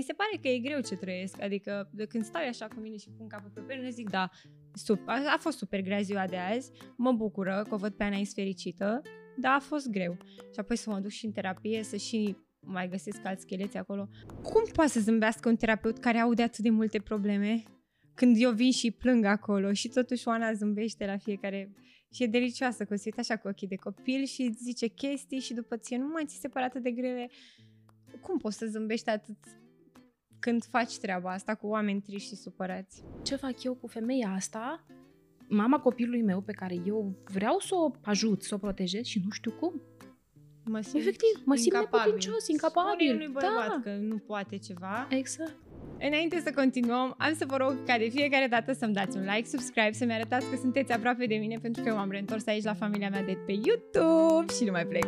Mi se pare că e greu ce trăiesc, adică de când stau așa cu mine și pun capul pe pernă, zic da, super, a, a fost super grea ziua de azi, mă bucură că o văd pe Anais fericită, dar a fost greu. Și apoi să mă duc și în terapie, să și mai găsesc alți scheleți acolo. Cum poate să zâmbească un terapeut care aude atât de multe probleme? Când eu vin și plâng acolo și totuși Oana zâmbește la fiecare și e delicioasă, că se uită așa cu ochii de copil și zice chestii și după ție nu mai ți se pare atât de grele. Cum poți să zâmbești atât când faci treaba asta cu oameni triști și supărați? Ce fac eu cu femeia asta? Mama copilului meu pe care eu vreau să o ajut, să o protejez și nu știu cum. Mă simt Efectiv, mă simt incapabil. neputincios, incapabil. Spune unui bărbat Da. că nu poate ceva. Exact. Înainte să continuăm, am să vă rog ca de fiecare dată să-mi dați un like, subscribe, să-mi arătați că sunteți aproape de mine pentru că eu m-am reîntors aici la familia mea de pe YouTube și nu mai plec.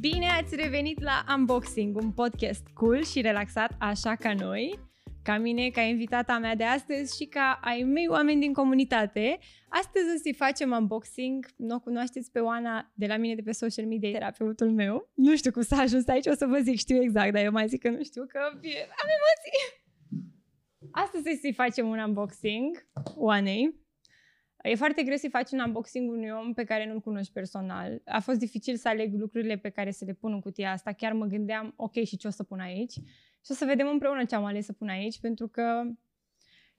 Bine ați revenit la Unboxing, un podcast cool și relaxat așa ca noi, ca mine, ca invitata mea de astăzi și ca ai mei oameni din comunitate. Astăzi o să-i facem unboxing, nu o cunoașteți pe Oana de la mine de pe social media, terapeutul meu. Nu știu cum s-a ajuns aici, o să vă zic, știu exact, dar eu mai zic că nu știu, că e- am emoții. Astăzi o să-i facem un unboxing Oanei. E foarte greu să-i faci un unboxing unui om pe care nu-l cunoști personal. A fost dificil să aleg lucrurile pe care să le pun în cutia asta. Chiar mă gândeam, ok, și ce o să pun aici? Și o să vedem împreună ce am ales să pun aici, pentru că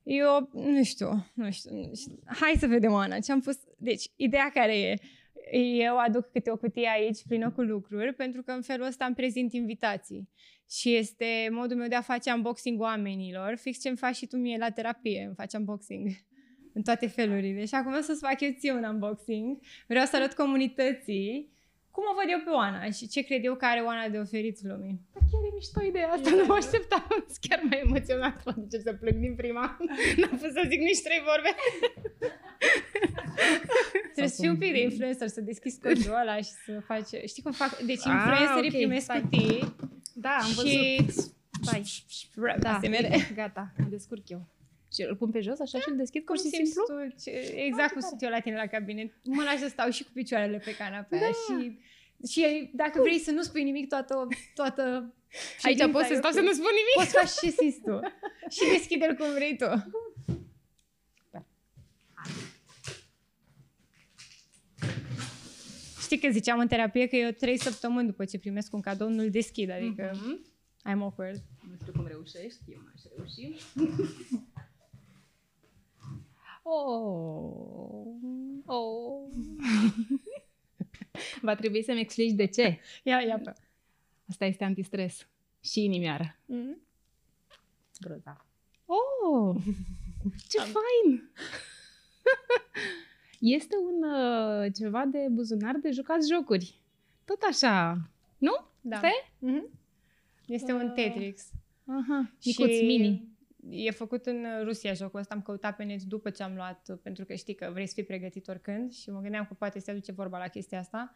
eu, nu știu, nu știu, nu știu. Hai să vedem, Ana, ce am pus. Deci, ideea care e, eu aduc câte o cutie aici plină cu lucruri, pentru că în felul ăsta îmi prezint invitații. Și este modul meu de a face unboxing oamenilor, fix ce îmi faci și tu mie la terapie, îmi faci unboxing în toate felurile. Și acum o să-ți fac eu ție un unboxing. Vreau să arăt comunității cum o văd eu pe Oana și ce cred eu că are Oana de oferit lumii. Chiar e mișto ideea asta, nu mă așteptam. Sunt chiar mai emoționat când încep să plâng din prima. N-am pus să zic nici trei vorbe. Trebuie să fii un pic de influencer, să deschizi codul ăla și să faci... Știi cum fac? Deci Ah, influencerii ok, primesc stai. cutii Da, am și... văzut. Stai. Da, ASMR. gata, mă descurc eu. Și îl pun pe jos așa și îl deschid Cum pur și simți simplu? tu, ce, exact cum sunt eu la tine la cabinet. Mă lași să stau și cu picioarele pe canapea Da. și, și dacă vrei să nu spui nimic toată, toată Aici ședința, pot să eu- stau să nu spun nimic. Poți face ce simți tu. Și deschide-l cum vrei tu. Știi că ziceam în terapie că eu trei săptămâni după ce primesc un cadou nu-l deschid, adică Mhm. I'm awkward. Nu știu cum reușești, eu n-aș reuși. Oh, oh. Va trebui să-mi explici de ce. Ia, ia pe. Asta este antistres. Și inimioară. Mm. Grozav. Oh, ce Am- fain! este un uh, ceva de buzunar de jucat jocuri. Tot așa, nu? Da. Stai? Mhm. Este un Uh, Tetris. Aha, micuț, Și mini. E făcut în Rusia jocul ăsta, am căutat pe net după ce am luat, pentru că știi că vrei să fii pregătit oricând și mă gândeam că poate se aduce vorba la chestia asta.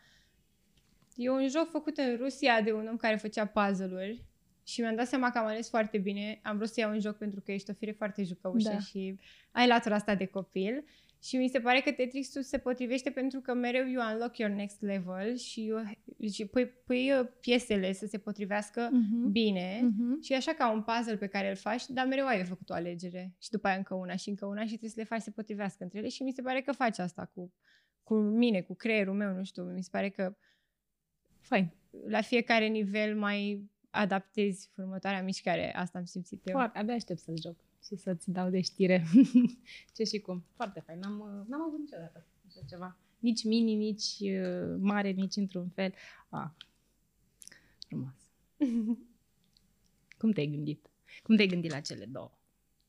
E un joc făcut în Rusia de un om care făcea puzzle-uri și mi-am dat seama că am ales foarte bine. Am vrut să iau un joc pentru că ești o fire foarte jucăușă Da. și ai latura asta de copil. Și mi se pare că Tetris-ul se potrivește pentru că mereu you unlock your next level și, you, și pui, pui uh, piesele să se potrivească Mhm. bine. Mhm. Și e așa ca un puzzle pe care îl faci, dar mereu ai de făcut o alegere. Și după aia încă una și încă una și trebuie să le faci să se potrivească între ele. Și mi se pare că faci asta cu, cu mine, cu creierul meu, nu știu. Mi se pare că Fain. la fiecare nivel mai adaptezi următoarea mișcare. Asta am simțit eu. Foarte, abia aștept să joc și să-ți dau de știre ce și cum. Foarte fain. N-am, uh, n-am avut niciodată așa ceva. Nici mini, nici uh, mare, nici într-un fel. Ah, frumos. Cum te-ai gândit? Cum te-ai gândit la cele două?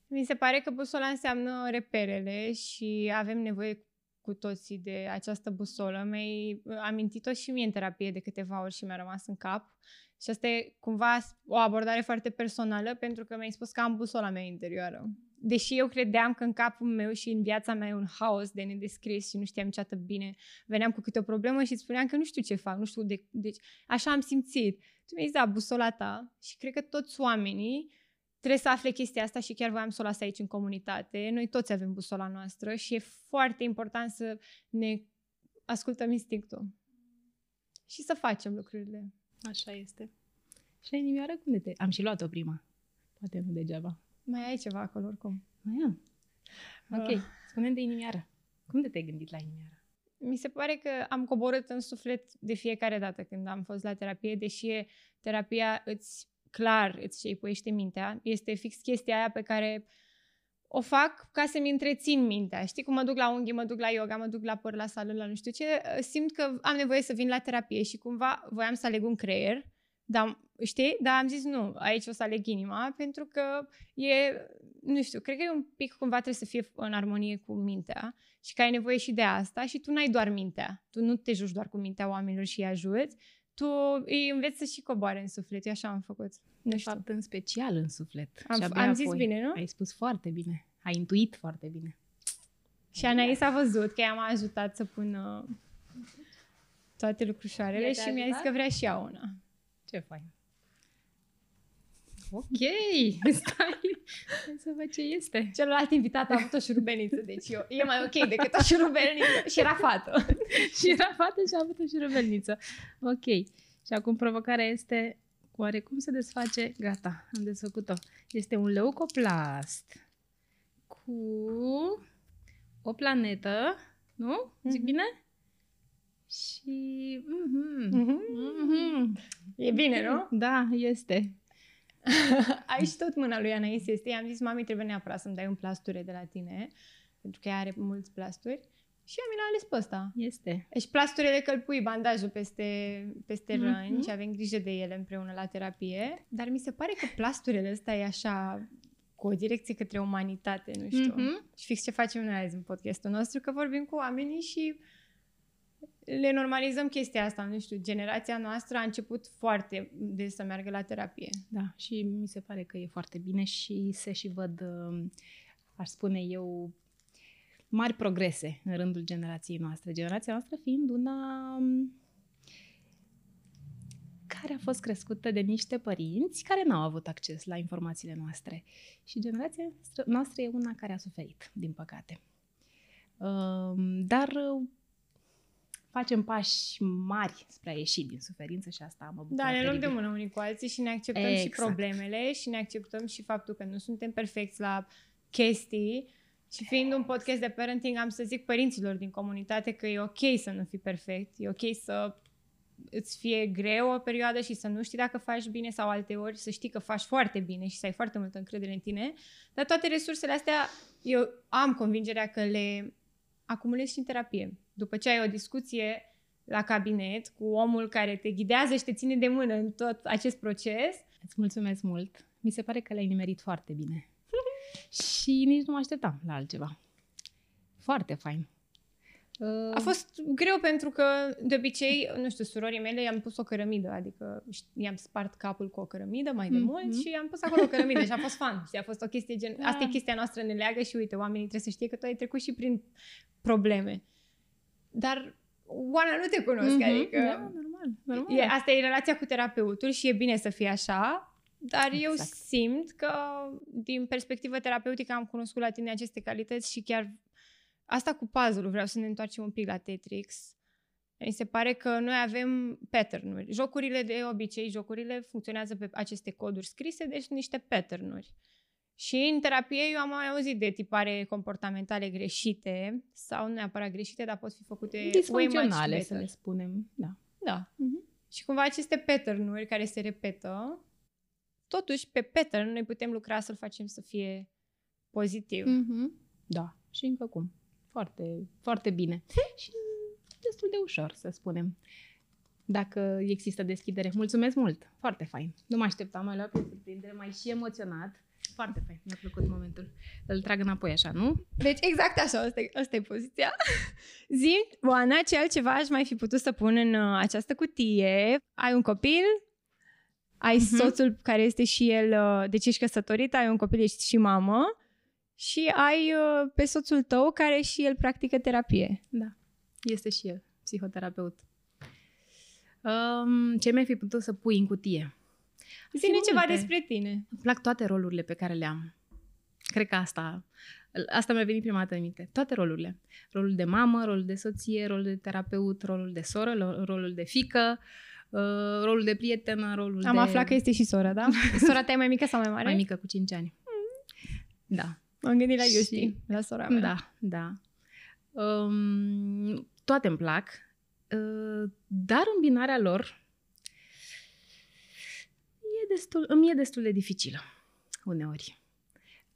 Mi se pare că busola înseamnă reperele și avem nevoie cu toții de această busolă. Mi-ai amintit-o și mie în terapie de câteva ori și mi-a rămas în cap. Și asta e cumva o abordare foarte personală pentru că mi-ai spus că am busola mea interioară. Deși eu credeam că în capul meu și în viața mea e un haos de nedescris și nu știam niciodată bine, veneam cu câte o problemă și îți spuneam că nu știu ce fac, nu știu de... Deci așa am simțit. Tu mi-ai zis, da, busola ta și cred că toți oamenii trebuie să afle chestia asta și chiar voiam să o las aici în comunitate. Noi toți avem busola noastră și e foarte important să ne ascultăm instinctul și să facem lucrurile. Așa este. Și la inimioară cum de te... Am și luat-o prima. Poate nu degeaba. Mai ai ceva acolo oricum. Mai am. Ok, Ah. spune de inimioară. Cum de te-ai gândit la inimioară? Mi se pare că am coborât în suflet de fiecare dată când am fost la terapie, deși e- terapia îți clar îți shape mintea. Este fix chestia aia pe care o fac ca să-mi întrețin mintea. Știi cum mă duc la unghi, mă duc la yoga, mă duc la păr, la sală, la nu știu ce. Simt că am nevoie să vin la terapie și cumva voiam să aleg un creier, dar, știi? Dar am zis nu, aici o să aleg inima pentru că e, nu știu, cred că e un pic cumva trebuie să fie în armonie cu mintea și că ai nevoie și de asta și tu n-ai doar mintea. Tu nu te joci doar cu mintea oamenilor și îi ajuți, tu îi înveți să și coboare în suflet. Eu așa am făcut. Nu De știu. fapt, în special în suflet. Am- Și abia am zis apoi. bine, nu? Ai spus foarte bine. Ai intuit foarte bine. Și Anais a văzut că ea m-a ajutat să pun uh, toate lucrușoarele Ea te-a și mi-a zis ajutat? că vrea și ea una. Ce fain. Ok, stai. Hai să văd ce este. Celălalt invitat a avut o șurubeniță, deci eu, e mai ok decât o șurubeniță. Și era fată. și era fată și a avut o șurubelniță. Ok. Și acum provocarea este oare cum se desface? Gata, am desfăcut-o. Este un leucoplast cu o planetă, nu? Zic Mhm. bine? Și... mhm, Mhm. mhm. E bine, nu? Da, este. Ai și tot mâna lui Anais este. I-am zis, mami, trebuie neapărat să-mi dai un plasture de la tine, pentru că ea are mulți plasturi. Și eu mi l-am ales pe ăsta. Este. Deci plasturele că îl pui bandajul peste, peste Mhm. răni și avem grijă de ele împreună la terapie. Dar mi se pare că plasturele ăsta e așa cu o direcție către umanitate, nu știu. Mhm. Și fix ce facem noi azi în podcastul nostru, că vorbim cu oamenii și le normalizăm chestia asta, nu știu, generația noastră a început foarte des să meargă la terapie. Da, și mi se pare că e foarte bine și se și văd, uh, aș spune eu, mari progrese în rândul generației noastre. Generația noastră fiind una um, care a fost crescută de niște părinți care n-au avut acces la informațiile noastre. Și generația noastră- noastră e una care a suferit, din păcate. Um, Dar uh, facem pași mari spre a ieși din suferință și asta mă bucură Da, ne luăm de teribil. mână unii cu alții și ne acceptăm și Exact. problemele și ne acceptăm și faptul că nu suntem perfecți la chestii. Și fiind un podcast de parenting, am să zic părinților din comunitate că e ok să nu fii perfect, e ok să îți fie greu o perioadă și să nu știi dacă faci bine sau alte ori să știi că faci foarte bine și să ai foarte multă încredere în tine. Dar toate resursele astea, eu am convingerea că le acumulezi și în terapie. După ce ai o discuție la cabinet cu omul care te ghidează și te ține de mână în tot acest proces, Îți mulțumesc mult. Mi se pare că le-ai nimerit foarte bine. și nici nu mă așteptam la altceva. Foarte fain. Uh, A fost greu pentru că, de obicei, nu știu, surorii mele i-am pus o cărămidă, adică șt- i-am spart capul cu o cărămidă mai de Mhm. mult și i-am pus acolo o cărămidă și a fost fan. Și a fost o chestie gen... Da. Asta e chestia noastră, ne leagă și uite, oamenii trebuie să știe că tu ai trecut și prin probleme. Dar Oana nu te cunosc, Mhm. adică... Da, normal. normal. E, asta e relația cu terapeutul și e bine să fie așa, dar eu Exact. simt că din perspectivă terapeutică am cunoscut la tine aceste calități și chiar asta cu puzzle vreau să ne întoarcem un pic la Tetris. Mi se pare că noi avem pattern-uri. Jocurile de obicei, jocurile funcționează pe aceste coduri scrise, deci sunt niște pattern-uri. Și în terapie eu am mai auzit de tipare comportamentale greșite sau nu neapărat greșite, dar pot fi făcute way much Disfuncționale, să better. le spunem. Da. Da. Mhm. Și cumva aceste pattern-uri care se repetă, totuși pe pattern noi putem lucra să-l facem să fie pozitiv. Mhm. Da. Și încă cum. Foarte, foarte bine. și destul de ușor, să spunem. Dacă există deschidere. Mulțumesc mult! Foarte fain. Nu mă așteptam, mai luat pe surprindere, mai și emoționat. Foarte fain. Mi-a plăcut momentul. Îl trag înapoi așa, nu? Deci exact așa, asta e, asta e poziția. Zi, Oana, ce altceva aș mai fi putut să pun în uh, această cutie? Ai un copil, ai Mhm. soțul care este și el, uh, deci ești căsătorit, ai un copil, ești și mamă și ai uh, pe soțul tău care și el practică terapie. Da. Este și el, psihoterapeut. Um, ce mi-ai fi putut să pui în cutie? Zine ceva multe. despre tine. Îmi plac toate rolurile pe care le am. Cred că asta, asta mi-a venit prima dată în minte. Toate rolurile. Rolul de mamă, rolul de soție, rolul de terapeut, rolul de soră, lo- rolul de fică, uh, Uh, rolul de prietenă, rolul Am de... aflat că este și sora, da? Sora ta e mai mică sau mai mare? Mai mică, cu 5 ani. Da. M-am gândit la Și- Iusti, la sora mea. Da, da. Um, toate îmi plac, uh, dar îmbinarea lor e destul, îmi e destul de dificilă uneori.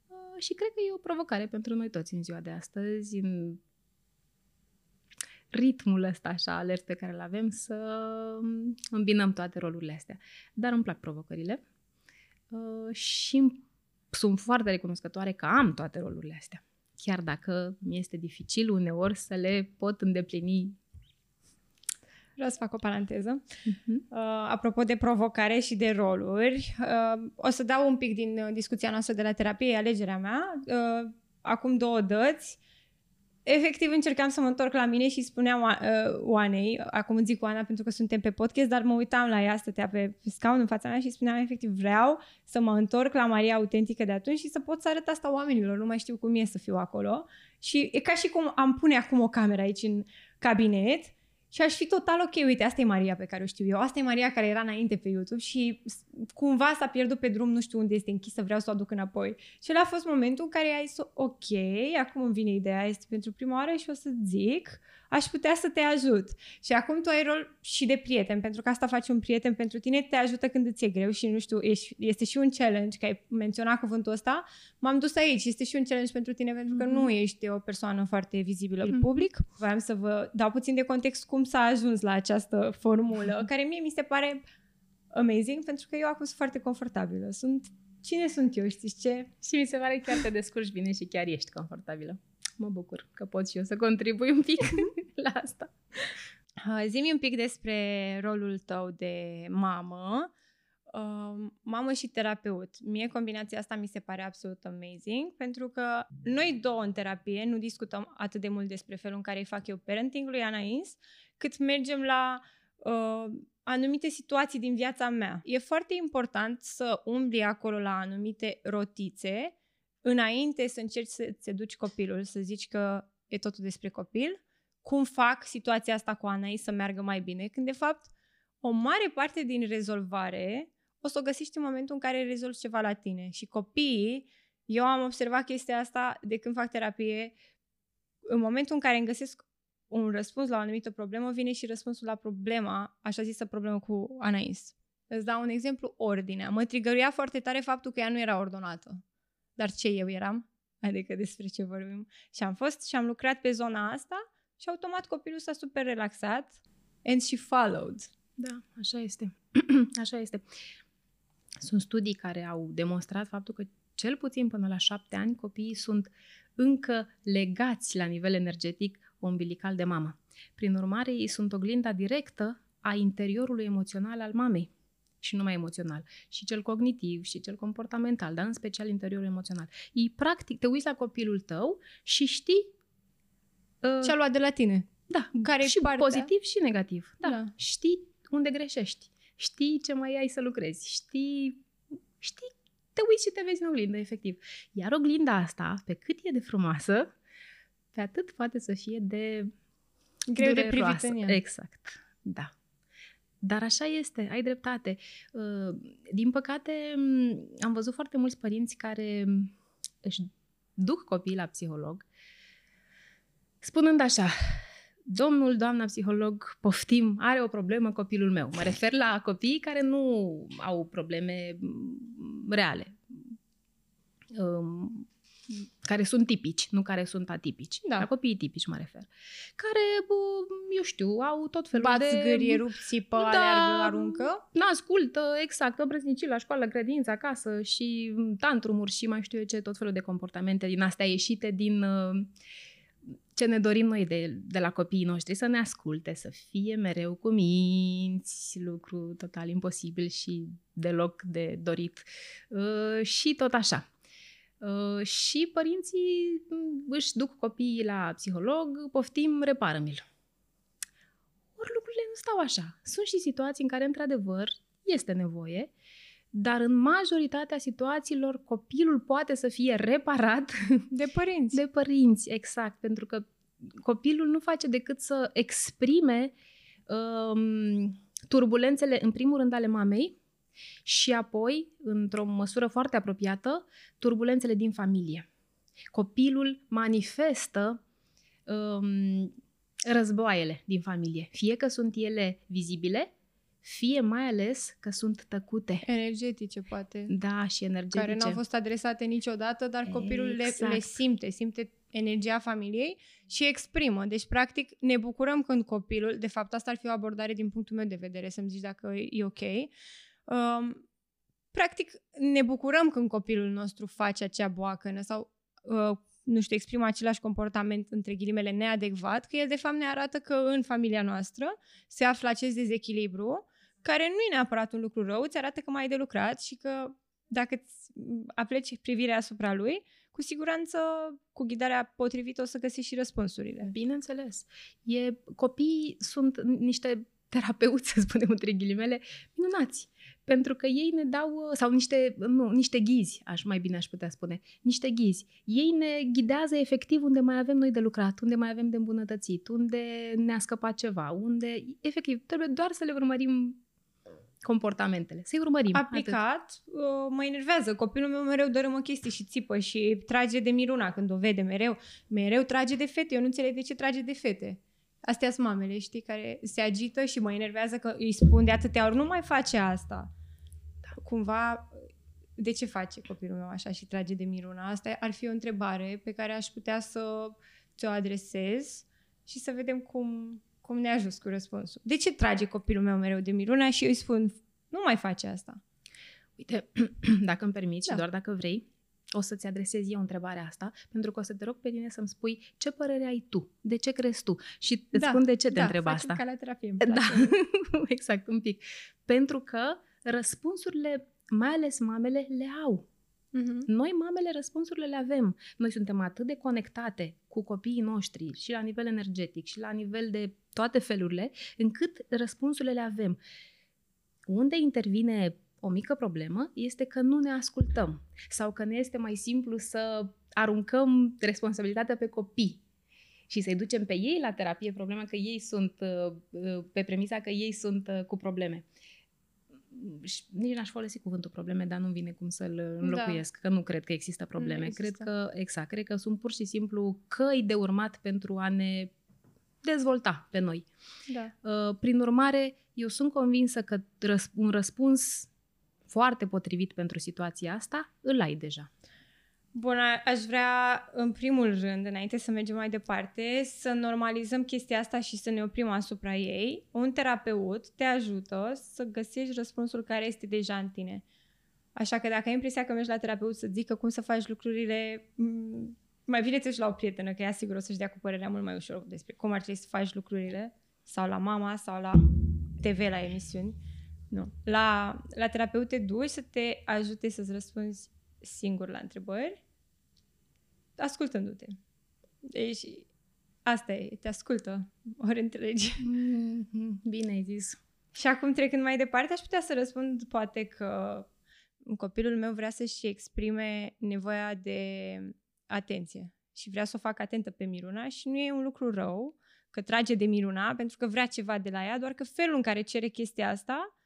Uh, și cred că e o provocare pentru noi toți în ziua de astăzi, în ritmul ăsta așa alert pe care îl avem, să îmbinăm toate rolurile astea. Dar îmi plac provocările uh, și sunt foarte recunoscătoare că am toate rolurile astea. Chiar dacă mi este dificil uneori să le pot îndeplini. Vreau să fac o paranteză. Uh-huh. Uh, apropo de provocare și de roluri, uh, o să dau un pic din uh, discuția noastră de la terapie, alegerea mea. Uh, acum două dăți, efectiv încercam să mă întorc la mine și spuneam uh, Oanei, acum îți zic Oana pentru că suntem pe podcast, dar mă uitam la ea, stătea pe, pe scaun în fața mea și spuneam efectiv vreau să mă întorc la Maria autentică de atunci și să pot să arăt asta oamenilor, nu mai știu cum e să fiu acolo. Și e ca și cum am pune acum o cameră aici în cabinet și aș fi total ok, uite, asta e Maria pe care o știu eu, asta e Maria care era înainte pe YouTube și s- cumva s-a pierdut pe drum, nu știu unde este închisă, vreau să o aduc înapoi. Și ăla a fost momentul în care ai zis, ok, acum îmi vine ideea, este pentru prima oară și o să zic, aș putea să te ajut. Și acum tu ai rol și de prieten, pentru că asta faci un prieten pentru tine, te ajută când îți e greu și nu știu, ești, este și un challenge, că ai menționat cuvântul ăsta, m-am dus aici, este și un challenge pentru tine, pentru că Mhm. nu ești o persoană foarte vizibilă în Mhm. public. Vreau să vă dau puțin de context cum s-a ajuns la această formulă, care mie mi se pare amazing, pentru că eu acum sunt foarte confortabilă. Sunt cine sunt eu, știți ce? Și mi se pare că chiar te descurci bine și chiar ești confortabilă. Mă bucur că pot și eu să contribui un pic la asta. Uh, Zi-mi un pic despre rolul tău de mamă, uh, mamă și terapeut. Mie combinația asta mi se pare absolut amazing, pentru că noi două în terapie nu discutăm atât de mult despre felul în care îi fac eu parenting lui Anais, cât mergem la uh, anumite situații din viața mea. E foarte important să umbli acolo la anumite rotițe înainte să încerci să-ți educi copilul, să zici că e totul despre copil, cum fac situația asta cu Anai să meargă mai bine, când de fapt o mare parte din rezolvare o să o găsești în momentul în care rezolvi ceva la tine. Și copiii, eu am observat chestia asta de când fac terapie, în momentul în care îmi găsesc un răspuns la o anumită problemă, vine și răspunsul la problema, așa zisă problemă cu Anais. Îți dau un exemplu, ordinea. Mă trigăruia foarte tare faptul că ea nu era ordonată. Dar ce eu eram? Adică despre ce vorbim. Și am fost și am lucrat pe zona asta și automat copilul s-a super relaxat and she followed. Da, așa este. așa este. Sunt studii care au demonstrat faptul că cel puțin până la șapte ani copiii sunt încă legați la nivel energetic umbilical de mamă. Prin urmare, ei sunt oglinda directă a interiorului emoțional al mamei. Și numai emoțional, și cel cognitiv, și cel comportamental, dar în special interiorul emoțional. Ei, practic, te uiți la copilul tău și știi uh, Ce a luat de la tine? da, Care-i și partea? pozitiv și negativ. Da. Da. Știi unde greșești. Știi ce mai ai să lucrezi. Știi, știi, te uiți și te vezi în oglindă, efectiv. Iar oglinda asta, pe cât e de frumoasă, pe atât poate să fie de Greu de dureroasă. privit în ea. Exact, da. Dar așa este, ai dreptate. Uh, Din păcate, m, am văzut foarte mulți părinți care m, își duc copiii la psiholog, spunând așa, domnul, doamna psiholog, poftim, are o problemă copilul meu. Mă refer la copiii care nu au probleme m, reale, um, care sunt tipici, nu care sunt atipici. Da. La copiii tipici mă refer. Care, bă, eu știu, au tot felul Bat de... zgârie, rup, țipă, Da. aleargă, aruncă. Nu ascultă, exact, obrăznicii la școală, grădință, acasă și tantrumuri și mai știu eu ce, tot felul de comportamente din astea ieșite din uh, ce ne dorim noi de, de la copiii noștri, să ne asculte, să fie mereu cu minți, lucru total imposibil și deloc de dorit. Uh, și tot așa. Uh, și părinții m, își duc copiii la psiholog, poftim, repară-mi-l. Ori lucrurile nu stau așa. Sunt și situații în care, într-adevăr, este nevoie, dar în majoritatea situațiilor copilul poate să fie reparat De părinți. de părinți, exact, pentru că copilul nu face decât să exprime um, turbulențele, în primul rând, ale mamei și apoi, într-o măsură foarte apropiată, turbulențele din familie. Copilul manifestă um, războaiele din familie. Fie că sunt ele vizibile, fie mai ales că sunt tăcute. Energetice, poate. Da, și energetice. Care nu au fost adresate niciodată, dar copilul exact. le, le simte, simte energia familiei și exprimă. Deci, practic, ne bucurăm când copilul, de fapt, asta ar fi o abordare din punctul meu de vedere, să-mi zici dacă e ok. Um, practic, ne bucurăm când copilul nostru face acea boacănă sau uh, nu știu, exprimă același comportament între ghilimele neadecvat, că el de fapt ne arată că în familia noastră se află acest dezechilibru care nu e neapărat un lucru rău, îți arată că mai ai de lucrat și că dacă îți apleci privirea asupra lui, cu siguranță, cu ghidarea potrivită, o să găsești și răspunsurile. Bineînțeles. E, copiii sunt niște terapeuți, să spunem între ghilimele, minunați. Pentru că ei ne dau, sau niște, nu, niște ghizi, aș mai bine aș putea spune, niște ghizi. Ei ne ghidează efectiv unde mai avem noi de lucrat, unde mai avem de îmbunătățit, unde ne-a scăpat ceva, unde, efectiv, trebuie doar să le urmărim comportamentele. Să-i urmărim. Aplicat, atât. Uh, mă enervează. Copilul meu mereu dărâmă chestii și țipă și trage de miruna când o vede mereu. Mereu trage de fete. Eu nu înțeleg de ce trage de fete. Astea sunt mamele, știi, care se agită și mă enervează că îi spun de atâtea ori, nu mai face asta. Da. Cumva, de ce face copilul meu așa și trage de miruna? Asta ar fi o întrebare pe care aș putea să ți-o adresez și să vedem cum, cum ne ajuns cu răspunsul. De ce trage copilul meu mereu de miruna și eu îi spun, nu mai face asta? Uite, dacă îmi permiți da. și doar dacă vrei, o să-ți adresez eu întrebarea asta, pentru că o să te rog pe tine să-mi spui ce părere ai tu, de ce crezi tu și îți da, spun de ce te da, întreb asta. ca la terapie. Da, exact, un pic. Pentru că răspunsurile, mai ales mamele, le au. Uh-huh. Noi, mamele, răspunsurile le avem. Noi suntem atât de conectate cu copiii noștri și la nivel energetic și la nivel de toate felurile, încât răspunsurile le avem. Unde intervine o mică problemă este că nu ne ascultăm sau că ne este mai simplu să aruncăm responsabilitatea pe copii și să-i ducem pe ei la terapie problema că ei sunt uh, uh, pe premisa că ei sunt uh, cu probleme. Nici n-aș folosi cuvântul probleme, dar nu vine cum să-l înlocuiesc, da. că nu cred că există probleme. Cred că, exact, cred că sunt pur și simplu căi de urmat pentru a ne dezvolta pe noi. Da. Prin urmare, eu sunt convinsă că un răspuns foarte potrivit pentru situația asta, îl ai deja. Bun, aș vrea, în primul rând, înainte să mergem mai departe, să normalizăm chestia asta și să ne oprim asupra ei. Un terapeut te ajută să găsești răspunsul care este deja în tine. Așa că dacă ai impresia că mergi la terapeut să zică cum să faci lucrurile, mai bine ți la o prietenă, că ea sigur o să-și dea cu părerea mult mai ușor despre cum ar trebui să faci lucrurile, sau la mama, sau la TV, la emisiuni. Nu. La, la terapeut te duci să te ajute să-ți răspunzi singur la întrebări, ascultându-te. Deci, asta e, te ascultă, ori întregi. Mm-hmm, bine ai zis. Și acum, trecând mai departe, aș putea să răspund poate că copilul meu vrea să-și exprime nevoia de atenție și vrea să o facă atentă pe Miruna și nu e un lucru rău că trage de Miruna pentru că vrea ceva de la ea, doar că felul în care cere chestia asta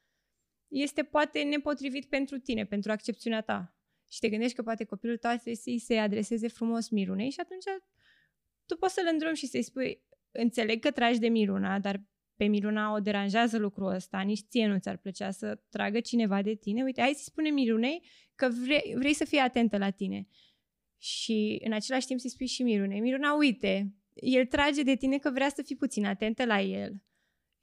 este poate nepotrivit pentru tine, pentru accepțiunea ta. Și te gândești că poate copilul tău trebuie să-i se adreseze frumos mirunei și atunci tu poți să-l îndrumi și să-i spui înțeleg că tragi de miruna, dar pe Miruna o deranjează lucrul ăsta, nici ție nu ți-ar plăcea să tragă cineva de tine. Uite, hai să spune Mirunei că vrei, vrei să fii atentă la tine. Și în același timp să-i spui și Mirunei, Miruna, uite, el trage de tine că vrea să fii puțin atentă la el.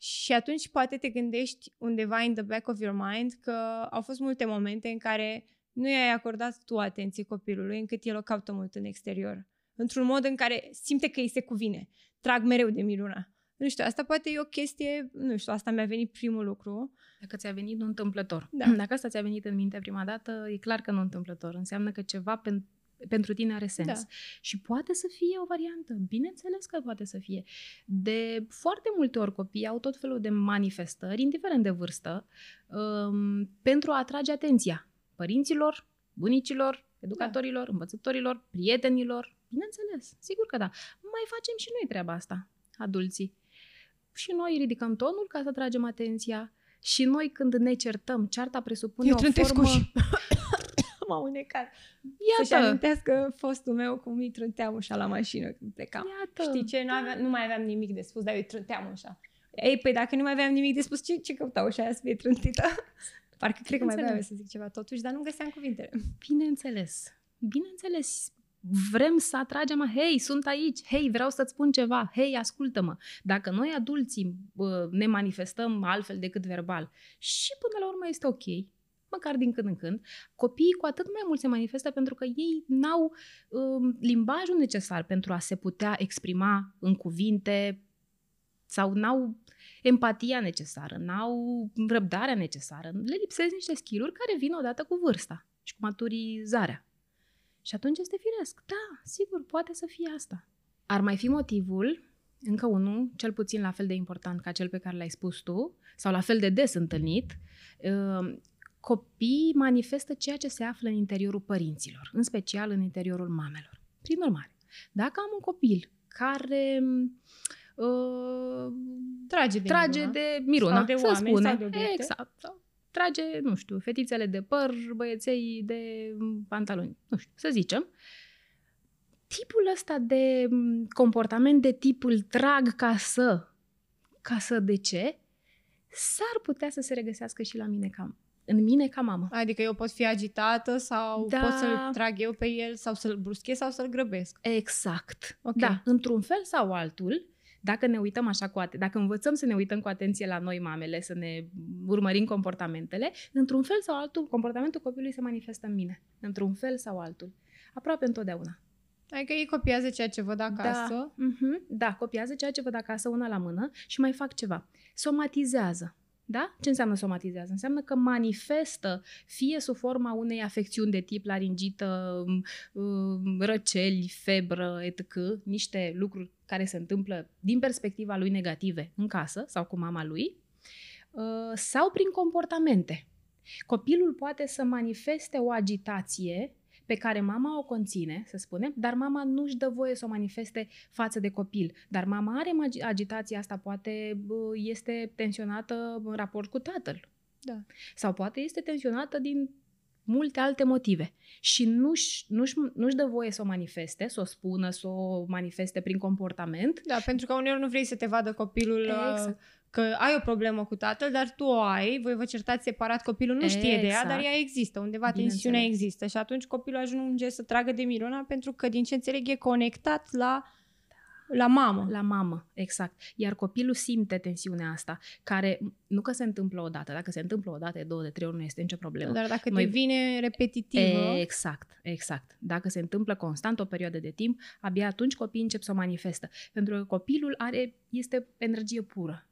Și atunci poate te gândești undeva in the back of your mind că au fost multe momente în care nu i-ai acordat tu atenție copilului încât el o caută mult în exterior. Într-un mod în care simte că îi se cuvine. Trag mereu de Miruna. Nu știu, asta poate e o chestie, nu știu, asta mi-a venit primul lucru. Dacă ți-a venit nu întâmplător. Da. Dacă asta ți-a venit în minte prima dată, e clar că nu întâmplător. Înseamnă că ceva pen- pentru tine are sens. Da. Și poate să fie o variantă. Bineînțeles că poate să fie. De foarte multe ori copiii au tot felul de manifestări, indiferent de vârstă, um, pentru a atrage atenția părinților, bunicilor, educatorilor, da. învățătorilor, prietenilor. Bineînțeles, sigur că da. Mai facem și noi treaba asta, adulții. Și noi ridicăm tonul ca să tragem atenția Și noi când ne certăm, cearta presupune Eu o trântesc formă... uși. M-au unecat. Să-și Iată, amintească fostul meu cum îi trânteam ușa la mașină când plecam. iată. Știi ce? Nu, aveam, nu mai aveam nimic de spus, dar eu îi trânteam ușa. Ei, păi dacă nu mai aveam nimic de spus, ce, ce căuta ușa aia să fie trântită? Parcă cred că mai Înțeleg. aveam să zic ceva totuși, dar nu găseam cuvintele. Bineînțeles. Bineînțeles. Vrem să atragem, hei, sunt aici, hei, vreau să-ți spun ceva, hei, ascultă-mă. Dacă noi adulții bă, ne manifestăm altfel decât verbal și până la urmă este ok, măcar din când în când, copiii cu atât mai mult se manifestă pentru că ei n-au um, limbajul necesar pentru a se putea exprima în cuvinte sau n-au empatia necesară, n-au răbdarea necesară. Le lipsesc niște skill care vin odată cu vârsta și cu maturizarea. Și atunci este firesc. Da, sigur, poate să fie asta. Ar mai fi motivul, încă unul, cel puțin la fel de important ca cel pe care l-ai spus tu, sau la fel de des întâlnit, uh, copiii manifestă ceea ce se află în interiorul părinților, în special în interiorul mamelor. Prin urmare, dacă am un copil care uh, Trage de trage miruna. de miruna, Sau de să oameni, spune. sau de obiecte. Exact. Sau trage, nu știu, fetițele de păr, băieței de pantaloni, nu știu, să zicem. Tipul ăsta de m, comportament de tipul trag ca să, ca să de ce, s-ar putea să se regăsească și la mine ca, în mine ca mamă. Adică eu pot fi agitată sau Da. pot să-l trag eu pe el sau să-l bruschez sau să-l grăbesc. Exact. Ok. Da, într-un fel sau altul, dacă ne uităm așa cu atenție, dacă învățăm să ne uităm cu atenție la noi mamele, să ne urmărim comportamentele, într-un fel sau altul, comportamentul copilului se manifestă în mine. Într-un fel sau altul. Aproape întotdeauna. Adică ei copiază ceea ce văd acasă. Da, mhm, da, copiază ceea ce văd acasă una la mână și mai fac ceva. Somatizează. Da? Ce înseamnă somatizează? Înseamnă că manifestă fie sub forma unei afecțiuni de tip laringită, m, m, răceli, febră, etc., niște lucruri care se întâmplă din perspectiva lui negative în casă sau cu mama lui, uh, sau prin comportamente. Copilul poate să manifeste o agitație pe care mama o conține, să spunem, dar mama nu-și dă voie să o manifeste față de copil. Dar mama are magi- agitația asta, poate bă, este tensionată în raport cu tatăl. Da. Sau poate este tensionată din multe alte motive. Și nu-și, nu-și, nu-și dă voie să o manifeste, să o spună, să o manifeste prin comportament. Da, pentru că uneori nu vrei să te vadă copilul uh, Exact. că ai o problemă cu tatăl, dar tu o ai, voi vă certați separat, copilul nu știe de ea, Exact. dar ea există, undeva Bineînțeles. tensiunea există și atunci copilul ajunge să tragă de Miruna pentru că, din ce înțeleg, e conectat la, la mamă. La mamă, exact. Iar copilul simte tensiunea asta, care nu că se întâmplă odată, dacă se întâmplă odată, de două, de trei ori, nu este nicio problemă. Dar dacă Noi- devine repetitivă, Exact, exact. Dacă se întâmplă constant o perioadă de timp, abia atunci copiii încep să o manifestă. Pentru că copilul are, este energie pură.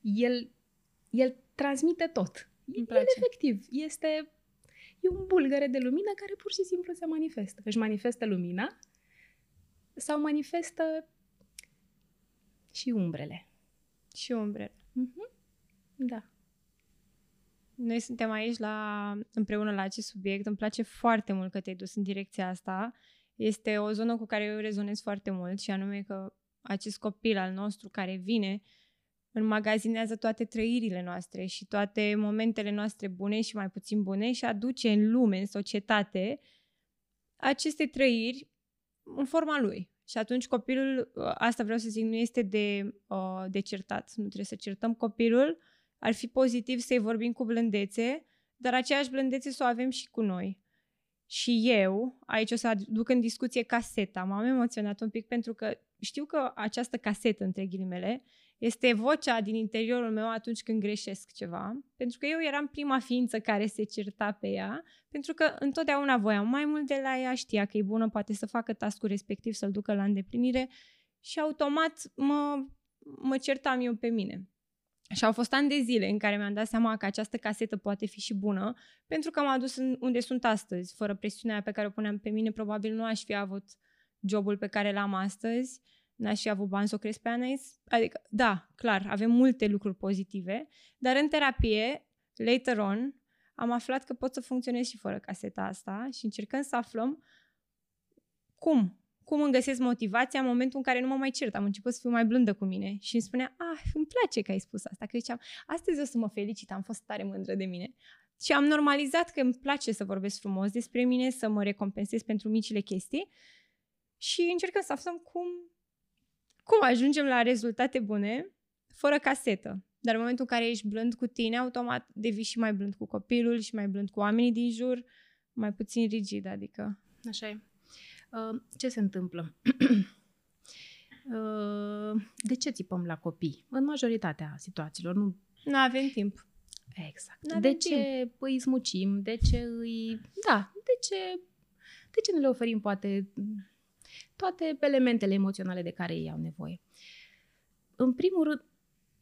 El, el transmite tot. Îmi El place. efectiv este e un bulgăre de lumină care pur și simplu se manifestă. Își manifestă lumina sau manifestă și umbrele. și umbrele. Mhm. Da. Noi suntem aici la, împreună la acest subiect. Îmi place foarte mult că te-ai dus în direcția asta. Este o zonă cu care eu rezonez foarte mult și anume că acest copil al nostru care vine înmagazinează toate trăirile noastre și toate momentele noastre bune și mai puțin bune și aduce în lume, în societate, aceste trăiri în forma lui. Și atunci copilul, ă, asta vreau să zic, nu este de, uh, de certat. Nu trebuie să certăm copilul, ar fi pozitiv să-i vorbim cu blândețe, dar aceeași blândețe să o avem și cu noi. Și eu, aici o să aduc în discuție caseta. M-am emoționat un pic pentru că știu că această casetă, între ghilimele, este vocea din interiorul meu atunci când greșesc ceva, pentru că eu eram prima ființă care se certa pe ea, pentru că întotdeauna voiam mai mult de la ea, știa că e bună, poate să facă tascul respectiv, să-l ducă la îndeplinire și automat mă, mă certam eu pe mine. Și au fost ani de zile în care mi-am dat seama că această casetă poate fi și bună, pentru că m-a adus în unde sunt astăzi. Fără presiunea pe care o puneam pe mine, probabil nu aș fi avut jobul pe care l-am astăzi, n-aș fi avut bani să o cresc pe Anais. Adică, da, clar, avem multe lucruri pozitive, dar în terapie, later on, am aflat că pot să funcționez și fără caseta asta și încercăm să aflăm cum. cum îmi găsesc motivația în momentul în care nu mă mai cert. Am început să fiu mai blândă cu mine și îmi spunea, ah, îmi place că ai spus asta. Că ziceam, astăzi o să mă felicit, am fost tare mândră de mine. Și am normalizat că îmi place să vorbesc frumos despre mine, să mă recompensez pentru micile chestii și încercăm să aflăm cum, cum ajungem la rezultate bune fără casetă. Dar în momentul în care ești blând cu tine, automat devii și mai blând cu copilul și mai blând cu oamenii din jur, mai puțin rigid, adică. Așa e. Uh, ce se întâmplă? uh, de ce țipăm la copii? În majoritatea situațiilor. Nu nu avem timp. Exact. N-avem de ce timp. îi smucim? De ce îi... Da, de ce, de ce nu le oferim poate toate elementele emoționale de care ei au nevoie? În primul rând,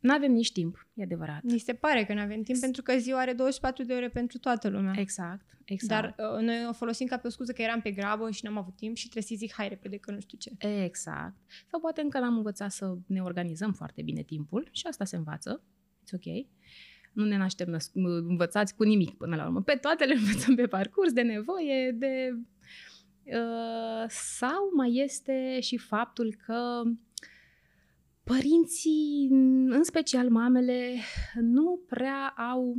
nu avem nici timp, e adevărat. Ni se pare că nu avem timp pentru că ziua are 24 de ore pentru toată lumea. Exact, exact. Dar uh, noi o folosim ca pe o scuză că eram pe grabă și n-am avut timp și trebuie să zic hai repede că nu știu ce. Exact. Sau poate încă n-am învățat să ne organizăm foarte bine timpul și asta se învață. It's ok. Nu ne naștem năs- învățați cu nimic până la urmă. Pe toate le învățăm pe parcurs, de nevoie, de... Uh, sau mai este și faptul că părinții, în special mamele, nu prea au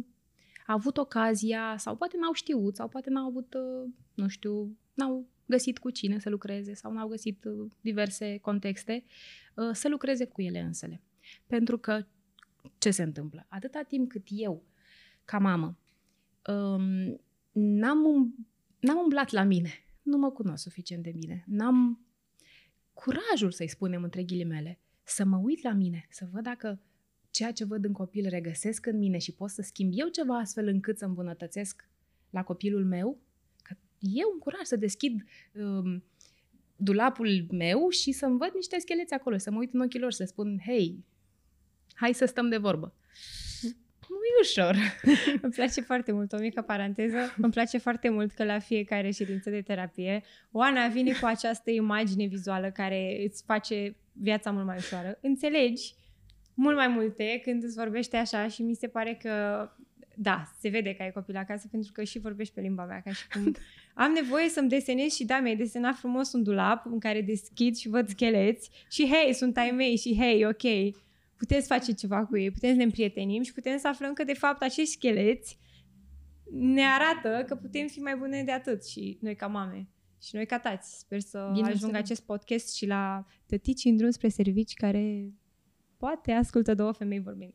avut ocazia sau poate n-au știut sau poate n-au avut, uh, nu știu, n-au găsit cu cine să lucreze sau n-au găsit uh, diverse contexte uh, să lucreze cu ele însele. Pentru că ce se întâmplă? Atâta timp cât eu, ca mamă, um, n-am, um, n-am umblat la mine, nu mă cunosc suficient de bine, n-am curajul, să-i spunem între ghilimele, să mă uit la mine, să văd dacă ceea ce văd în copil regăsesc în mine și pot să schimb eu ceva astfel încât să îmbunătățesc la copilul meu, că eu îmi curaj să deschid um, dulapul meu și să-mi văd niște scheleți acolo, să mă uit în ochii lor și să spun, hei, hai să stăm de vorbă. Nu e ușor. Îmi place foarte mult, o mică paranteză, îmi place foarte mult că la fiecare ședință de terapie Oana vine cu această imagine vizuală care îți face viața mult mai ușoară. Înțelegi mult mai multe când îți vorbește așa și mi se pare că da, se vede că ai copil acasă pentru că și vorbești pe limba mea ca și cum am nevoie să-mi desenez și da, mi-ai desenat frumos un dulap în care deschid și văd scheleți și hei, sunt ai mei și hei, ok, puteți face ceva cu ei, putem să ne împrietenim și putem să aflăm că de fapt acești scheleți ne arată că putem fi mai bune de atât și noi ca mame și noi ca tați. Sper să Bine ajungă acest podcast și la tătici în drum spre servici care poate ascultă două femei vorbind.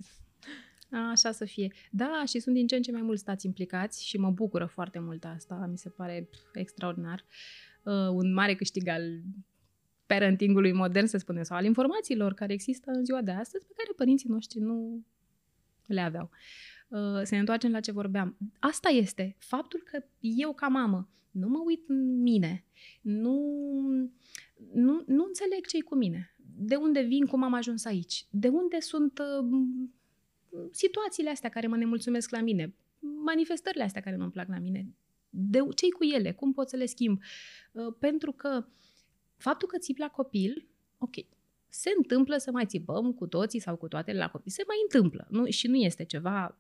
A, așa să fie. Da, și sunt din ce în ce mai mulți stați implicați și mă bucură foarte mult asta. Mi se pare extraordinar. Uh, un mare câștig al parentingului modern, să spunem, sau al informațiilor care există în ziua de astăzi, pe care părinții noștri nu le aveau. Uh, să ne întoarcem la ce vorbeam. Asta este faptul că eu ca mamă nu mă uit în mine, nu, nu, nu înțeleg ce cu mine, de unde vin, cum am ajuns aici, de unde sunt uh, situațiile astea care mă nemulțumesc la mine, manifestările astea care nu-mi plac la mine, de ce cu ele, cum pot să le schimb. Uh, pentru că faptul că țip la copil, ok, se întâmplă să mai țipăm cu toții sau cu toate la copii. Se mai întâmplă nu? și nu este ceva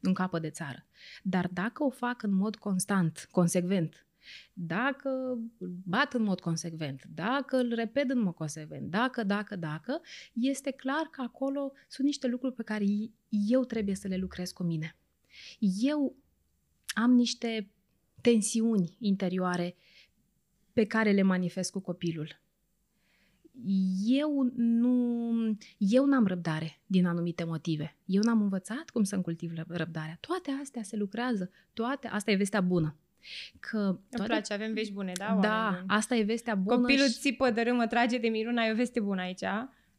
în capă de țară. Dar dacă o fac în mod constant, consecvent, dacă bat în mod consecvent, dacă îl repet în mod consecvent, dacă, dacă, dacă, este clar că acolo sunt niște lucruri pe care eu trebuie să le lucrez cu mine. Eu am niște tensiuni interioare pe care le manifest cu copilul eu nu eu n-am răbdare din anumite motive. Eu n-am învățat cum să-mi cultiv răbdarea. Toate astea se lucrează. Toate, asta e vestea bună. Că toate... Îmi place, avem vești bune, da? Da, buni. asta e vestea bună. Copilul și... țipă de râmă, trage de miruna, e o veste bună aici.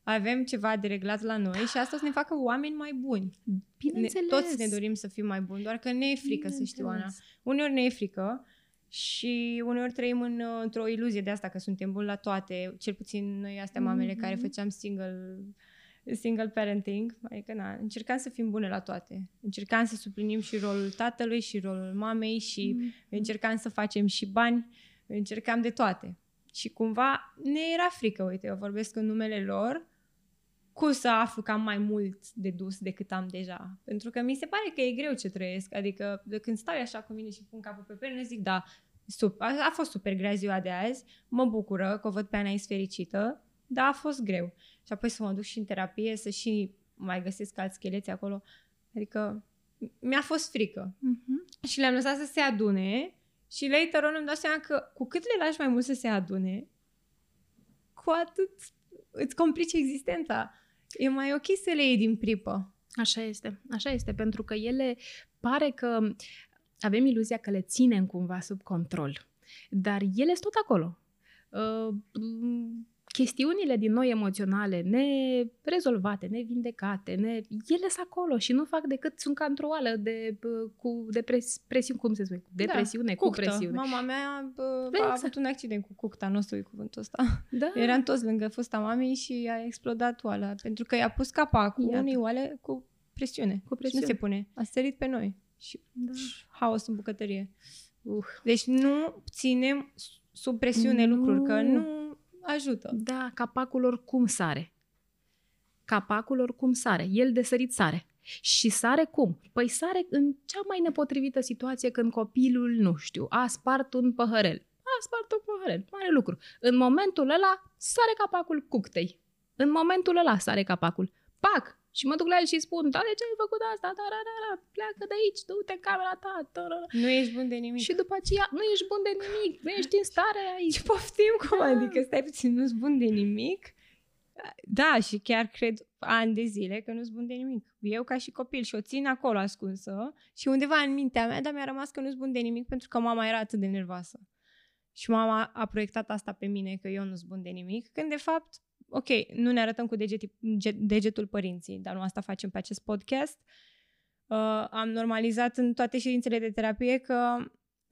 Avem ceva de reglat la noi și asta o să ne facă oameni mai buni. Bineînțeles. Ne, toți ne dorim să fim mai buni, doar că ne e frică, să știu, Ana. Uneori ne e frică și uneori trăim în, într-o iluzie de asta, că suntem buni la toate, cel puțin noi astea mamele mm-hmm. care făceam single, single parenting, adică na, încercam să fim bune la toate. Încercam să suplinim și rolul tatălui și rolul mamei și mm-hmm. încercam să facem și bani, încercam de toate. Și cumva ne era frică, uite, eu vorbesc în numele lor, cu să aflu că am mai mult de dus decât am deja. Pentru că mi se pare că e greu ce trăiesc. Adică de când stau așa cu mine și pun capul pe perne, zic, da, Sup- a, a fost super grea ziua de azi, mă bucură că o văd pe Anais fericită, dar a fost greu. Și apoi să mă duc și în terapie, să și mai găsesc alți scheleți acolo. Adică mi-a fost frică. Mhm. Și le-am lăsat să se adune și later on îmi dau seama că cu cât le lași mai mult să se adune, cu atât îți complici existența. E mai ok să le iei din pripă. Așa este, așa este, pentru că ele pare că avem iluzia că le ținem cumva sub control, dar ele sunt tot acolo. Uh, m, chestiunile din noi emoționale nerezolvate, nevindecate, ne, ele sunt acolo și nu fac decât, sunt ca într-o oală de, uh, cu depres, presiune, cum se spune, cu depresiune, cu Cuctă. presiune. Mama mea bă, Da, a exact. avut un accident cu cucta, nu o să uit cuvântul ăsta. Da, Eram toți lângă fosta mamei și a explodat oala, pentru că i-a pus capacul Iată. unei oale cu presiune. Cu Și presiune. nu se pune. A sărit pe noi. Și da. haos în bucătărie. Uh. Deci nu ținem sub presiune Nu. lucruri, că nu ajută. Da, capacul oricum sare. Capacul oricum sare. El de sărit sare. Și sare cum? Păi sare în cea mai nepotrivită situație când copilul, nu știu, a spart un păhărel. A spart un păhărel, mare lucru. În momentul ăla sare capacul cuctei. În momentul ăla sare capacul. Pac! Și mă duc la el și îi spun, da, de ce ai făcut asta? Da, da, da, da, pleacă de aici, du-te în camera ta. Da, da, da. Nu ești bun de nimic. Și după aceea, nu ești bun de nimic, nu ești în stare aici. Ce poftim, cum Da. adică stai puțin, nu-s bun de nimic? Da, și chiar cred ani de zile că nu-s bun de nimic. Eu ca și copil și o țin acolo ascunsă și undeva în mintea mea, dar mi-a rămas că nu-s bun de nimic pentru că mama era atât de nervoasă. Și mama a proiectat asta pe mine, că eu nu-s bun de nimic, când de fapt, ok, nu ne arătăm cu degeti, ge- degetul părinții, dar nu asta facem pe acest podcast. Uh, am normalizat în toate ședințele de terapie că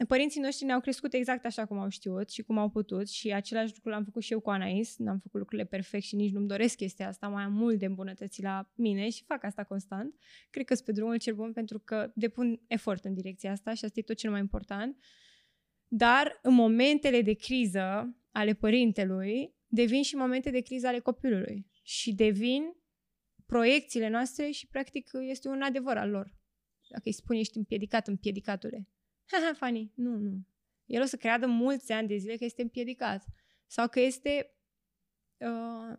părinții noștri ne-au crescut exact așa cum au știut și cum au putut și același lucru l-am făcut și eu cu Anais. N-am făcut lucrurile perfect și nici nu-mi doresc chestia asta. Mai am mult de îmbunătăți la mine și fac asta constant. Cred că sunt pe drumul cel bun pentru că depun efort în direcția asta și asta e tot cel mai important. Dar în momentele de criză ale părintelui devin și momente de criză ale copilului și devin proiecțiile noastre și practic este un adevăr al lor. Dacă îi spui ești împiedicat, împiedicatule. Haha, funny. Nu, nu. El o să creadă mulți ani de zile că este împiedicat. Sau că este uh,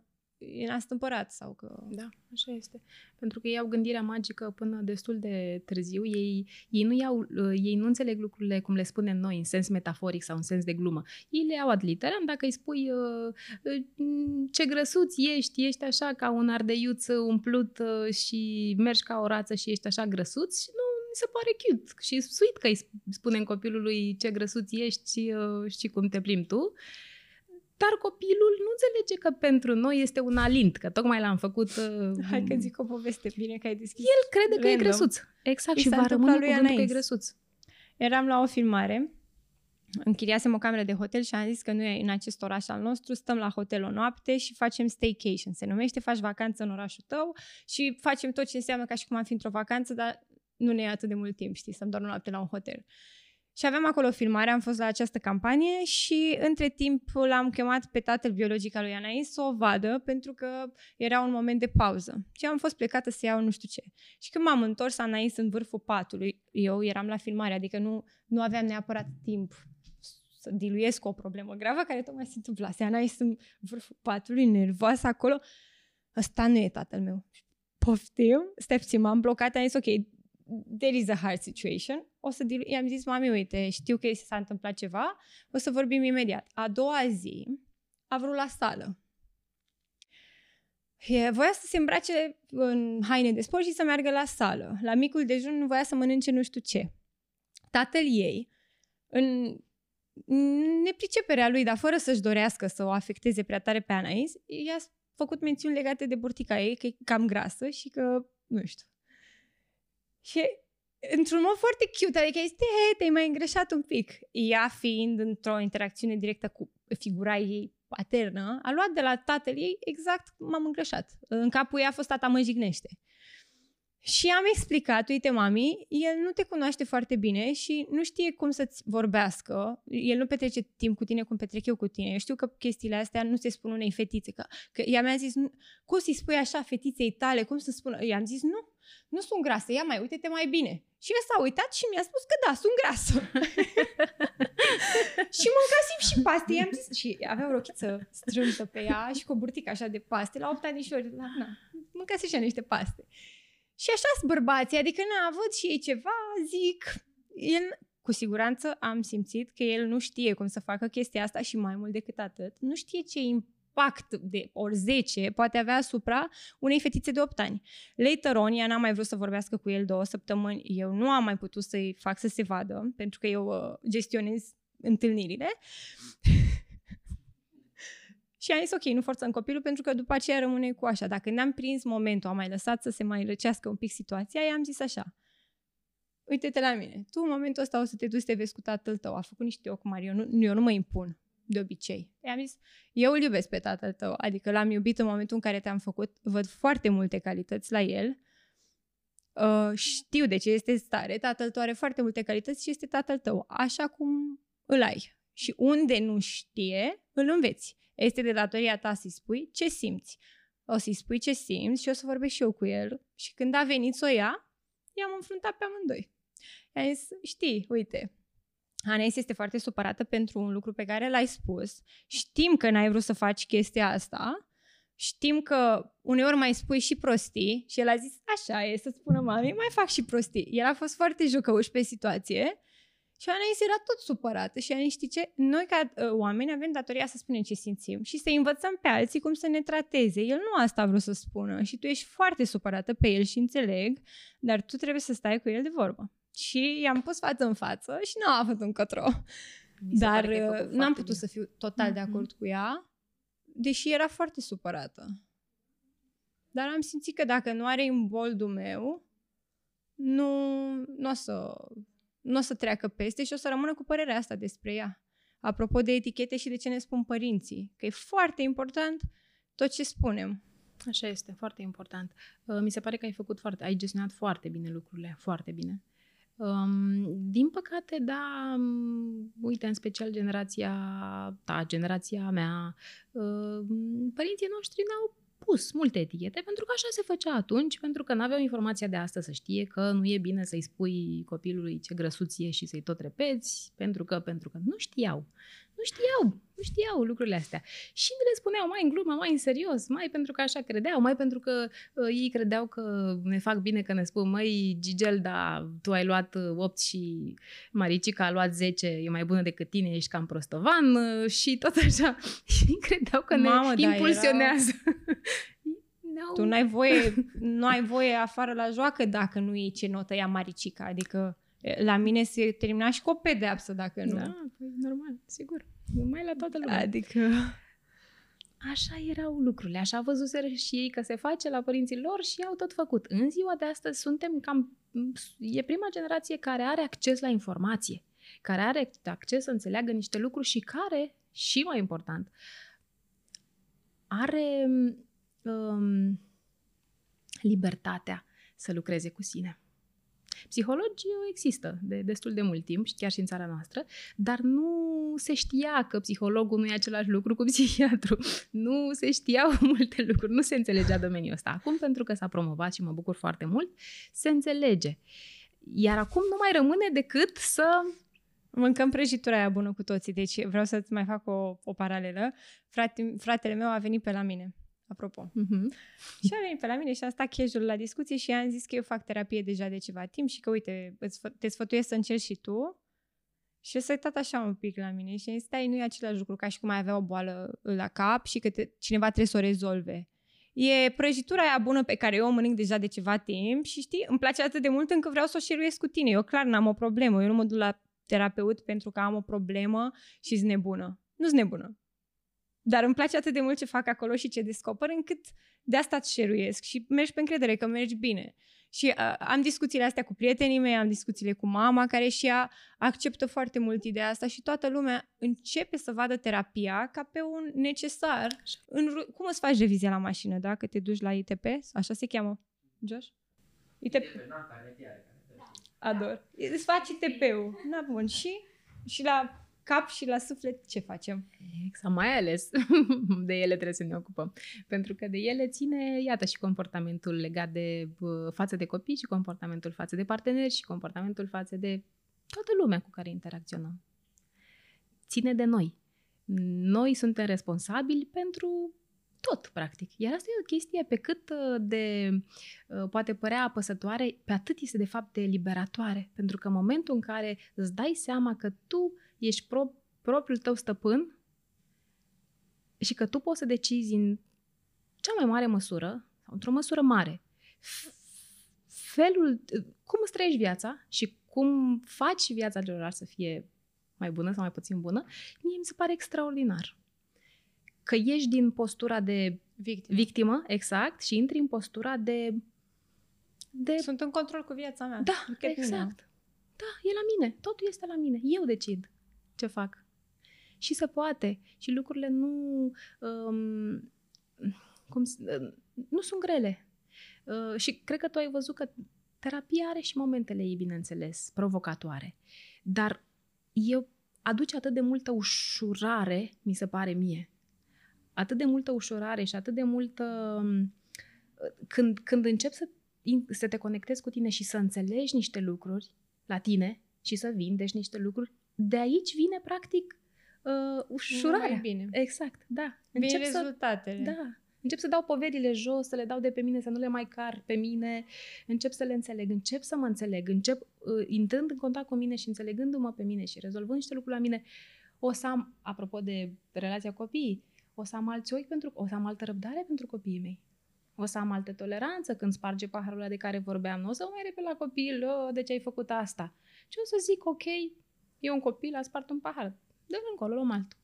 înastâmpărat. Sau că... Da, așa este. Pentru că ei au gândirea magică până destul de târziu. Ei, ei, nu, iau, uh, ei nu înțeleg lucrurile cum le spunem noi, în sens metaforic sau în sens de glumă. Ei le iau ad literam. Dacă îi spui uh, uh, ce grăsuț ești, ești așa ca un ardeiuț umplut uh, și mergi ca o rață și ești așa grăsuț, și nu mi se pare cute și sweet că îi sp- spunem copilului ce grăsuț ești și, uh, și cum te plimbi tu. Dar copilul nu înțelege că pentru noi este un alint, că tocmai l-am făcut... Uh, Hai că zic o poveste bine că ai deschis. El crede că e Random. grăsuț. Exact, I și s-a va întâmplat rămâne lui cuvântul că e Anais. grăsuț. Eram la o filmare, închiriasem o cameră de hotel și am zis că nu e în acest oraș al nostru, stăm la hotel o noapte și facem staycation. Se numește, faci vacanță în orașul tău și facem tot ce înseamnă ca și cum am fi într-o vacanță, dar nu ne ia atât de mult timp, știi, stăm doar o noapte la un hotel. Și aveam acolo filmare, am fost la această campanie și între timp l-am chemat pe tatăl biologic al lui Anais să o vadă pentru că era un moment de pauză. Și am fost plecată să iau nu știu ce. Și când m-am întors, Anais în vârful patului, eu eram la filmare, adică nu, nu aveam neapărat timp să diluiesc o problemă gravă care tocmai se întâmplase. Anais în vârful patului, nervoasă acolo. Ăsta nu e tatăl meu. Poftim? Stai puțin, m-am blocat, am zis, ok, there is a hard situation. O să dilu- I-am zis, mami, uite, știu că s-a întâmplat ceva, o să vorbim imediat. A doua zi a vrut la sală. E, voia să se îmbrace în haine de sport și să meargă la sală. La micul dejun nu voia să mănânce nu știu ce. Tatăl ei, în nepriceperea lui, dar fără să-și dorească să o afecteze prea tare pe Anais, i-a făcut mențiuni legate de burtica ei, că e cam grasă și că, nu știu. Și într-un mod foarte cute, adică este, he, te-ai mai îngreșat un pic. Ea fiind într-o interacțiune directă cu figura ei paternă, a luat de la tatăl ei exact cum m-am îngreșat. În capul ei a fost tata mă jignește. Și am explicat, uite mami, el nu te cunoaște foarte bine și nu știe cum să-ți vorbească. El nu petrece timp cu tine cum petrec eu cu tine. Eu știu că chestiile astea nu se spun unei fetițe. Că, că ea mi-a zis, "Nu, cum să-i spui așa fetiței tale, cum să spună? I-am zis, nu, nu sunt grasă, ia mai, uite-te mai bine. Și el s-a uitat și mi-a spus că da, sunt grasă. și mâncasem și paste. I-am zis, și avea o rochiță strânsă pe ea și cu o burtică așa de paste. La 8 anișori, la, na, mâncase și niște paste. Și așa sunt bărbații, adică na, văd și ei ceva, zic, el, cu siguranță am simțit că el nu știe cum să facă chestia asta și mai mult decât atât, nu știe ce impact de ori 10 poate avea asupra unei fetițe de 8 ani. Later on, ea n-a mai vrut să vorbească cu el două săptămâni, eu nu am mai putut să-i fac să se vadă, pentru că eu uh, gestionez întâlnirile. și am zis, ok, nu forțăm copilul, pentru că după aceea rămâne cu așa. Dacă ne-am prins momentul, am mai lăsat să se mai răcească un pic situația, i-am zis așa, uite-te la mine, tu în momentul ăsta o să te duci să te vezi cu tatăl tău, a făcut niște ochi mari, eu nu, eu nu mă impun de obicei. I-am zis, eu îl iubesc pe tatăl tău, adică l-am iubit în momentul în care te-am făcut, văd foarte multe calități la el, uh, știu de ce este stare, tatăl tău are foarte multe calități și este tatăl tău, așa cum îl ai. Și unde nu știe, îl înveți. Este de datoria ta să-i spui ce simți. O să-i spui ce simți și o să vorbesc și eu cu el. Și când a venit să o ia, i-am înfruntat pe amândoi. I-am zis, știi, uite, Anes este foarte supărată pentru un lucru pe care l-ai spus. Știm că n-ai vrut să faci chestia asta. Știm că uneori mai spui și prostii și el a zis, așa e, să spună mami, mai fac și prostii. El a fost foarte jucăuș pe situație și Anais era tot supărată și Anais știi ce? Noi ca uh, oameni avem datoria să spunem ce simțim și să învățăm pe alții cum să ne trateze. El nu asta a vrut să spună și tu ești foarte supărată pe el și înțeleg, dar tu trebuie să stai cu el de vorbă. Și i-am pus față în față și nu a avut încotro. Dar uh, n-am putut bine. să fiu total mm-hmm. de acord cu ea, deși era foarte supărată. Dar am simțit că dacă nu are imboldul meu, nu, nu o să nu o să treacă peste și o să rămână cu părerea asta despre ea. Apropo de etichete și de ce ne spun părinții, că e foarte important tot ce spunem. Așa este, foarte important. Uh, mi se pare că ai făcut foarte, ai gestionat foarte bine lucrurile, foarte bine. Um, din păcate, da, um, uite, în special generația ta, generația mea, uh, părinții noștri n-au pus multe etichete pentru că așa se făcea atunci, pentru că nu aveau informația de asta să știe că nu e bine să-i spui copilului ce grăsuție și să-i tot repeți, pentru că, pentru că nu știau. Nu știau, nu știau lucrurile astea. Și le spuneau mai în glumă, mai în serios, mai pentru că așa credeau, mai pentru că uh, ei credeau că ne fac bine că ne spun, măi, Gigel, da, tu ai luat 8 uh, și Maricica a luat 10, e mai bună decât tine, ești cam prostovan uh, și tot așa. Și credeau că Mamă, ne da, impulsionează. Era... no. Tu n-ai voie, nu ai voie afară la joacă dacă nu iei ce notă ia Maricica, adică la mine se termina și cu o pedeapsă dacă nu. Da, păi normal, sigur. Mai la toată lumea. Adică... Așa erau lucrurile, așa văzuseră și ei că se face la părinții lor și au tot făcut. În ziua de astăzi suntem cam... E prima generație care are acces la informație, care are acces să înțeleagă niște lucruri și care, și mai important, are um, libertatea să lucreze cu sine. Psihologi există de destul de mult timp, chiar și în țara noastră, dar nu se știa că psihologul nu e același lucru cu psihiatru. Nu se știau multe lucruri, nu se înțelegea domeniul ăsta. Acum, pentru că s-a promovat și mă bucur foarte mult, se înțelege. Iar acum nu mai rămâne decât să Mâncăm prăjitura aia bună cu toții, deci vreau să-ți mai fac o, o paralelă. Frate, fratele meu a venit pe la mine apropo. Uh-huh. Și a venit pe la mine și a stat casual la discuție și i-am zis că eu fac terapie deja de ceva timp și că, uite, te sfătuiesc să încerci și tu. Și s-a uitat așa un pic la mine și a zis, stai, nu e același lucru ca și cum ai avea o boală la cap și că te, cineva trebuie să o rezolve. E prăjitura aia bună pe care eu o mănânc deja de ceva timp și știi, îmi place atât de mult încât vreau să o șeruiesc cu tine. Eu clar n-am o problemă. Eu nu mă duc la terapeut pentru că am o problemă și sunt nebună. Nu sunt nebună. Dar îmi place atât de mult ce fac acolo și ce descoper, încât de asta îți șeruiesc și mergi pe încredere că mergi bine. Și uh, am discuțiile astea cu prietenii mei, am discuțiile cu mama, care și ea acceptă foarte mult ideea asta și toată lumea începe să vadă terapia ca pe un necesar. În, cum îți faci revizia la mașină, da? Că te duci la ITP? Așa se cheamă, Josh? ITP. Ador. Îți faci ITP-ul. Na, bun. Și, și la cap și la suflet ce facem? Exact, mai ales de ele trebuie să ne ocupăm. Pentru că de ele ține, iată, și comportamentul legat de față de copii și comportamentul față de parteneri și comportamentul față de toată lumea cu care interacționăm. ține de noi. Noi suntem responsabili pentru tot, practic. Iar asta e o chestie pe cât uh, de uh, poate părea apăsătoare, pe atât este de fapt de liberatoare. Pentru că în momentul în care îți dai seama că tu ești pro- propriul tău stăpân și că tu poți să decizi în cea mai mare măsură, sau într-o măsură mare, felul, cum îți trăiești viața și cum faci viața celorlalți să fie mai bună sau mai puțin bună, mie mi se pare extraordinar. Că ieși din postura de Victimă. victimă, exact, și intri în postura de... de Sunt în control cu viața mea. da, Look at me now. exact. Da, e la mine. Totul este la mine. Eu decid ce fac. Și se poate. Și lucrurile nu... Um, cum, s- uh, nu sunt grele. Uh, și cred că tu ai văzut că terapia are și momentele ei, bineînțeles, provocatoare. Dar eu aduce atât de multă ușurare, mi se pare mie. Atât de multă ușurare și atât de multă... um, Când, când încep să, in- să te conectezi cu tine și să înțelegi niște lucruri la tine și să vindești niște lucruri, de aici vine, practic, uh, ușurarea. Mai bine. Exact, da. Vin Încep să, rezultatele. da. Încep să dau poverile jos, să le dau de pe mine, să nu le mai car pe mine. Încep să le înțeleg, încep să mă înțeleg, încep uh, intrând în contact cu mine și înțelegându-mă pe mine și rezolvând niște lucruri la mine. O să am, apropo de relația copiii, o să am alți ochi pentru, o să am altă răbdare pentru copiii mei. O să am altă toleranță când sparge paharul ăla de care vorbeam. Nu o să mă mai repet la copil, "Oh, de ce ai făcut asta? Și o să zic, ok, e un copil, a spart un pahar. Dă-l încolo, luăm altul.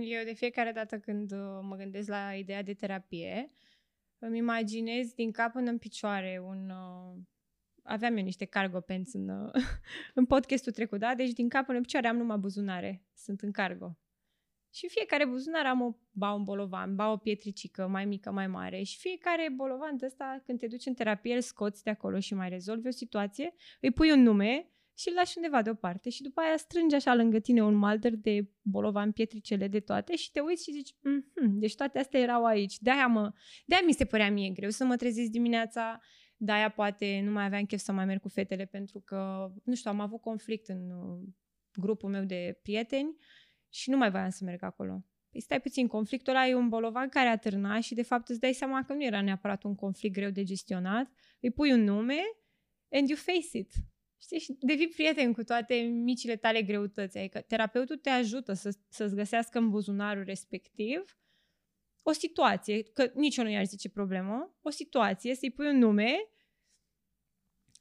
Eu de fiecare dată când uh, mă gândesc la ideea de terapie, îmi imaginez din cap până în picioare un... Uh, aveam eu niște cargo pants în, uh, în podcastul trecut, da? Deci din cap până în picioare am numai buzunare. Sunt în cargo. Și în fiecare buzunar am o, ba un bolovan, ba o pietricică mai mică, mai mare. Și fiecare bolovan de ăsta, când te duci în terapie, îl scoți de acolo și mai rezolvi o situație, îi pui un nume și îl lași undeva deoparte și după aia strângi așa lângă tine un malter de bolovan, pietricele de toate și te uiți și zici, mm-hmm, deci toate astea erau aici. De-aia, mă, de-aia mi se părea mie greu să mă trezesc dimineața, de-aia poate nu mai aveam chef să mai merg cu fetele pentru că, nu știu, am avut conflict în uh, grupul meu de prieteni și nu mai voiam să merg acolo. Păi stai puțin, conflictul ăla e un bolovan care a târnat și de fapt îți dai seama că nu era neapărat un conflict greu de gestionat. Îi pui un nume and you face it. Știi? Și devii prieten cu toate micile tale greutăți. Adică terapeutul te ajută să, să-ți găsească în buzunarul respectiv o situație, că nici eu nu i-aș zice problemă, o situație, să-i pui un nume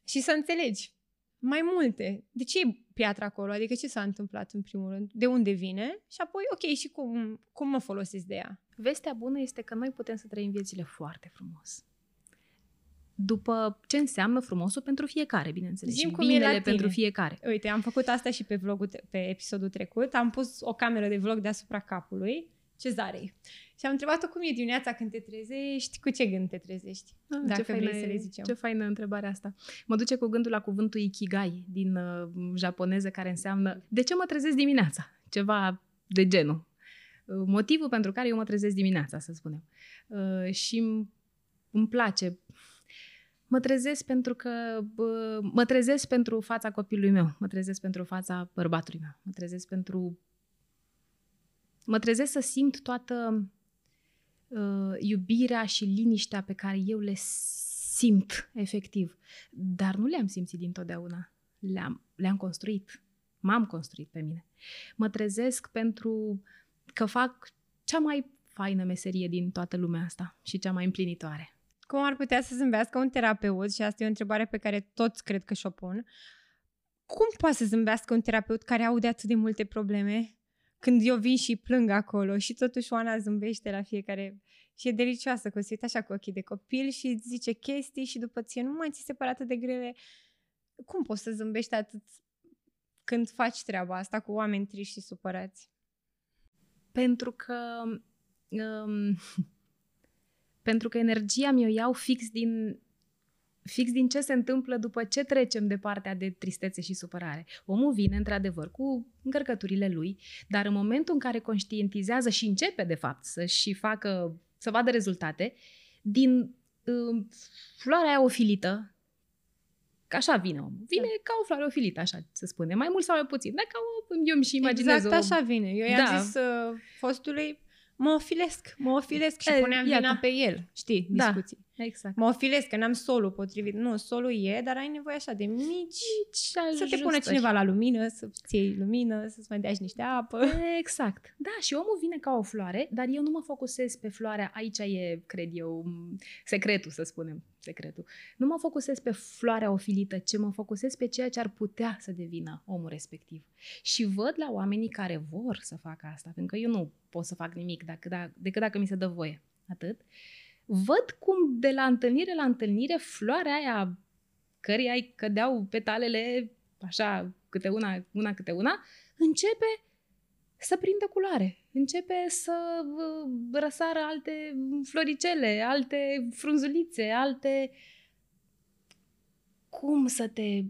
și să înțelegi mai multe. De ce e piatra acolo? Adică ce s-a întâmplat în primul rând? De unde vine? Și apoi, ok, și cum, cum mă folosesc de ea? Vestea bună este că noi putem să trăim viețile foarte frumos. După ce înseamnă frumosul pentru fiecare, bineînțeles. Zim și cum e la binele tine. pentru fiecare. Uite, am făcut asta și pe vlogul, te- pe episodul trecut. Am pus o cameră de vlog deasupra capului cezarei. Și am întrebat-o cum e dimineața când te trezești, cu ce gând te trezești. Ah, Dacă ce vrei faină să e- le zicem. Ce faină întrebarea asta. Mă duce cu gândul la cuvântul ikigai din uh, japoneză care înseamnă de ce mă trezesc dimineața? Ceva de genul. Uh, motivul pentru care eu mă trezesc dimineața, să spunem. Uh, și îmi- îmi place. Mă trezesc pentru că uh, mă trezesc pentru fața copilului meu, mă trezesc pentru fața bărbatului meu, mă trezesc pentru mă trezesc să simt toată uh, iubirea și liniștea pe care eu le simt efectiv. Dar nu le-am simțit dintotdeauna. Le-am, le-am construit. M-am construit pe mine. Mă trezesc pentru că fac cea mai faină meserie din toată lumea asta și cea mai împlinitoare. Cum ar putea să zâmbească un terapeut, și asta e o întrebare pe care toți cred că și-o pun, cum poate să zâmbească un terapeut care aude atât de multe probleme? Când eu vin și plâng acolo și totuși Oana zâmbește la fiecare și e delicioasă că se uită așa cu ochii de copil și îți zice chestii și după ție nu mai ți se pare atât de grele. Cum poți să zâmbești atât când faci treaba asta cu oameni triști și supărați? Pentru că um, pentru că energia mi-o iau fix din fix din ce se întâmplă după ce trecem de partea de tristețe și supărare. Omul vine, într-adevăr, cu încărcăturile lui, dar în momentul în care conștientizează și începe, de fapt, să și facă, să vadă rezultate, din uh, floarea aia ofilită, Că așa vine omul. Vine da. ca o floare ofilită, așa se spune. Mai mult sau mai puțin. Dar ca o, eu îmi și imaginez Exact o... așa vine. Eu i-am Da. zis uh, fostului, mă ofilesc, mă ofilesc și E, puneam iată. vina pe el. Știi, Da. discuții. Exact. Mă ofilesc, că n-am solul potrivit. Nu, solul e, dar ai nevoie așa de mici... Să te pună cineva la lumină, să-ți iei lumină, să-ți mai dea și niște apă. Exact. Da, și omul vine ca o floare, dar eu nu mă focusez pe floarea. Aici e, cred eu, m, secretul, să spunem, secretul. Nu mă focusez pe floarea ofilită, ci mă focusez pe ceea ce ar putea să devină omul respectiv. Și văd la oamenii care vor să facă asta, pentru că eu nu pot să fac nimic dacă, da, decât dacă mi se dă voie. Atât. Văd cum de la întâlnire la întâlnire floarea aia căreia îi cădeau petalele așa câte una, una câte una, începe să prindă culoare. Începe să uh, răsară alte floricele, alte frunzulițe, alte... Cum să te...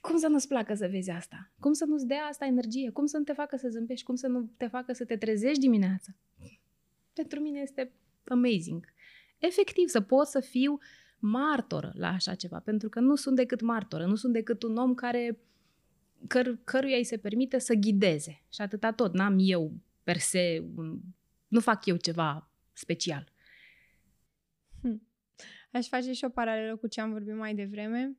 Cum să nu-ți placă să vezi asta? Cum să nu-ți dea asta energie? Cum să nu te facă să zâmbești? Cum să nu te facă să te trezești dimineața? Pentru mine este amazing. Efectiv, să pot să fiu martoră la așa ceva, pentru că nu sunt decât martoră, nu sunt decât un om care căr, căruia îi se permite să ghideze. Și atâta tot. N-am eu, per se, un, nu fac eu ceva special. Aș face și o paralelă cu ce am vorbit mai devreme,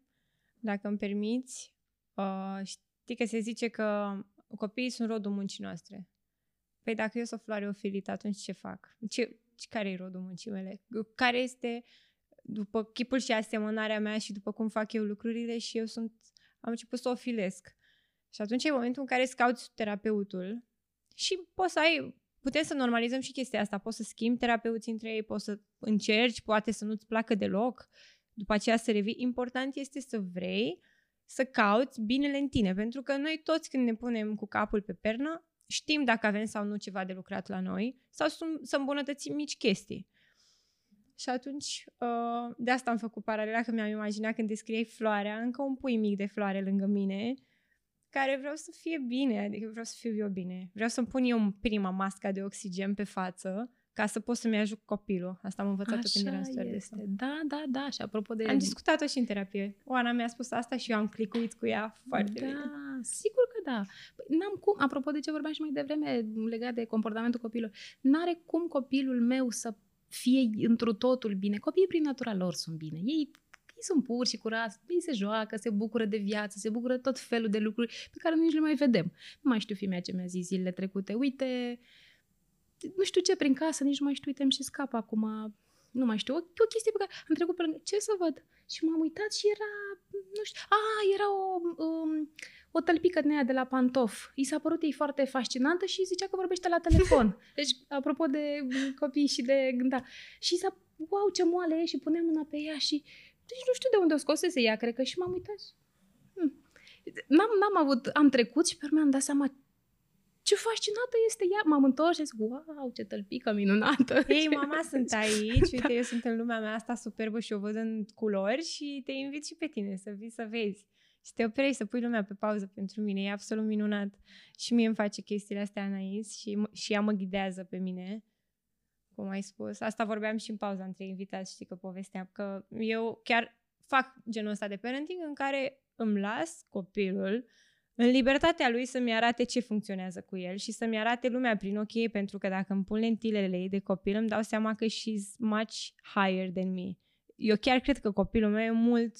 dacă îmi permiți. Uh, știi că se zice că copiii sunt rodul muncii noastre. Păi dacă eu sunt o floare ofilită, atunci ce fac? Ce, care e rodul muncii mele? Care este, după chipul și asemănarea mea și după cum fac eu lucrurile și eu sunt, am început să o ofilesc. Și atunci e momentul în care îți cauți terapeutul și poți să ai, putem să normalizăm și chestia asta, poți să schimbi terapeuții între ei, poți să încerci, poate să nu-ți placă deloc, după aceea să revii. Important este să vrei să cauți binele în tine, pentru că noi toți când ne punem cu capul pe pernă, știm dacă avem sau nu ceva de lucrat la noi sau să îmbunătățim mici chestii. Și atunci, uh, de asta am făcut paralela, că mi-am imaginat când descriei floarea, încă un pui mic de floare lângă mine, care vreau să fie bine, adică vreau să fiu eu bine. Vreau să-mi pun eu prima masca de oxigen pe față, ca să pot să-mi ajut copilul. Asta am învățat-o când eram stewardessă. Da, da, da. Și apropo de... Am discutat-o și în terapie. Oana mi-a spus asta și eu am clicuit cu ea foarte da, bine. sigur că da. Păi, n-am cum, apropo de ce vorbeam și mai devreme legat de comportamentul copilului, n-are cum copilul meu să fie întru totul bine. Copiii prin natura lor sunt bine. Ei ei sunt puri și curați, ei se joacă, se bucură de viață, se bucură tot felul de lucruri pe care nici le mai vedem. Nu mai știu fimea ce mi-a zis zilele trecute, uite, nu știu ce prin casă, nici nu mai știu, uite, îmi și scapă acum, nu mai știu, o, o chestie pe care am trecut pe lângă, ce să văd? Și m-am uitat și era, nu știu, a, era o, um, o tălpică din aia de la pantof. I s-a părut ei foarte fascinantă și zicea că vorbește la telefon. Deci, apropo de copii și de gânda. Și s-a, wow, ce moale e și puneam mâna pe ea și deci nu știu de unde o scosese ea, cred că și m-am uitat. Hmm. N-am, n-am avut, am trecut și pe urmă am dat seama ce fascinată este ea. M-am întors și zic, wow, ce tălpică minunată. Ei, mama, sunt aici, uite, eu sunt în lumea mea asta superbă și o văd în culori și te invit și pe tine să vii să vezi. Și te oprești să pui lumea pe pauză pentru mine. E absolut minunat. Și mie îmi face chestiile astea Anais și, și ea mă ghidează pe mine cum ai spus. Asta vorbeam și în pauza între invitați, știi că povesteam că eu chiar fac genul ăsta de parenting în care îmi las copilul în libertatea lui să-mi arate ce funcționează cu el și să-mi arate lumea prin ochii ei, pentru că dacă îmi pun lentilele ei de copil, îmi dau seama că she's much higher than me. Eu chiar cred că copilul meu e mult,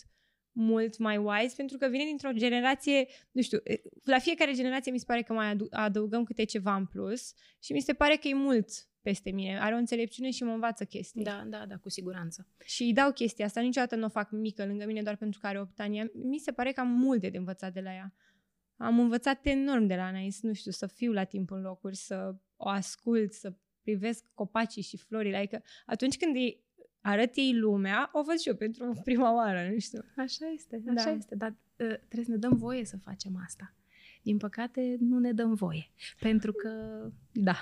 mult mai wise, pentru că vine dintr-o generație, nu știu, la fiecare generație mi se pare că mai adăugăm câte ceva în plus și mi se pare că e mult peste mine. Are o înțelepciune și mă învață chestii. Da, da, da, cu siguranță. Și îi dau chestia asta. Niciodată nu o fac mică lângă mine doar pentru că are 8 ani. Mi se pare că am multe de învățat de la ea. Am învățat enorm de la Anais, nu știu, să fiu la timp în locuri, să o ascult, să privesc copacii și florile. Adică atunci când îi arăt ei lumea, o văd și eu pentru prima oară, nu știu. Așa este, așa da. este. Dar uh, trebuie să ne dăm voie să facem asta. Din păcate, nu ne dăm voie. Pentru că, da.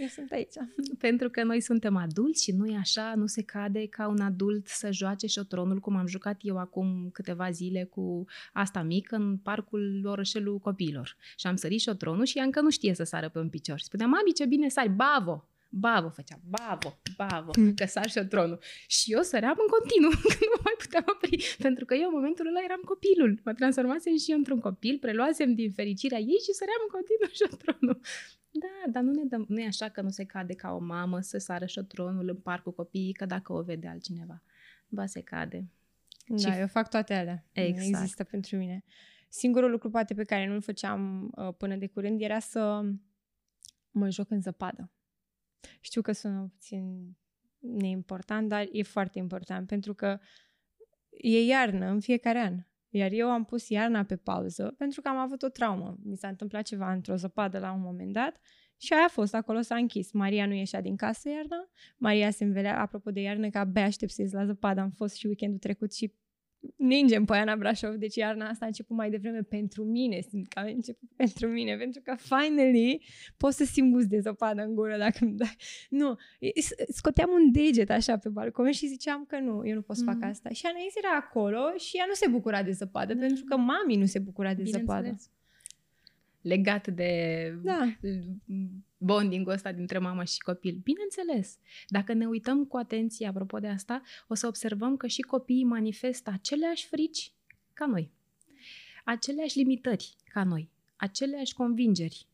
Eu sunt aici. Pentru că noi suntem adulți și nu e așa, nu se cade ca un adult să joace șotronul, cum am jucat eu acum câteva zile cu asta mică în parcul orășelul copiilor. Și am sărit șotronul și ea încă nu știe să sară pe un picior. Spunea, mami, ce bine sari, bavo! Bavo, făcea, bavo, bavo, Mm. că sar șotronul. Și eu săream în continuu, că nu mă mai puteam opri. Pentru că eu în momentul ăla eram copilul. Mă transformasem și eu într-un copil, preluasem din fericirea ei și săream în continuu șotronul. Da, dar nu, ne dăm, nu e așa că nu se cade ca o mamă să sară șotronul în parc cu copiii, că dacă o vede altcineva. Ba se cade. Da, Și- eu fac toate alea. Exact. Nu există pentru mine. Singurul lucru poate pe care nu-l făceam uh, până de curând era să mă joc în zăpadă. Știu că sună puțin neimportant, dar e foarte important pentru că e iarnă în fiecare an. Iar eu am pus iarna pe pauză pentru că am avut o traumă. Mi s-a întâmplat ceva într-o zăpadă la un moment dat și aia a fost, acolo s-a închis. Maria nu ieșea din casă iarna, Maria se învelea, apropo de iarnă, că abia aștept să ies la zăpadă. Am fost și weekendul trecut și ningem pe Ana Brașov, deci iarna asta a început mai devreme pentru mine, simt că a început pentru mine, pentru că finally pot să simt gust de zăpadă în gură dacă îmi dai. Nu, e- s- scoteam un deget așa pe balcon și ziceam că nu, eu nu pot să fac Mhm. asta. Și Anais era acolo și ea nu se bucura de zăpadă, Da. pentru că mami nu se bucura de zăpadă. Bineînțeles. Legat de Da. Bonding-ul ăsta dintre mamă și copil. Bineînțeles, dacă ne uităm cu atenție apropo de asta, o să observăm că și copiii manifestă aceleași frici ca noi, aceleași limitări ca noi, aceleași convingeri,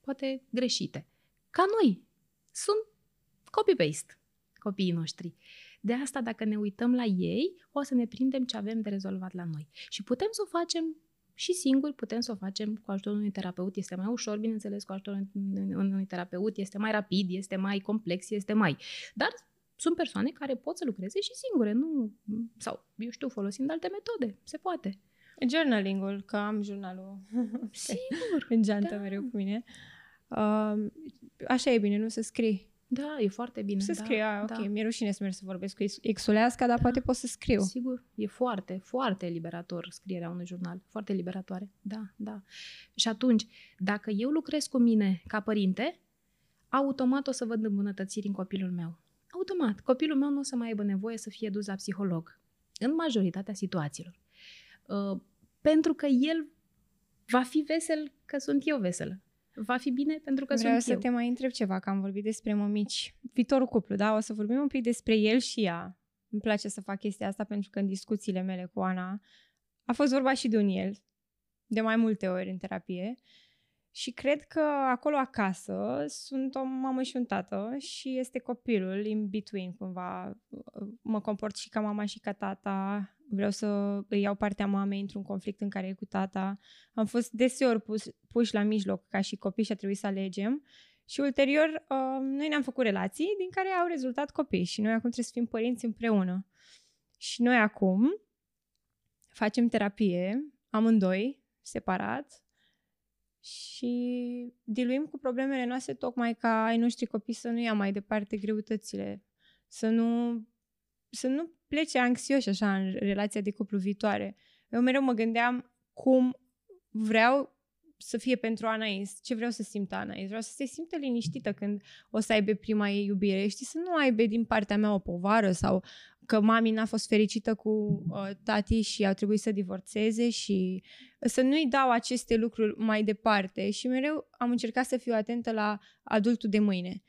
poate greșite, ca noi. Sunt copy-paste copiii noștri. De asta, dacă ne uităm la ei, o să ne prindem ce avem de rezolvat la noi. Și putem să o facem și singuri, putem să o facem cu ajutorul unui terapeut. Este mai ușor, bineînțeles, cu ajutorul unui- unui terapeut, este mai rapid, este mai complex, este mai... Dar sunt persoane care pot să lucreze și singure, nu... Sau, eu știu, folosind alte metode. Se poate. Journaling-ul, că am jurnalul Sigur. în geantă Da. mereu cu mine. Uh, așa e bine, nu să scrii. Da, e foarte bine. Să da, scrii, a, ok, da. mi-e rușine să merg să vorbesc cu ex- exuleasca, dar poate pot să scriu. Sigur, e foarte, foarte liberator scrierea unui jurnal. Foarte liberatoare. Da, da. Și atunci, dacă eu lucrez cu mine ca părinte, automat o să văd îmbunătățiri în copilul meu. Automat. Copilul meu nu o să mai aibă nevoie să fie dus la psiholog. În majoritatea situațiilor. Uh, pentru că el va fi vesel că sunt eu veselă. Va fi bine pentru că Vreau sunt să eu. te mai întreb ceva, că am vorbit despre mămici. Viitorul cuplu, da? O să vorbim un pic despre el și ea. Îmi place să fac chestia asta pentru că în discuțiile mele cu Ana a fost vorba și de un el, de mai multe ori în terapie. Și cred că acolo acasă sunt o mamă și un tată și este copilul in between cumva. Mă comport și ca mama și ca tata. Vreau să îi iau partea mamei într-un conflict în care e cu tata. Am fost deseori pus, puși la mijloc ca și copii și a trebuit să alegem. Și ulterior, uh, noi ne-am făcut relații din care au rezultat copii și noi acum trebuie să fim părinți împreună. Și noi acum facem terapie, amândoi, separat, și diluim cu problemele noastre tocmai ca ai noștri copii să nu ia mai departe greutățile, să nu, să nu plece anxioși așa în relația de cuplu viitoare. Eu mereu mă gândeam cum vreau să fie pentru Anais, ce vreau să simtă Anais. Vreau să se simtă liniștită când o să aibă prima ei iubire, știi, să nu aibă din partea mea o povară sau că mami n-a fost fericită cu uh, tati și au trebuit să divorțeze și să nu-i dau aceste lucruri mai departe și mereu am încercat să fiu atentă la adultul de mâine.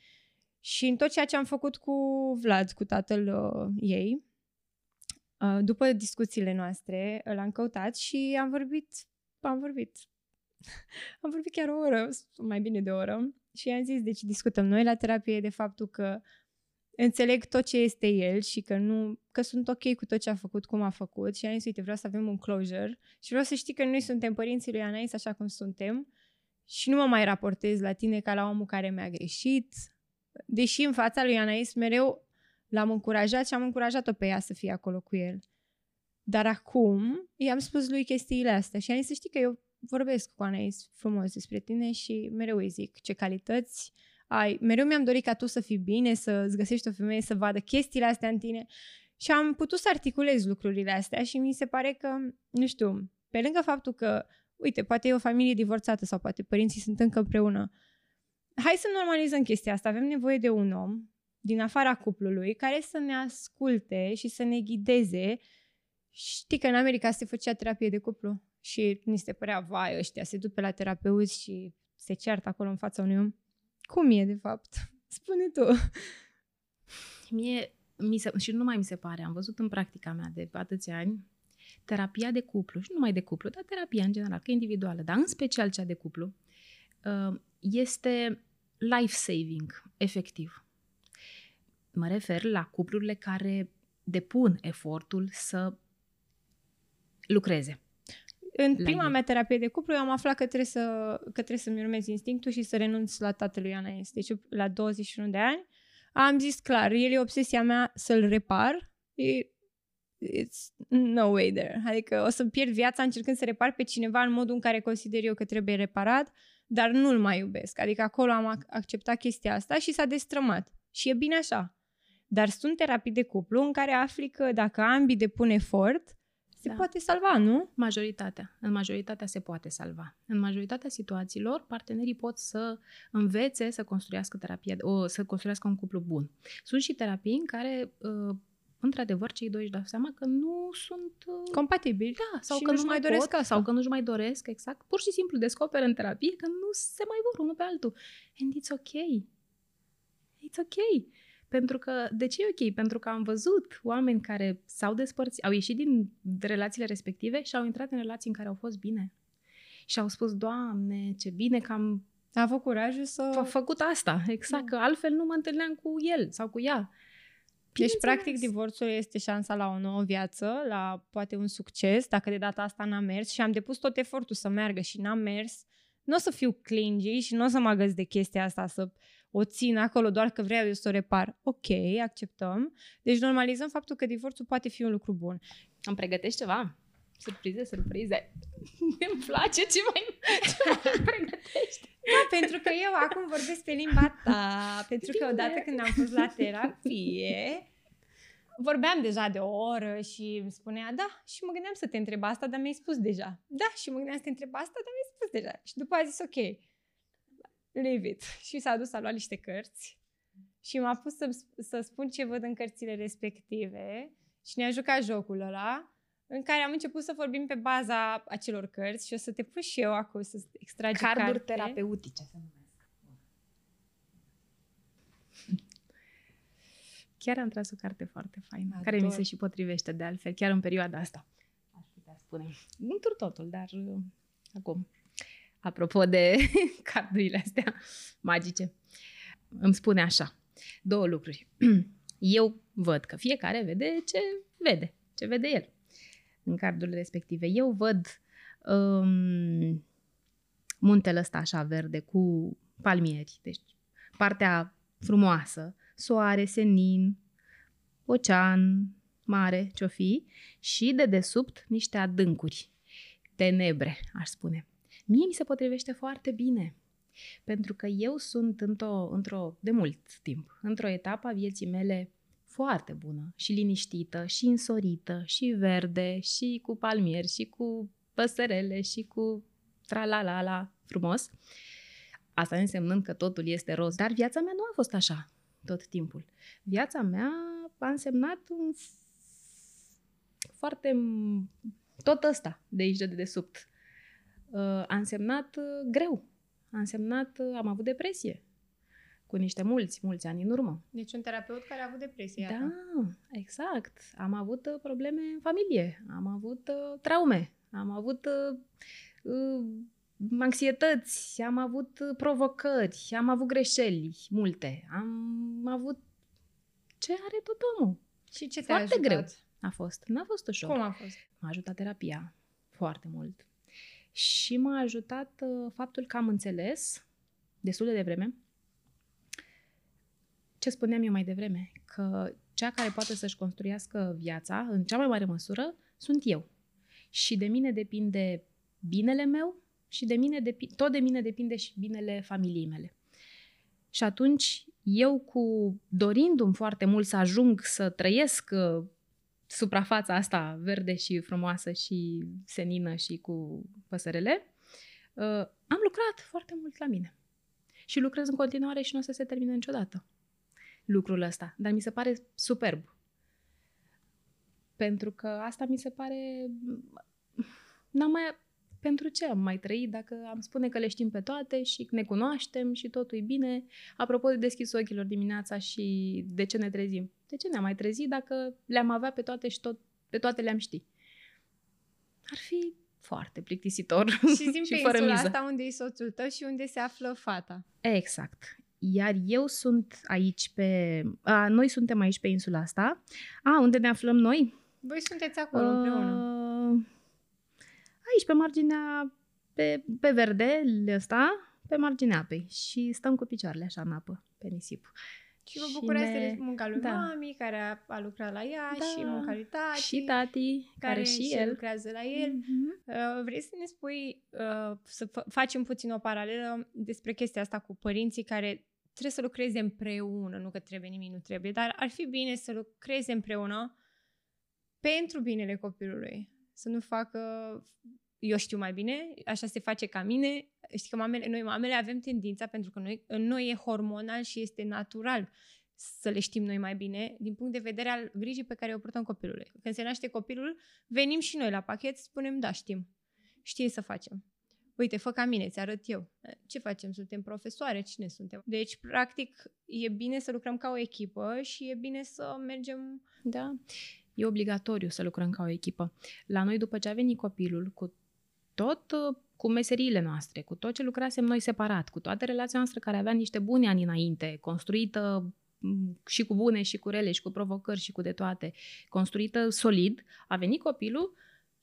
Și în tot ceea ce am făcut cu Vlad, cu tatăl uh, ei, uh, după discuțiile noastre, l-am căutat și am vorbit, am vorbit, am vorbit chiar o oră, mai bine de o oră și i-am zis, deci discutăm noi la terapie de faptul că înțeleg tot ce este el și că nu că sunt ok cu tot ce a făcut, cum a făcut. Și am zis, uite, vreau să avem un closure și vreau să știi că noi suntem părinții lui Anais așa cum suntem și nu mă mai raportez la tine ca la omul care mi-a greșit, deși în fața lui Anais mereu l-am încurajat și am încurajat-o pe ea să fie acolo cu el. Dar acum i-am spus lui chestiile astea și am zis să știi că eu vorbesc cu Anais frumos despre tine și mereu îi zic ce calități ai. Mereu mi-am dorit ca tu să fii bine, să îți găsești o femeie să vadă chestiile astea în tine și am putut să articulez lucrurile astea și mi se pare că, nu știu, pe lângă faptul că, uite, poate e o familie divorțată sau poate părinții sunt încă împreună, hai să normalizăm chestia asta. Avem nevoie de un om din afara cuplului care să ne asculte și să ne ghideze. Știi că în America se făcea terapie de cuplu și ni se părea, vai, ăștia se duc pe la terapeuți și se ceartă acolo în fața unui om. Cum e, de fapt? Spune tu. Mie, mi se, și nu mai mi se pare, am văzut în practica mea de atâția ani, terapia de cuplu, și nu numai de cuplu, dar terapia în general, că individuală, dar în special cea de cuplu, uh, este life-saving, efectiv. Mă refer la cuplurile care depun efortul să lucreze. În prima ei. mea terapie de cuplu eu am aflat că trebuie, să, că trebuie să-mi urmez instinctul și să renunț la tatălui Anaes. Deci la 21 de ani am zis clar, el e obsesia mea să-l repar. It's no way there. Adică o să pierd viața încercând să repar pe cineva în modul în care consider eu că trebuie reparat, dar nu-l mai iubesc. Adică acolo am acceptat chestia asta și s-a destrămat. Și e bine așa. Dar sunt terapii de cuplu în care afli că dacă ambii depun efort, se da. poate salva, nu? Majoritatea. În majoritatea se poate salva. În majoritatea situațiilor, partenerii pot să învețe să construiască terapie, o, să construiască un cuplu bun. Sunt și terapii în care uh, într-adevăr, cei doi își dau seama că nu sunt uh, compatibili. Da, sau că nu mai doresc pot, sau că nu-și mai doresc, exact. Pur și simplu descoperă în terapie că nu se mai vor unul pe altul. And it's ok. It's ok. Pentru că, de ce e ok? Pentru că am văzut oameni care s-au despărțit, au ieșit din relațiile respective și au intrat în relații în care au fost bine. Și au spus, Doamne, ce bine că am a avut curajul să... A făcut asta, exact, da. că altfel nu mă întâlneam cu el sau cu ea. Deci, practic, divorțul este șansa la o nouă viață, la poate un succes, dacă de data asta n-a mers și am depus tot efortul să meargă și n-am mers, nu o să fiu clingy și nu o să mă agăs de chestia asta, să o țin acolo doar că vreau eu să o repar. Ok, acceptăm. Deci normalizăm faptul că divorțul poate fi un lucru bun. Îmi pregătești ceva? Surprize, surprize. Îmi place ce mai, ce mai pregătești. Da, pentru că eu acum vorbesc pe limba ta, pentru Bine. că odată când am fost la terapie, vorbeam deja de o oră și îmi spunea, da, și mă gândeam să te întreb asta, dar mi-ai spus deja. Da, și mă gândeam să te întreb asta, dar mi-ai spus deja. Și după a zis, ok, leave it. Și s-a dus, a luat niște cărți și m-a pus să, să spun ce văd în cărțile respective și ne-a jucat jocul ăla în care am început să vorbim pe baza acelor cărți și o să te pun și eu acum să extragi Carduri carte. terapeutice se numesc. Chiar am tras o carte foarte faină, Ador. care mi se și potrivește de altfel, chiar în perioada asta. Aș putea spune. Nu totul, dar uh, acum apropo de cardurile astea magice, îmi spune așa, două lucruri. Eu văd că fiecare vede ce vede, ce vede el în cardurile respective. Eu văd um, muntele ăsta așa verde cu palmieri, deci partea frumoasă, soare, senin, ocean, mare, ce-o fi, și de desubt niște adâncuri, tenebre, aș spune. Mie mi se potrivește foarte bine. Pentru că eu sunt într-o, într-o, de mult timp, într-o etapă a vieții mele foarte bună și liniștită și însorită și verde și cu palmieri și cu păsărele și cu tralalala frumos. Asta însemnând că totul este roz. Dar viața mea nu a fost așa tot timpul. Viața mea a însemnat un foarte tot ăsta de aici de desubt Uh, a însemnat uh, greu. A însemnat, uh, am avut depresie cu niște mulți, mulți ani în urmă. Deci un terapeut care a avut depresie. Da, iată. exact. Am avut probleme în familie, am avut uh, traume, am avut uh, uh, anxietăți, am avut provocări, am avut greșeli multe, am avut ce are tot omul. Și ce te-a Foarte greu a fost. N-a fost ușor. Cum a fost? M-a ajutat terapia foarte mult și m-a ajutat uh, faptul că am înțeles destul de devreme ce spuneam eu mai devreme, că cea care poate să-și construiască viața, în cea mai mare măsură, sunt eu. Și de mine depinde binele meu și de mine depi- tot de mine depinde și binele familiei mele. Și atunci, eu cu dorindu-mi foarte mult să ajung să trăiesc uh, suprafața asta verde și frumoasă și senină și cu păsărele, uh, am lucrat foarte mult la mine. Și lucrez în continuare și nu o să se termine niciodată lucrul ăsta. Dar mi se pare superb. Pentru că asta mi se pare... N-am mai... pentru ce am mai trăit dacă am spune că le știm pe toate și ne cunoaștem și totul e bine? Apropo de deschis ochilor dimineața și de ce ne trezim. De ce ne-am mai trezit dacă le-am avea pe toate și tot, pe toate le-am ști? Ar fi foarte plictisitor Și zim și pe fără insula miză. asta unde e soțul tău și unde se află fata. Exact. Iar eu sunt aici pe... A, noi suntem aici pe insula asta. A, unde ne aflăm noi? Voi sunteți acolo împreună. Uh, aici, pe marginea, pe, pe verde, ăsta, pe marginea apei. Și stăm cu picioarele așa în apă, pe nisip. Și vă bucurați ne- de munca lui da. mami, care a, a lucrat la ea, Da. și munca lui tati, și tati, care, care și el. lucrează la el. Mhm. Uh, vrei să ne spui, uh, să f- facem puțin o paralelă despre chestia asta cu părinții care trebuie să lucreze împreună, nu că trebuie, nimic nu trebuie, dar ar fi bine să lucreze împreună pentru binele copilului. Să nu facă, eu știu mai bine, așa se face ca mine. Știi că mamele, noi mamele avem tendința, pentru că noi, în noi e hormonal și este natural să le știm noi mai bine, din punct de vedere al grijii pe care o purtăm copilului. Când se naște copilul, venim și noi la pachet, spunem, da, știm. Știi să facem. Uite, fă ca mine, ți arăt eu. Ce facem? Suntem profesoare? Cine suntem? Deci, practic, e bine să lucrăm ca o echipă și e bine să mergem... Da. E obligatoriu să lucrăm ca o echipă. La noi, după ce a venit copilul, cu tot uh, cu meseriile noastre, cu tot ce lucrasem noi separat, cu toată relația noastră care avea niște bune ani înainte, construită m, și cu bune și cu rele și cu provocări și cu de toate, construită solid, a venit copilul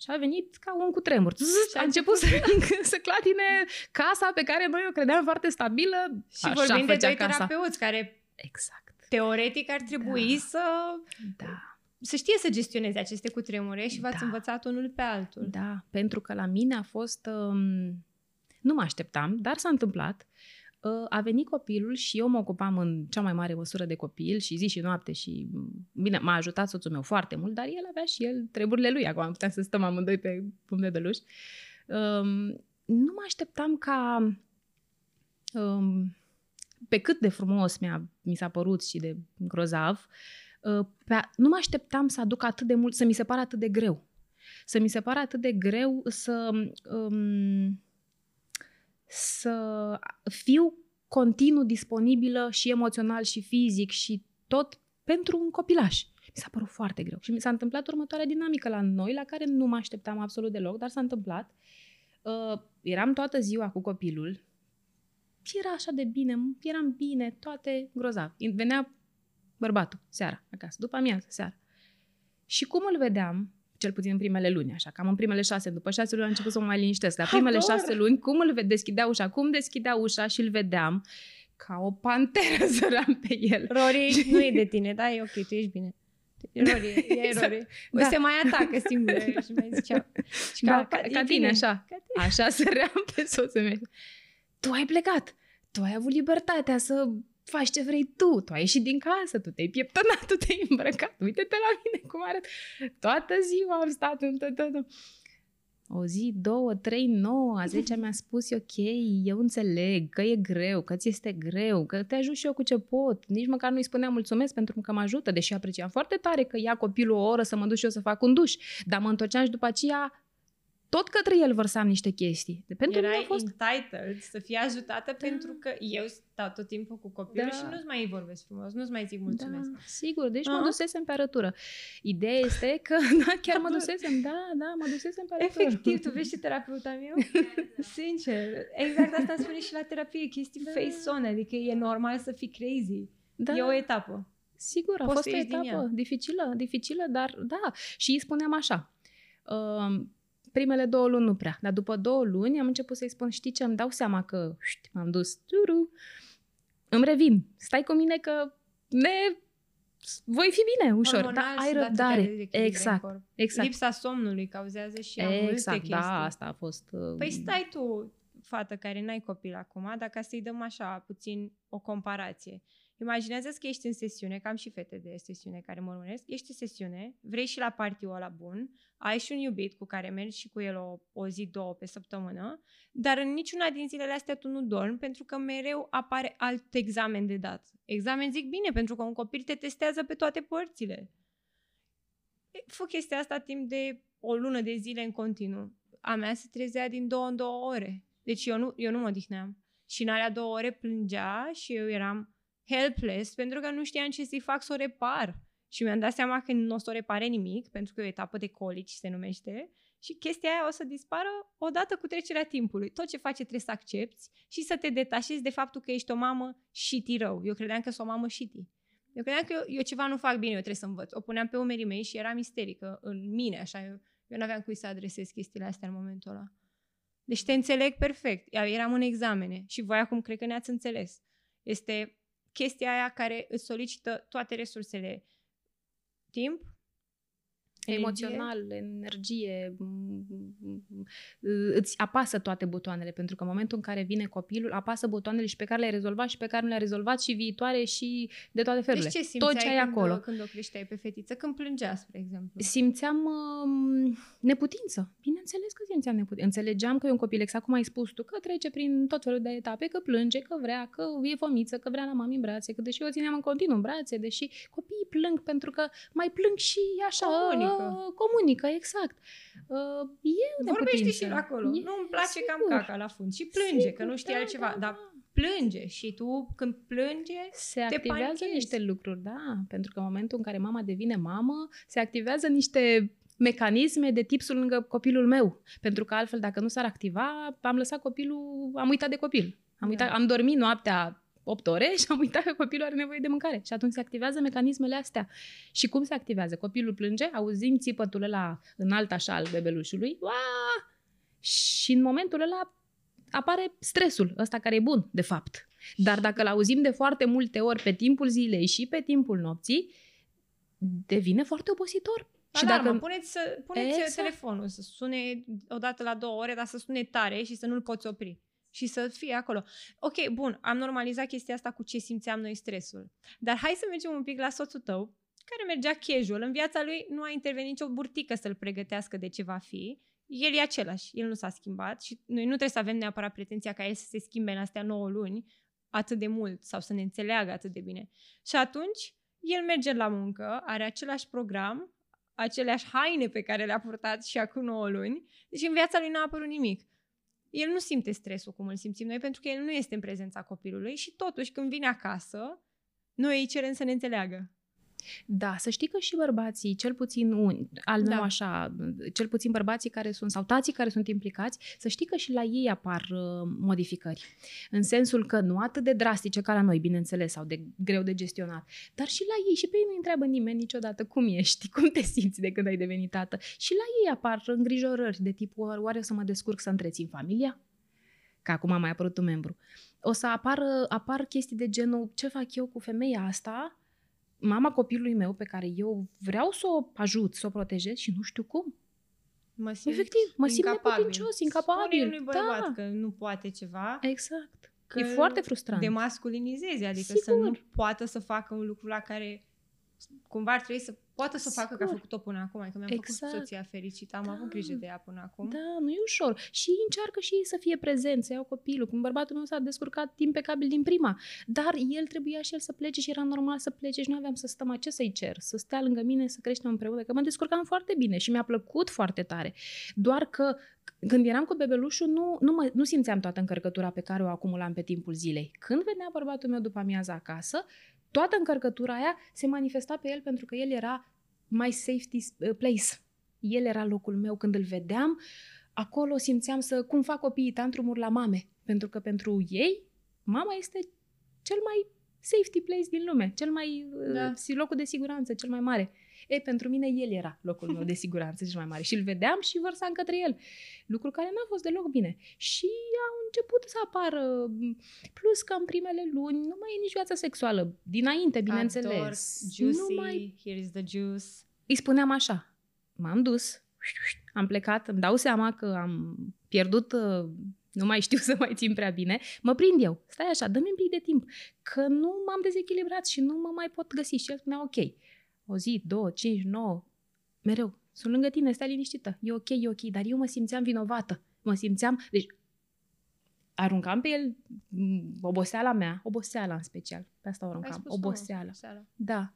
și a venit ca un cutremur. Zzz, Și a a început să, să clatine casa pe care noi o credeam foarte stabilă. Și Așa vorbim de făcea doi casa. terapeuți care, Exact. teoretic, ar trebui Da. să, Da. Să știe să gestioneze aceste cutremure și v-ați Da. învățat unul pe altul. Da, pentru că la mine a fost... Um, nu mă așteptam, dar s-a întâmplat. Uh, a venit copilul și eu mă ocupam în cea mai mare măsură de copil și zi și noapte și, m, bine, m-a ajutat soțul meu foarte mult, dar el avea și el treburile lui. Acum puteam să stăm amândoi pe pumn de beluș. Um, nu mă așteptam ca... Um, pe cât de frumos mi-a, mi s-a părut și de grozav, uh, pe, a- nu mă așteptam să aduc atât de mult, să mi se pară atât de greu să mi se pare atât de greu să, um, să fiu continuu disponibilă și emoțional și fizic și tot pentru un copilaș. Mi s-a părut foarte greu. Și mi s-a întâmplat următoarea dinamică la noi, la care nu mă așteptam absolut deloc, dar s-a întâmplat. Uh, eram toată ziua cu copilul. Era așa de bine, eram bine, toate grozav. Venea bărbatul, seara, acasă, după amiază, seara. Și cum îl vedeam, cel puțin în primele luni, așa, cam în primele șase, după șase luni am început să mă mai liniștesc. La primele Ador! șase luni, cum îl ved- deschidea ușa, cum deschidea ușa și îl vedeam ca o panteră zăream pe el. Rory, nu e de tine, da? E ok, tu ești bine. Rory, e Exact. Rory. Da. Se mai atacă singură și mai zicea. Și Da, ca, e ca tine, așa. Ca Așa săream pe soțul meu. Tu ai plecat. Tu ai avut libertatea să faci ce vrei tu. Tu ai ieșit din casă, tu te-ai pieptănat, tu te-ai îmbrăcat. Uite-te la mine cum arăt. Toată ziua am stat în tot, tot. O zi, două, trei, nouă, a zecea mi-a spus, e ok, eu înțeleg că e greu, că ți este greu, că te ajut și eu cu ce pot. Nici măcar nu-i spuneam mulțumesc pentru că mă ajută, deși apreciam foarte tare că ia copilul o oră să mă duc și eu să fac un duș. Dar mă întorceam și după aceea tot către el vărsam niște chestii. De pentru mine Erai a fost... entitled să fii ajutată pentru că eu stau tot timpul cu copilul Da. și nu-ți mai vorbesc frumos, nu-ți mai zic mulțumesc. Da, sigur, deci mă Aha. dusesem pe arătură. Ideea este că, da, chiar mă dusesem, da, da, mă dusesem pe arătură. Efectiv, tu vezi ce terapeuta meu? Sincer, exact asta spune și la terapie, chestii Da. face on, adică e normal să fii crazy. Da, E o etapă. sigur, a Poți fost să o ieși din etapă ea. dificilă, dificilă, dar da. Și îi spuneam așa, um, primele două luni nu prea, dar după două luni am început să-i spun, știi ce, îmi dau seama că știi, m-am dus, turu, îmi revin, stai cu mine că ne... Voi fi bine, ușor, dar Hormonal ai și datorită răbdare. dezechilibre în Exact, corp. exact. Lipsa somnului cauzează și exact, multe Exact, chestii. da, asta a fost... uh, Păi stai tu, fată care n-ai copil acum, dar ca să-i dăm așa puțin o comparație. Imaginează că ești în sesiune, că am și fete de sesiune care mă urmăresc, ești în sesiune, vrei și la party-ul ăla bun, ai și un iubit cu care mergi și cu el o, o zi, două pe săptămână, dar în niciuna din zilele astea tu nu dormi pentru că mereu apare alt examen de dat. Examen zic bine, pentru că un copil te testează pe toate părțile. E, Fă chestia asta timp de o lună de zile în continuu. a mea se trezea din două în două ore. Deci eu nu, eu nu mă odihneam. Și în alea două ore plângea și eu eram helpless pentru că nu știam ce să-i fac să o repar. Și mi-am dat seama că nu o să o repare nimic, pentru că e o etapă de colici se numește, și chestia aia o să dispară odată cu trecerea timpului. Tot ce face trebuie să accepti și să te detașezi de faptul că ești o mamă shitty rău. Eu credeam că sunt o mamă shitty. Eu credeam că eu, eu ceva nu fac bine, eu trebuie să învăț. O puneam pe umerii mei și eram isterică în mine, așa. Eu, eu nu aveam cui să adresez chestiile astea în momentul ăla. Deci te înțeleg perfect. Eram în examene și voi acum cred că ne-ați înțeles. Este chestia aia care îți solicită toate resursele. Timp, emoțional, energie, îți apasă toate butoanele, pentru că în momentul în care vine copilul, apasă butoanele și pe care le-ai rezolvat și pe care nu le-ai rezolvat și viitoare și de toate felurile. Deci ce Tot ce ai când, acolo. când o creșteai pe fetiță? Când plângea, spre exemplu? Simțeam uh, neputință. Bineînțeles că simțeam neputință. Înțelegeam că e un copil, exact cum ai spus tu, că trece prin tot felul de etape, că plânge, că vrea, că e fomiță, că vrea la mami în brațe, că deși eu o țineam în continuu în brațe, deși copiii plâng pentru că mai plâng și așa, Comunică. Comunică, exact. Uh, e Vorbește neputință. și la acolo. E, nu îmi place sigur. cam caca la fund. Și plânge, Sigur, că nu știe da, altceva. da, Dar da. plânge și tu când plânge Se te activează panichezi. niște lucruri, da, pentru că în momentul în care mama devine mamă, se activează niște mecanisme de tip sunt lângă copilul meu. Pentru că altfel, dacă nu s-ar activa, am lăsat copilul, am uitat de copil. Am, uitat, Da. am dormit noaptea 8 ore și am uitat că copilul are nevoie de mâncare. Și atunci se activează mecanismele astea. Și cum se activează? Copilul plânge, auzim țipătul ăla înalt așa al bebelușului, Uaa! și în momentul ăla apare stresul ăsta care e bun, de fapt. Dar dacă îl auzim de foarte multe ori pe timpul zilei și pe timpul nopții, devine foarte obositor. Și dacă... puneți, să, puneți Exact. telefonul să sune odată la două ore, dar să sune tare și să nu-l poți opri. Și să fie acolo. Ok, bun, am normalizat chestia asta cu ce simțeam noi stresul. Dar hai să mergem un pic la soțul tău, care mergea casual. În viața lui nu a intervenit nicio burtică să-l pregătească de ce va fi. El e același, el nu s-a schimbat și noi nu trebuie să avem neapărat pretenția ca el să se schimbe în astea 9 luni atât de mult sau să ne înțeleagă atât de bine. Și atunci, el merge la muncă, are același program, aceleași haine pe care le-a purtat și acum 9 luni, deci în viața lui n-a apărut nimic. El nu simte stresul cum îl simțim noi, pentru că el nu este în prezența copilului și totuși când vine acasă, noi îi cerem să ne înțeleagă. Da, să știi că și bărbații, cel puțin un, al meu Da. așa, cel puțin bărbații care sunt, sau tații care sunt implicați, să știi că și la ei apar uh, modificări. În sensul că nu atât de drastice ca la noi, bineînțeles, sau de greu de gestionat, dar și la ei, și pe ei nu întreabă nimeni niciodată cum ești, cum te simți de când ai devenit tată. Și la ei apar îngrijorări de tipul, oare o să mă descurc să întrețin familia? Că acum a mai apărut un membru. O să apară, apar chestii de genul, ce fac eu cu femeia asta, mama copilului meu pe care eu vreau să o ajut, să o protejez și nu știu cum. Mă simt Efectiv, mă simt incapabil. neputincios, incapabil. Spune unui bărbat Da. că nu poate ceva, Exact. că e foarte frustrant. de masculinizezi, adică Sigur. să nu poată să facă un lucru la care cumva ar trebui să poată să facă că a Sigur. făcut-o până acum. Adică mi-am Exact. făcut soția fericită, am Da. avut grijă de ea până acum. Da, nu e ușor. Și încearcă și ei să fie prezenți, să iau copilul. Cum bărbatul meu s-a descurcat impecabil din prima. Dar el trebuia și el să plece și era normal să plece și nu aveam să stăm ce să-i cer, să stea lângă mine, să creștem împreună, că mă descurcam foarte bine și mi-a plăcut foarte tare. Doar că când eram cu bebelușul, nu, nu, mă, nu simțeam toată încărcătura pe care o acumulam pe timpul zilei. Când venea bărbatul meu după amiază acasă, toată încărcătura aia se manifesta pe el pentru că el era my safety uh, place. El era locul meu când îl vedeam. Acolo simțeam să cum fac copiii tantrumuri la mame. Pentru că pentru ei, mama este cel mai safety place din lume, cel mai Da. uh, locul de siguranță, cel mai mare. E, pentru mine el era locul meu de siguranță cel mai mare și îl vedeam și vărsam către el. Lucru care n-a fost deloc bine. Și au început să apară, plus că în primele luni nu mai e nici viața sexuală. Dinainte, bineînțeles. Ador, juicy, Nu mai here is the juice. îi spuneam așa, m-am dus, am plecat, îmi dau seama că am pierdut, uh, nu mai știu să mai țin prea bine, mă prind eu, stai așa, dă-mi un pic de timp, că nu m-am dezechilibrat și nu mă mai pot găsi. Și el spunea, ok, o zi, două, cinci, nouă, mereu, sunt lângă tine, stai liniștită, e ok, e ok, dar eu mă simțeam vinovată, mă simțeam, deci aruncam pe el m, oboseala mea, oboseala în special, pe asta o Ai aruncam, spus-o, mă, oboseala. seara. Da.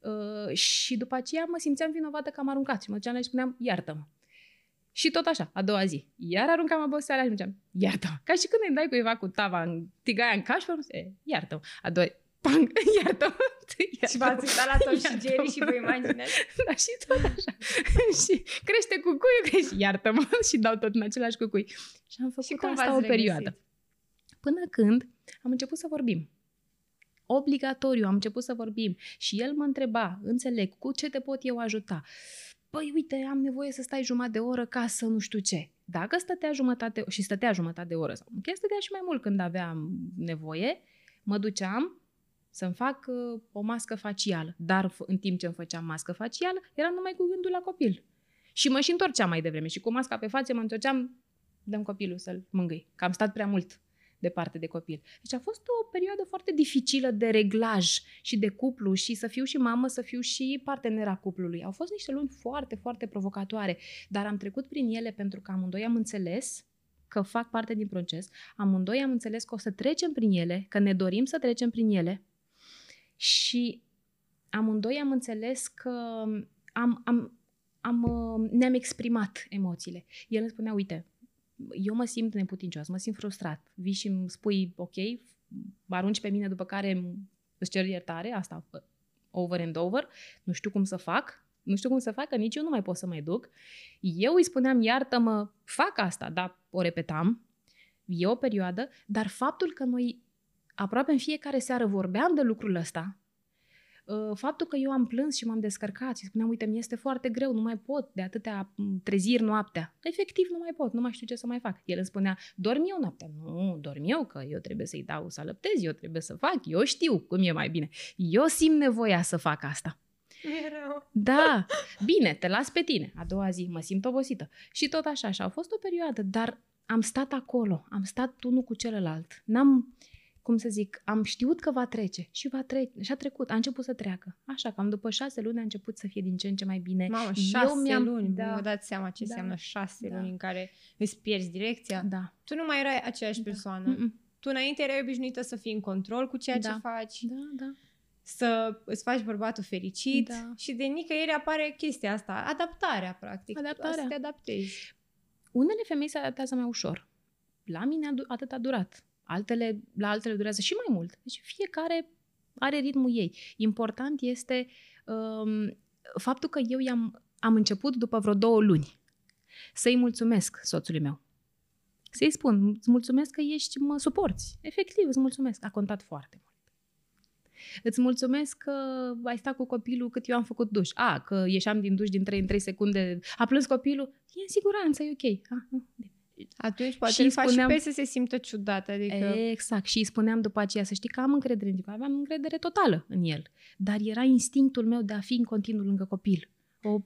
Uh, și după aceea mă simțeam vinovată că am aruncat și mă duceam la el și spuneam, iartă-mă. Și tot așa, a doua zi. Iar aruncam oboseala și ziceam, iartă Ca și când îi dai cuiva cu tava în tigaia în caș, e, iartă A doua pang, iartă Și v-ați uitat la tot și Jerry și vă imaginați? Da, și tot așa. și crește cucuiul, crește, iartă-mă, și dau tot în același cucui. Și am făcut și asta o perioadă. Regăsit? Până când am început să vorbim. Obligatoriu, am început să vorbim. Și el mă întreba, înțeleg, cu ce te pot eu ajuta? Păi uite, am nevoie să stai jumătate de oră ca să nu știu ce. Dacă stătea jumătate și stătea jumătate de oră sau chiar stătea și mai mult când aveam nevoie, mă duceam să-mi fac uh, o mască facială. Dar în timp ce îmi făceam mască facială, eram numai cu gândul la copil. Și mă și întorceam mai devreme și cu masca pe față mă întorceam, dăm copilul să-l mângâi, că am stat prea mult departe de copil. Deci a fost o perioadă foarte dificilă de reglaj și de cuplu și să fiu și mamă, să fiu și partenera cuplului. Au fost niște luni foarte, foarte provocatoare, dar am trecut prin ele pentru că amândoi am înțeles că fac parte din proces, amândoi am înțeles că o să trecem prin ele, că ne dorim să trecem prin ele și amândoi am înțeles că am, am, am, ne-am exprimat emoțiile. El îmi spunea, uite, eu mă simt neputincios, mă simt frustrat. Vii și îmi spui, ok, mă arunci pe mine după care îți cer iertare, asta over and over, nu știu cum să fac, nu știu cum să fac, că nici eu nu mai pot să mai duc. Eu îi spuneam, iartă-mă, fac asta, dar o repetam, e o perioadă, dar faptul că noi aproape în fiecare seară vorbeam de lucrul ăsta, Uh, faptul că eu am plâns și m-am descărcat și spuneam, uite, mi este foarte greu, nu mai pot de atâtea treziri noaptea. Efectiv, nu mai pot, nu mai știu ce să mai fac. El îmi spunea, dormi eu noaptea. Nu, dormi eu, că eu trebuie să-i dau să alăptez, eu trebuie să fac, eu știu cum e mai bine. Eu simt nevoia să fac asta. Mereu. Da, bine, te las pe tine. A doua zi mă simt obosită. Și tot așa, și a fost o perioadă, dar am stat acolo, am stat unul cu celălalt. N-am, cum să zic, am știut că va trece și va trece și a trecut, a început să treacă. Așa, cam după șase luni a început să fie din ce în ce mai bine. Mamă, șase Eu mi-am, luni, da, vă dați seama ce da, înseamnă șase da. luni în care îți pierzi direcția. Da. Tu nu mai erai aceeași da. persoană. Mm-mm. Tu înainte erai obișnuită să fii în control cu ceea da. ce faci. Da, da. Să îți faci bărbatul fericit da. și de nicăieri apare chestia asta, adaptarea, practic. Adaptarea. Să te adaptezi. Unele femei se adaptează mai ușor. La mine atât a durat altele, la altele durează și mai mult. Deci fiecare are ritmul ei. Important este um, faptul că eu i-am, am început după vreo două luni să-i mulțumesc soțului meu. Să-i spun, îți mulțumesc că ești, mă suporți. Efectiv, îți mulțumesc. A contat foarte mult. Îți mulțumesc că ai stat cu copilul cât eu am făcut duș. A, că ieșeam din duș din 3 în 3 secunde. A plâns copilul. E în siguranță, e ok. A, atunci poate și îl faci spuneam, și pe să se simtă ciudat. Adică... Exact. Și îi spuneam după aceea să știi că am încredere în tine. Aveam încredere totală în el. Dar era instinctul meu de a fi în continuu lângă copil. O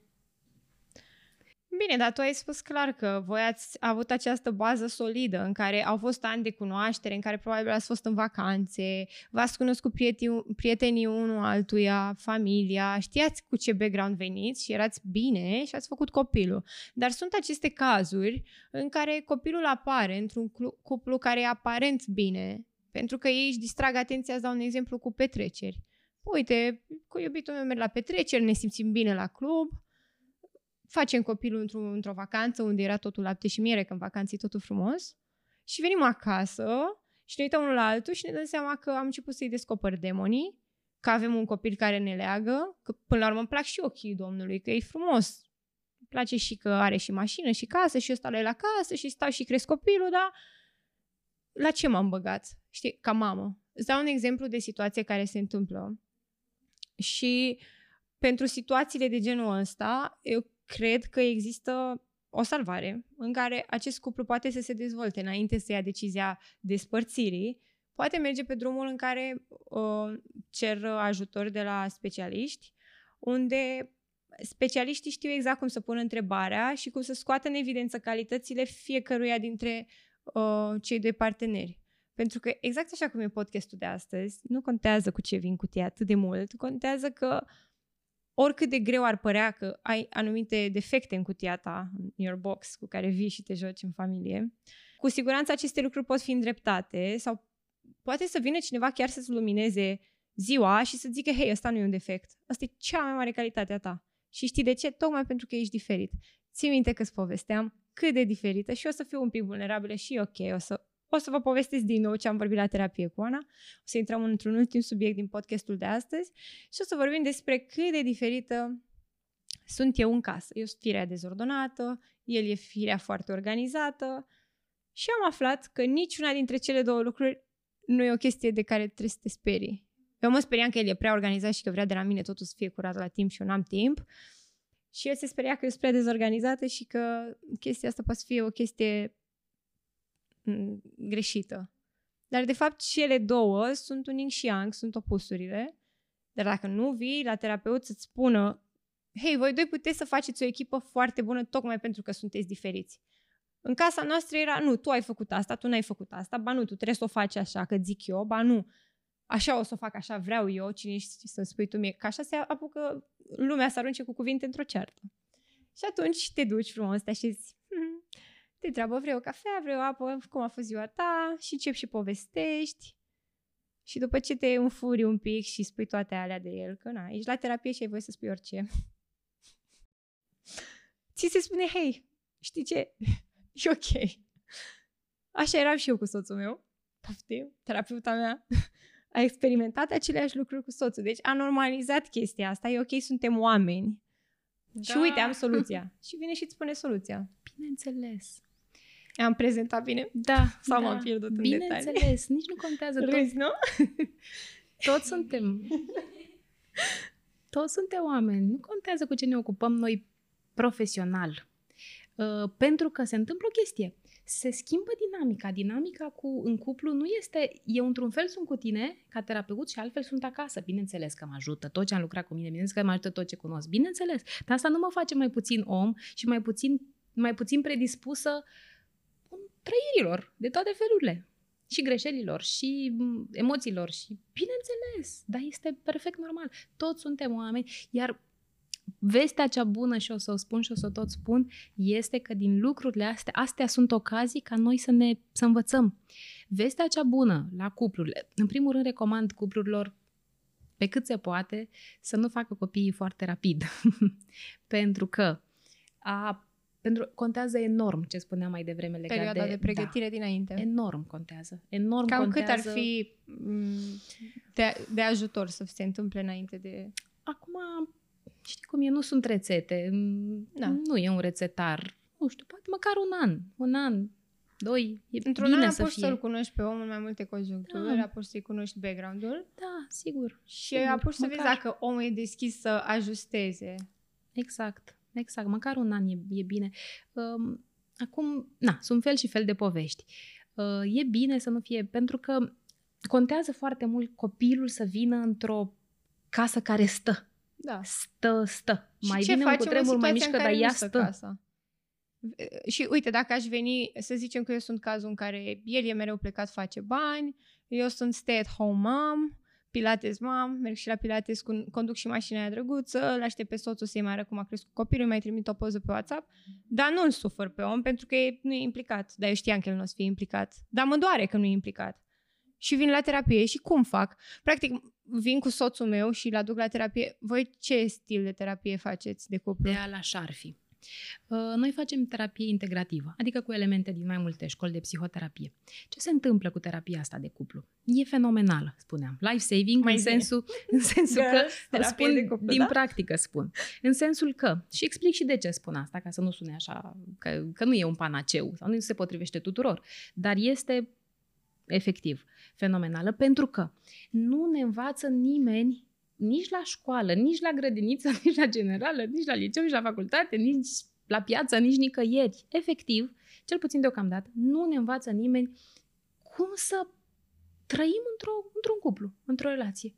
Bine, dar tu ai spus clar că voi ați avut această bază solidă în care au fost ani de cunoaștere, în care probabil ați fost în vacanțe, v-ați cunoscut prietenii, prietenii unul altuia, familia, știați cu ce background veniți și erați bine și ați făcut copilul. Dar sunt aceste cazuri în care copilul apare într-un cuplu care e aparent bine, pentru că ei își distrag atenția, îți dau un exemplu cu petreceri. Uite, cu iubitul meu merg la petreceri, ne simțim bine la club, facem copilul într-o, într-o vacanță unde era totul lapte și miere, că în vacanță e totul frumos, și venim acasă și ne uităm unul la altul și ne dăm seama că am început să-i descoper demonii, că avem un copil care ne leagă, că până la urmă îmi plac și ochii Domnului, că e frumos. Îmi place și că are și mașină și casă și ăsta la la casă și stau și cresc copilul, dar la ce m-am băgat? Știi, ca mamă. Îți dau un exemplu de situație care se întâmplă. Și pentru situațiile de genul ăsta, eu cred că există o salvare în care acest cuplu poate să se dezvolte înainte să ia decizia despărțirii, poate merge pe drumul în care uh, cer ajutor de la specialiști, unde specialiștii știu exact cum să pună întrebarea și cum să scoată în evidență calitățile fiecăruia dintre uh, cei doi parteneri. Pentru că exact așa cum e podcastul de astăzi, nu contează cu ce vin cu tine atât de mult, contează că uh, oricât de greu ar părea că ai anumite defecte în cutia ta, în your box, cu care vii și te joci în familie, cu siguranță aceste lucruri pot fi îndreptate sau poate să vină cineva chiar să-ți lumineze ziua și să zică, hei, ăsta nu e un defect, ăsta e cea mai mare calitate a ta. Și știi de ce? Tocmai pentru că ești diferit. Ții minte că îți povesteam cât de diferită și o să fiu un pic vulnerabilă și ok, o să, o să vă povestesc din nou ce am vorbit la terapie cu Ana. O să intrăm într-un ultim subiect din podcastul de astăzi și o să vorbim despre cât de diferită sunt eu în casă. Eu sunt firea dezordonată, el e firea foarte organizată și am aflat că niciuna dintre cele două lucruri nu e o chestie de care trebuie să te sperii. Eu mă speriam că el e prea organizat și că vrea de la mine totul să fie curat la timp și eu n-am timp. Și el se speria că eu sunt prea dezorganizată și că chestia asta poate să fie o chestie mm, greșită. Dar, de fapt, cele două sunt un yin și yang, sunt opusurile. Dar dacă nu vii la terapeut să-ți spună hei, voi doi puteți să faceți o echipă foarte bună tocmai pentru că sunteți diferiți. În casa noastră era, nu, tu ai făcut asta, tu n-ai făcut asta, ba nu, tu trebuie să o faci așa, că zic eu, ba nu, așa o să o fac, așa vreau eu, cine ești să spui tu mie, că așa se apucă lumea să arunce cu cuvinte într-o ceartă. Și atunci te duci frumos, te așezi, hmm, te întreabă, vrei o cafea, vrei o apă, cum a fost ziua ta și începi și povestești. Și după ce te înfuri un pic și spui toate alea de el, că na, ești la terapie și ai voie să spui orice. Ți se spune, hei, știi ce? E ok. Așa eram și eu cu soțul meu. Poftim, terapeuta mea a experimentat aceleași lucruri cu soțul. Deci a normalizat chestia asta. E ok, suntem oameni. Da. Și uite, am soluția. și vine și îți spune soluția. Bineînțeles. Am prezentat bine? Da. Sau da. m-am pierdut în Bineînțeles, detalii? nici nu contează. Râzi, nu? Toți suntem. Toți suntem oameni. Nu contează cu ce ne ocupăm noi profesional. Uh, pentru că se întâmplă o chestie. Se schimbă dinamica. Dinamica cu, în cuplu nu este... Eu într-un fel sunt cu tine ca terapeut și altfel sunt acasă. Bineînțeles că mă ajută tot ce am lucrat cu mine, bineînțeles că mă ajută tot ce cunosc. Bineînțeles. Dar asta nu mă face mai puțin om și mai puțin, mai puțin predispusă trăirilor de toate felurile și greșelilor și mm, emoțiilor și bineînțeles, dar este perfect normal. Toți suntem oameni, iar vestea cea bună și o să o spun și o să o tot spun este că din lucrurile astea, astea sunt ocazii ca noi să ne să învățăm. Vestea cea bună la cuplurile, în primul rând recomand cuplurilor pe cât se poate să nu facă copiii foarte rapid. pentru că a pentru contează enorm ce spuneam mai devreme legat Perioada de, de pregătire da, dinainte. Enorm contează. Enorm Cam contează. cât ar fi mm, de, de ajutor să se întâmple înainte de... Acum, știi cum e, nu sunt rețete. Da. Nu e un rețetar. Nu știu, poate măcar un an. Un an, doi. E Într-un bine an să apuci fie. să-l cunoști pe om în mai multe conjuncturi, Da. apuci să-i cunoști background-ul Da, sigur. și Sigur, apuci să vezi măcar. dacă omul e deschis să ajusteze. Exact, exact. Măcar un an e, e bine. Um, acum, na, sunt fel și fel de povești. Uh, e bine să nu fie, pentru că contează foarte mult copilul să vină într-o casă care stă. Da. Stă, stă. Și mai ce bine un facem în cutremur, mai situația mișcă, în dar care ea nu stă stă. casa? Și uite, dacă aș veni, să zicem că eu sunt cazul în care el e mereu plecat, face bani, eu sunt stay-at-home mom, pilates mom, merg și la pilates, cu, conduc și mașina aia drăguță, îl aștept pe soțul să-i mai arăt cum a crescut copilul, îi mai trimit o poză pe WhatsApp, dar nu-l sufăr pe om pentru că e, nu e implicat. Dar eu știam că el nu o să fie implicat. Dar mă doare că nu e implicat. Și vin la terapie și cum fac? Practic, vin cu soțul meu și îl aduc la terapie. Voi ce stil de terapie faceți de cuplu? de ala șarfi. Uh, Noi facem terapie integrativă, adică cu elemente din mai multe școli de psihoterapie. Ce se întâmplă cu terapia asta de cuplu? E fenomenală, spuneam. Life-saving Mai în bine. sensul, în sensul că, Girls, terapie spun de cuplu, din da? practică spun, în sensul că, și explic și de ce spun asta, ca să nu sune așa, că, că nu e un panaceu sau nu se potrivește tuturor, dar este efectiv fenomenală pentru că nu ne învață nimeni nici la școală, nici la grădiniță, nici la generală, nici la liceu, nici la facultate, nici la piață, nici nicăieri. Efectiv, cel puțin deocamdată, nu ne învață nimeni cum să trăim într-o, într-un cuplu, într-o relație.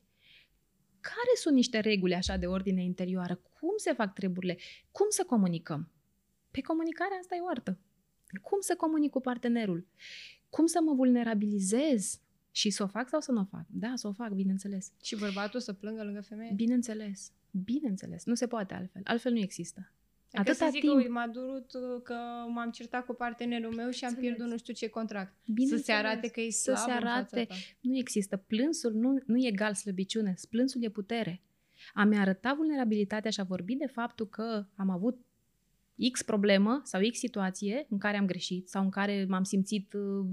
Care sunt niște reguli așa de ordine interioară? Cum se fac treburile? Cum să comunicăm? Pe comunicarea asta e o artă. Cum să comunic cu partenerul? Cum să mă vulnerabilizez? Și să o fac sau să nu o fac? Da, să o fac, bineînțeles. Și bărbatul să plângă lângă femeie? Bineînțeles. Bineînțeles. Nu se poate altfel. Altfel nu există. Adică Atâta să zic timp. că m-a durut uh, că m-am certat cu partenerul meu și am Înțeles. pierdut nu știu ce contract. Să Bineînțeles. se arate că e Să slab se în fața arate. ta. Nu există. Plânsul nu, nu e egal slăbiciune. Plânsul e putere. A-mi arăta vulnerabilitatea și a vorbi de faptul că am avut X problemă sau X situație în care am greșit sau în care m-am simțit uh,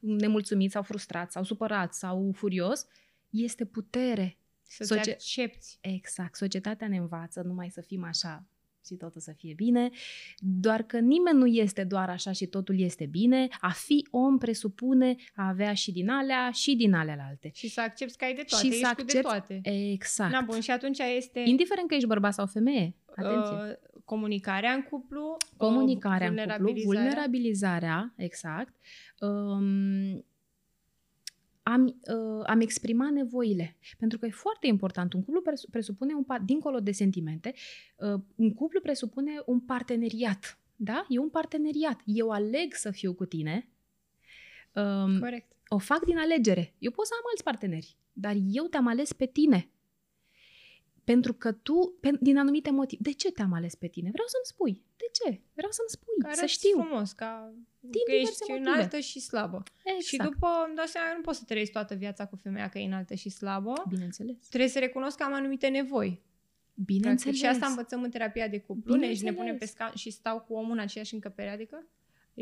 nemulțumit sau frustrat sau supărat sau furios, este putere. Să Socie- te accepti. Exact. Societatea ne învață numai să fim așa și totul să fie bine, doar că nimeni nu este doar așa și totul este bine. A fi om presupune a avea și din alea și din alea alte. Și să accepti că ai de toate, și ești să accepti, de toate. Exact. Na, bun, și atunci este... Indiferent că ești bărbat sau femeie, atenție. Uh, comunicarea în cuplu, comunicarea în cuplu, vulnerabilizarea, exact. Um, am, uh, am exprimat nevoile. Pentru că e foarte important. Un cuplu presupune, un, dincolo de sentimente, uh, un cuplu presupune un parteneriat. Da? E un parteneriat. Eu aleg să fiu cu tine. Um, Corect. O fac din alegere. Eu pot să am alți parteneri, dar eu te-am ales pe tine. Pentru că tu, pe, din anumite motive, de ce te-am ales pe tine? Vreau să-mi spui. De ce? Vreau să-mi spui, Care să știu. frumos, ca din că ești motive. înaltă și slabă. Exact. Și după îmi dau seama, nu poți să trăiești toată viața cu femeia că e înaltă și slabă. Bineînțeles. Trebuie să recunosc că am anumite nevoi. Bineînțeles. Și asta învățăm în terapia de cuplu. Deci ne punem pe scaun și stau cu omul în aceeași încăpere, adică?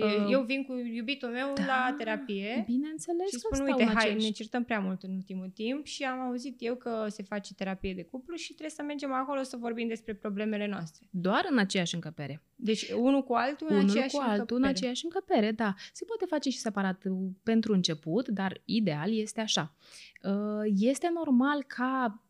Uh, eu vin cu iubitul meu da, la terapie bineînțeles și spun, uite, hai, ne certăm prea mult în ultimul timp și am auzit eu că se face terapie de cuplu și trebuie să mergem acolo să vorbim despre problemele noastre. Doar în aceeași încăpere. Deci unul cu altul unul în aceeași cu altul încăpere. în aceeași încăpere, da. Se poate face și separat pentru început, dar ideal este așa. Uh, este normal ca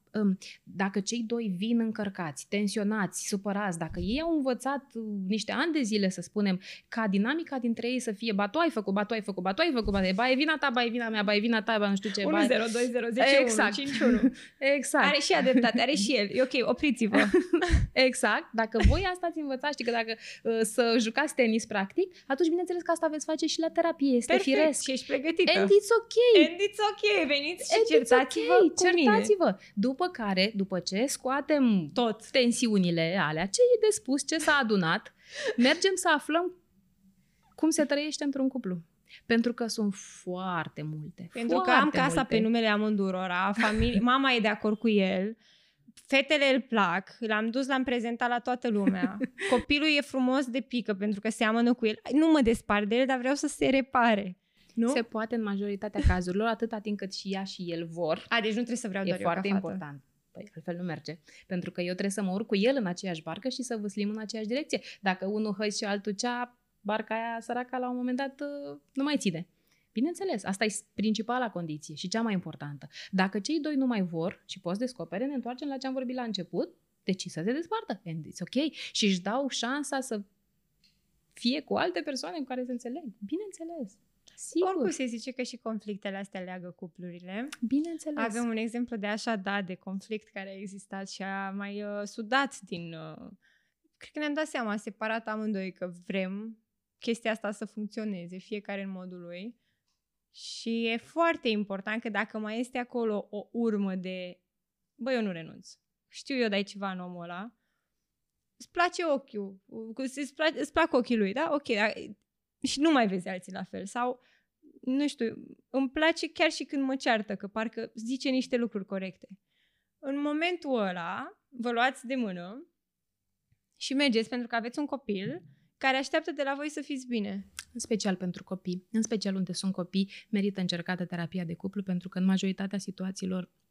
dacă cei doi vin încărcați, tensionați, supărați, dacă ei au învățat uh, niște ani de zile, să spunem, ca dinamica dintre ei să fie ba tu ai făcut, ba tu ai făcut, ba tu ai făcut, ba, ba e vina ta, ba e vina mea, ba e vina ta, ba nu știu ce. 1, 0, 2, 0, 10, exact. 1, 5, 1. exact. Are și adeptate, are și el. E ok, opriți-vă. exact. Dacă voi asta ați învățat, știi că dacă uh, să jucați tenis practic, atunci bineînțeles că asta veți face și la terapie. Este Perfect. firesc. Și ești pregătită. And it's ok. And it's ok. Veniți și certați-vă okay. cu certați-vă. Mine. După care, după ce scoatem tot tensiunile alea, ce e de spus, ce s-a adunat, mergem să aflăm cum se trăiește într-un cuplu. Pentru că sunt foarte multe. Pentru foarte că am casa multe. pe numele amândurora, familie, mama e de acord cu el, fetele îl plac, l-am dus, l-am prezentat la toată lumea. Copilul e frumos de pică pentru că seamănă cu el. Nu mă despar de el, dar vreau să se repare. Nu? Se poate în majoritatea cazurilor, atâta timp cât și ea și el vor. A, deci nu trebuie să vreau e doar foarte eu ca important. Păi altfel nu merge. Pentru că eu trebuie să mă urc cu el în aceeași barcă și să vâslim în aceeași direcție. Dacă unul hăi și altul cea, barca aia săraca la un moment dat uh, nu mai ține. Bineînțeles, asta e principala condiție și cea mai importantă. Dacă cei doi nu mai vor și poți descopere, ne întoarcem la ce am vorbit la început, deci să se dezpartă. And it's ok. Și își dau șansa să fie cu alte persoane cu care se înțeleg. Bineînțeles. Sigur. Oricum se zice că și conflictele astea leagă cuplurile. Bineînțeles. Avem un exemplu de așa, da, de conflict care a existat și a mai uh, sudat din... Uh, cred că ne-am dat seama, separat amândoi, că vrem chestia asta să funcționeze, fiecare în modul lui. Și e foarte important că dacă mai este acolo o urmă de, bă, eu nu renunț. Știu eu, dai ceva în omul ăla. Îți place ochiul, îți, place, îți plac ochii lui, da? Ok, dar și nu mai vezi alții la fel. Sau, nu știu, îmi place chiar și când mă ceartă, că parcă zice niște lucruri corecte. În momentul ăla, vă luați de mână și mergeți pentru că aveți un copil care așteaptă de la voi să fiți bine. În special pentru copii. În special unde sunt copii, merită încercată terapia de cuplu pentru că în majoritatea situațiilor uh,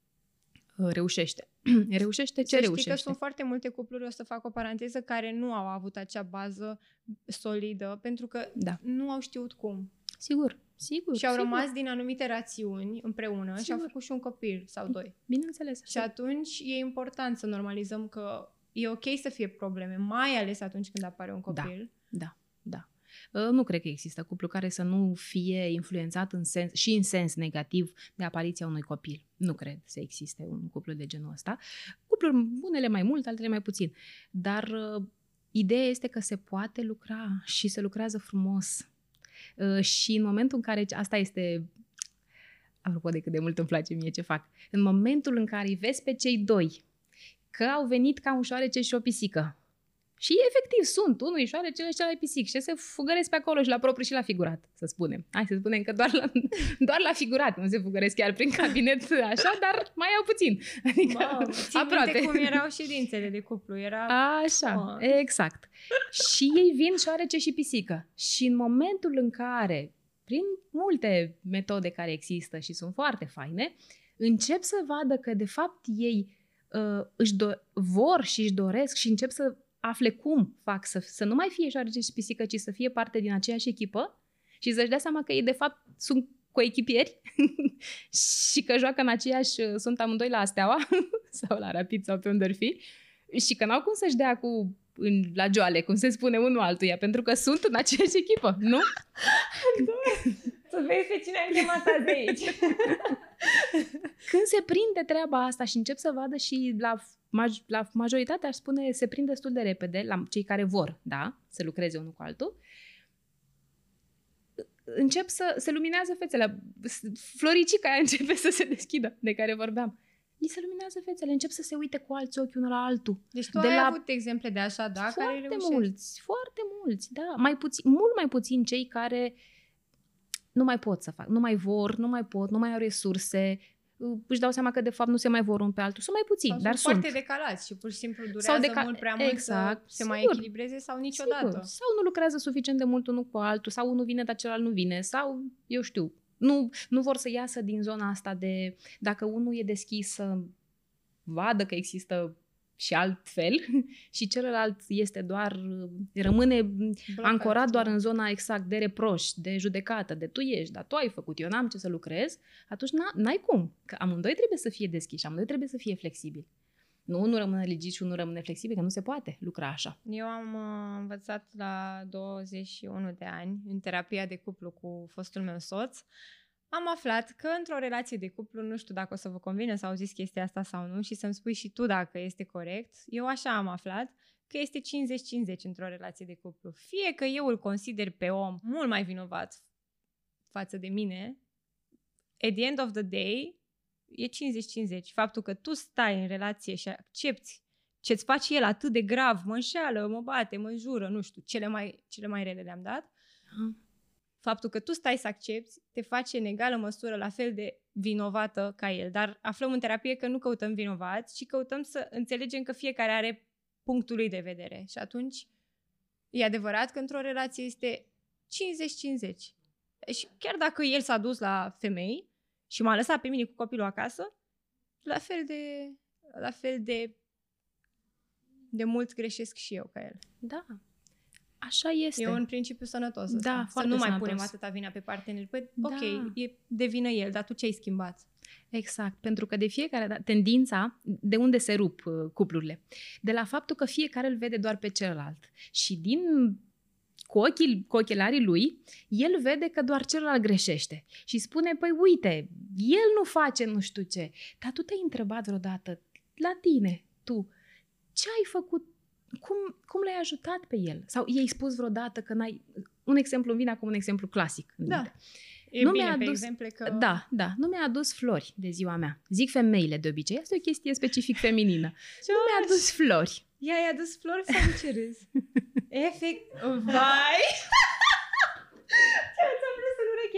reușește. reușește ce să reușește. că sunt foarte multe cupluri, o să fac o paranteză, care nu au avut acea bază solidă pentru că da. nu au știut cum. Sigur, sigur. Și au sigur. rămas din anumite rațiuni împreună sigur. și au făcut și un copil sau doi. Bineînțeles. Și atunci e important să normalizăm că e ok să fie probleme, mai ales atunci când apare un copil. Da, da, da. Nu cred că există cuplu care să nu fie influențat în sens, și în sens negativ de apariția unui copil. Nu cred să existe un cuplu de genul ăsta. Cupluri, unele mai mult, altele mai puțin. Dar uh, ideea este că se poate lucra și se lucrează frumos. Uh, și în momentul în care, asta este apropo de cât de mult îmi place mie ce fac, în momentul în care îi vezi pe cei doi că au venit ca un șoarece și o pisică, Și efectiv sunt unul șoarece și celălalt pisic și se fugăresc pe acolo și la propriu și la figurat, să spunem. Hai să spunem că doar la, doar la figurat, nu se fugăresc chiar prin cabinet așa, dar mai au puțin. Adică Mamă, ții aproape. minte cum erau ședințele de cuplu. Era... Așa, Mamă. exact. și ei vin șoarece și pisică. Și în momentul în care, prin multe metode care există și sunt foarte faine, încep să vadă că de fapt ei uh, își do- vor și își doresc și încep să afle cum fac să, să nu mai fie șoarece și pisică, ci să fie parte din aceeași echipă și să-și dea seama că ei de fapt sunt coechipieri și că joacă în aceeași, sunt amândoi la Steaua sau la Rapid sau pe unde ar fi și că n-au cum să-și dea cu în, la joale, cum se spune unul altuia, pentru că sunt în aceeași echipă, nu? Să vezi pe cine ai chemat azi de aici. Când se prinde treaba asta și încep să vadă și la, maj- la majoritatea, aș spune, se prind destul de repede, la cei care vor, da, să lucreze unul cu altul, încep să se luminează fețele. Floricica aia începe să se deschidă, de care vorbeam. Li se luminează fețele, încep să se uite cu alți ochi unul la altul. Deci tu De ai la- avut exemple de așa, da? care foarte reușesc. mulți, foarte mulți, da. Mai puțin, mult mai puțin cei care nu mai pot să fac, nu mai vor, nu mai pot, nu mai au resurse, își dau seama că de fapt nu se mai vor unul pe altul. Sunt mai puțini, Sau dar sunt sunt. foarte decalați și pur și simplu durează Sau deca- mult prea mult exact, să se mai sigur. echilibreze sau niciodată. Sigur. Sau nu lucrează suficient de mult unul cu altul, sau unul vine, dar celălalt nu vine, sau eu știu, nu, nu vor să iasă din zona asta de dacă unul e deschis să vadă că există și altfel și celălalt este doar, rămâne Blocat, ancorat doar da. în zona exact de reproș, de judecată, de tu ești, dar tu ai făcut, eu n-am ce să lucrez, atunci n- n-ai cum. Că amândoi trebuie să fie deschiși, amândoi trebuie să fie flexibili. Nu unul rămâne rigid și unul rămâne flexibil, că nu se poate lucra așa. Eu am uh, învățat la 21 de ani în terapia de cuplu cu fostul meu soț. Am aflat că într-o relație de cuplu, nu știu dacă o să vă convine să auziți chestia asta sau nu și să-mi spui și tu dacă este corect, eu așa am aflat, că este 50-50 într-o relație de cuplu. Fie că eu îl consider pe om mult mai vinovat față de mine, at the end of the day, e 50-50. Faptul că tu stai în relație și accepti ce-ți face el atât de grav, mă înșeală, mă bate, mă înjură, nu știu, cele mai, cele mai rele le-am dat, faptul că tu stai să accepti te face în egală măsură la fel de vinovată ca el. Dar aflăm în terapie că nu căutăm vinovați, ci căutăm să înțelegem că fiecare are punctul lui de vedere. Și atunci e adevărat că într-o relație este 50-50. Și chiar dacă el s-a dus la femei și m-a lăsat pe mine cu copilul acasă, la fel de, la fel de, de mult greșesc și eu ca el. Da. Așa este. E un principiu sănătos Da, ăsta. Să foarte nu mai sănătos. punem atâta vina pe partener. Păi, Da. ok, e de vină el, dar tu ce ai schimbat? Exact, pentru că de fiecare dată, tendința, de unde se rup uh, cuplurile? De la faptul că fiecare îl vede doar pe celălalt. Și din cu, ochii, cu ochelarii lui, el vede că doar celălalt greșește. Și spune, păi uite, el nu face nu știu ce. Dar tu te-ai întrebat vreodată, la tine, tu, ce ai făcut? Cum, cum l-ai ajutat pe el? Sau i-ai spus vreodată că n-ai... Un exemplu, îmi vine acum un exemplu clasic. în Da. minte. E Nu bine, mi-a pe adus- exemple, că... Da, da. Nu mi-a adus flori de ziua mea. Zic femeile de obicei. Asta e o chestie specific feminină. Ce Nu mi-a adus flori. Ea i-a dus flori sau de ce râzi? Efect... Vai! Ce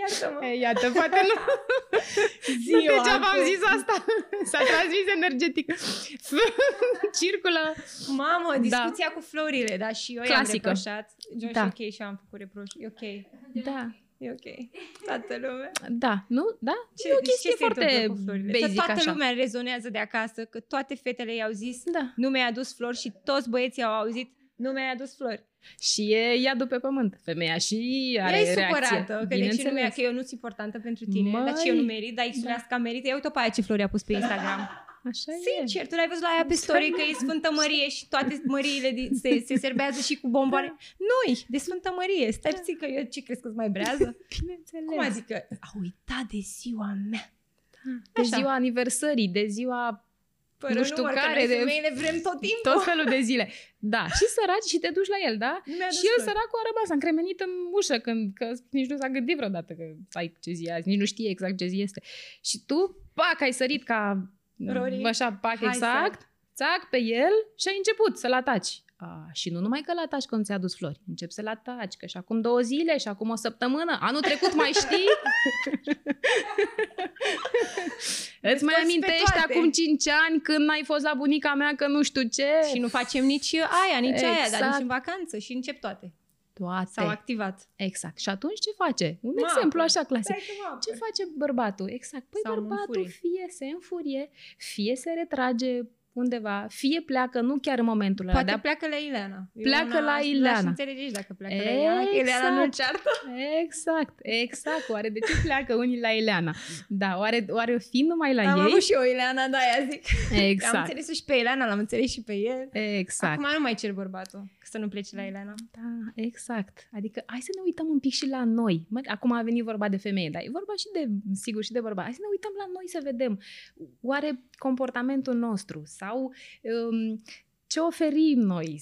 ți-am vrut să nu rechiartă, mă? E, iată, poate nu. Ziua nu degeaba am cu- zis asta. S-a transmis energetic. Circulă. Mamă, Da. discuția cu florile, da, și eu i-am Clasică. reproșat. John Da. și ok și eu am făcut reproș. E ok. Da. E ok. Toată lumea. Da, nu? Da? Ce, e o deci chestie ce se întâmplă foarte cu florile? Că basic toată așa. lumea rezonează de acasă, că toate fetele i-au zis Da. nu mi-ai adus flori și toți băieții au auzit nu mi-ai adus flori. Și e ea pe pământ. Femeia și are Ea e reacție. supărată, că de ce nu mi-a, Bineînțeles. că eu nu sunt importantă pentru tine, dar ce eu nu merit, dar X-Leasca merită. Ia uite pe aia ce flori a pus pe Instagram. Așa e. Sincer, tu n-ai văzut la aia pe story că e Sfântă Mărie și toate măriile din, se, se serbează și cu bomboane? Noi, de Sfântă Mărie. Stai Da. puțin că eu ce crezi că mai brează? Bineînțeles. Cum adică? A uitat de ziua mea. De Așa. ziua aniversării, de ziua Fără Nu știu număr, că care noi de- femeile vrem tot timpul. tot felul de zile. Da, și săraci și te duci la el, da? Nu mi-a adus Și el flori. săracul a rămas încremenit în ușă când că nici nu s-a gândit vreodată că ai ce zi e azi, nici nu știe exact ce zi este. Și tu, pac, ai sărit ca Rory, așa, pac hai exact, țac pe el și ai început să-l ataci. A, și nu numai că la taci că nu ți-a adus flori, încep să la taci, că și acum două zile, și acum o săptămână, anul trecut mai știi? Îți mai amintești acum 5 ani când ai fost la bunica mea că nu știu ce? Și nu facem nici aia, nici exact. aia, dar nici Exact. în vacanță și încep toate. Toate. S-au activat. Exact. Și atunci ce face? Un Mă exemplu apăr. așa clasic. Stai că mă Ce apăr. face bărbatul? Exact. Păi Sau mă bărbatul înfurie. fie se înfurie, fie se retrage undeva, fie pleacă, nu chiar în momentul ăla, Poate dar pleacă la Ileana. Eu Pleacă una- la N-aș Ileana. înțelege și dacă pleacă la Ileana, că Ileana nu Exact. ceartă. Exact, exact. Oare de ce pleacă unii la Ileana? Da, oare, oare fi numai la Am ei? avut și eu Ileana, da, aia zic. Că Am Exact, înțeles și pe Ileana, l-am înțeles și pe el. exact. Acum nu mai cer bărbatul că să nu plece la Ileana. Da, exact. Adică hai să ne uităm un pic și la noi. Mă, acum a venit vorba de femeie, dar e vorba și de, sigur, și de bărbat. Hai să ne uităm la noi să vedem. Oare comportamentul nostru sau um, ce oferim noi,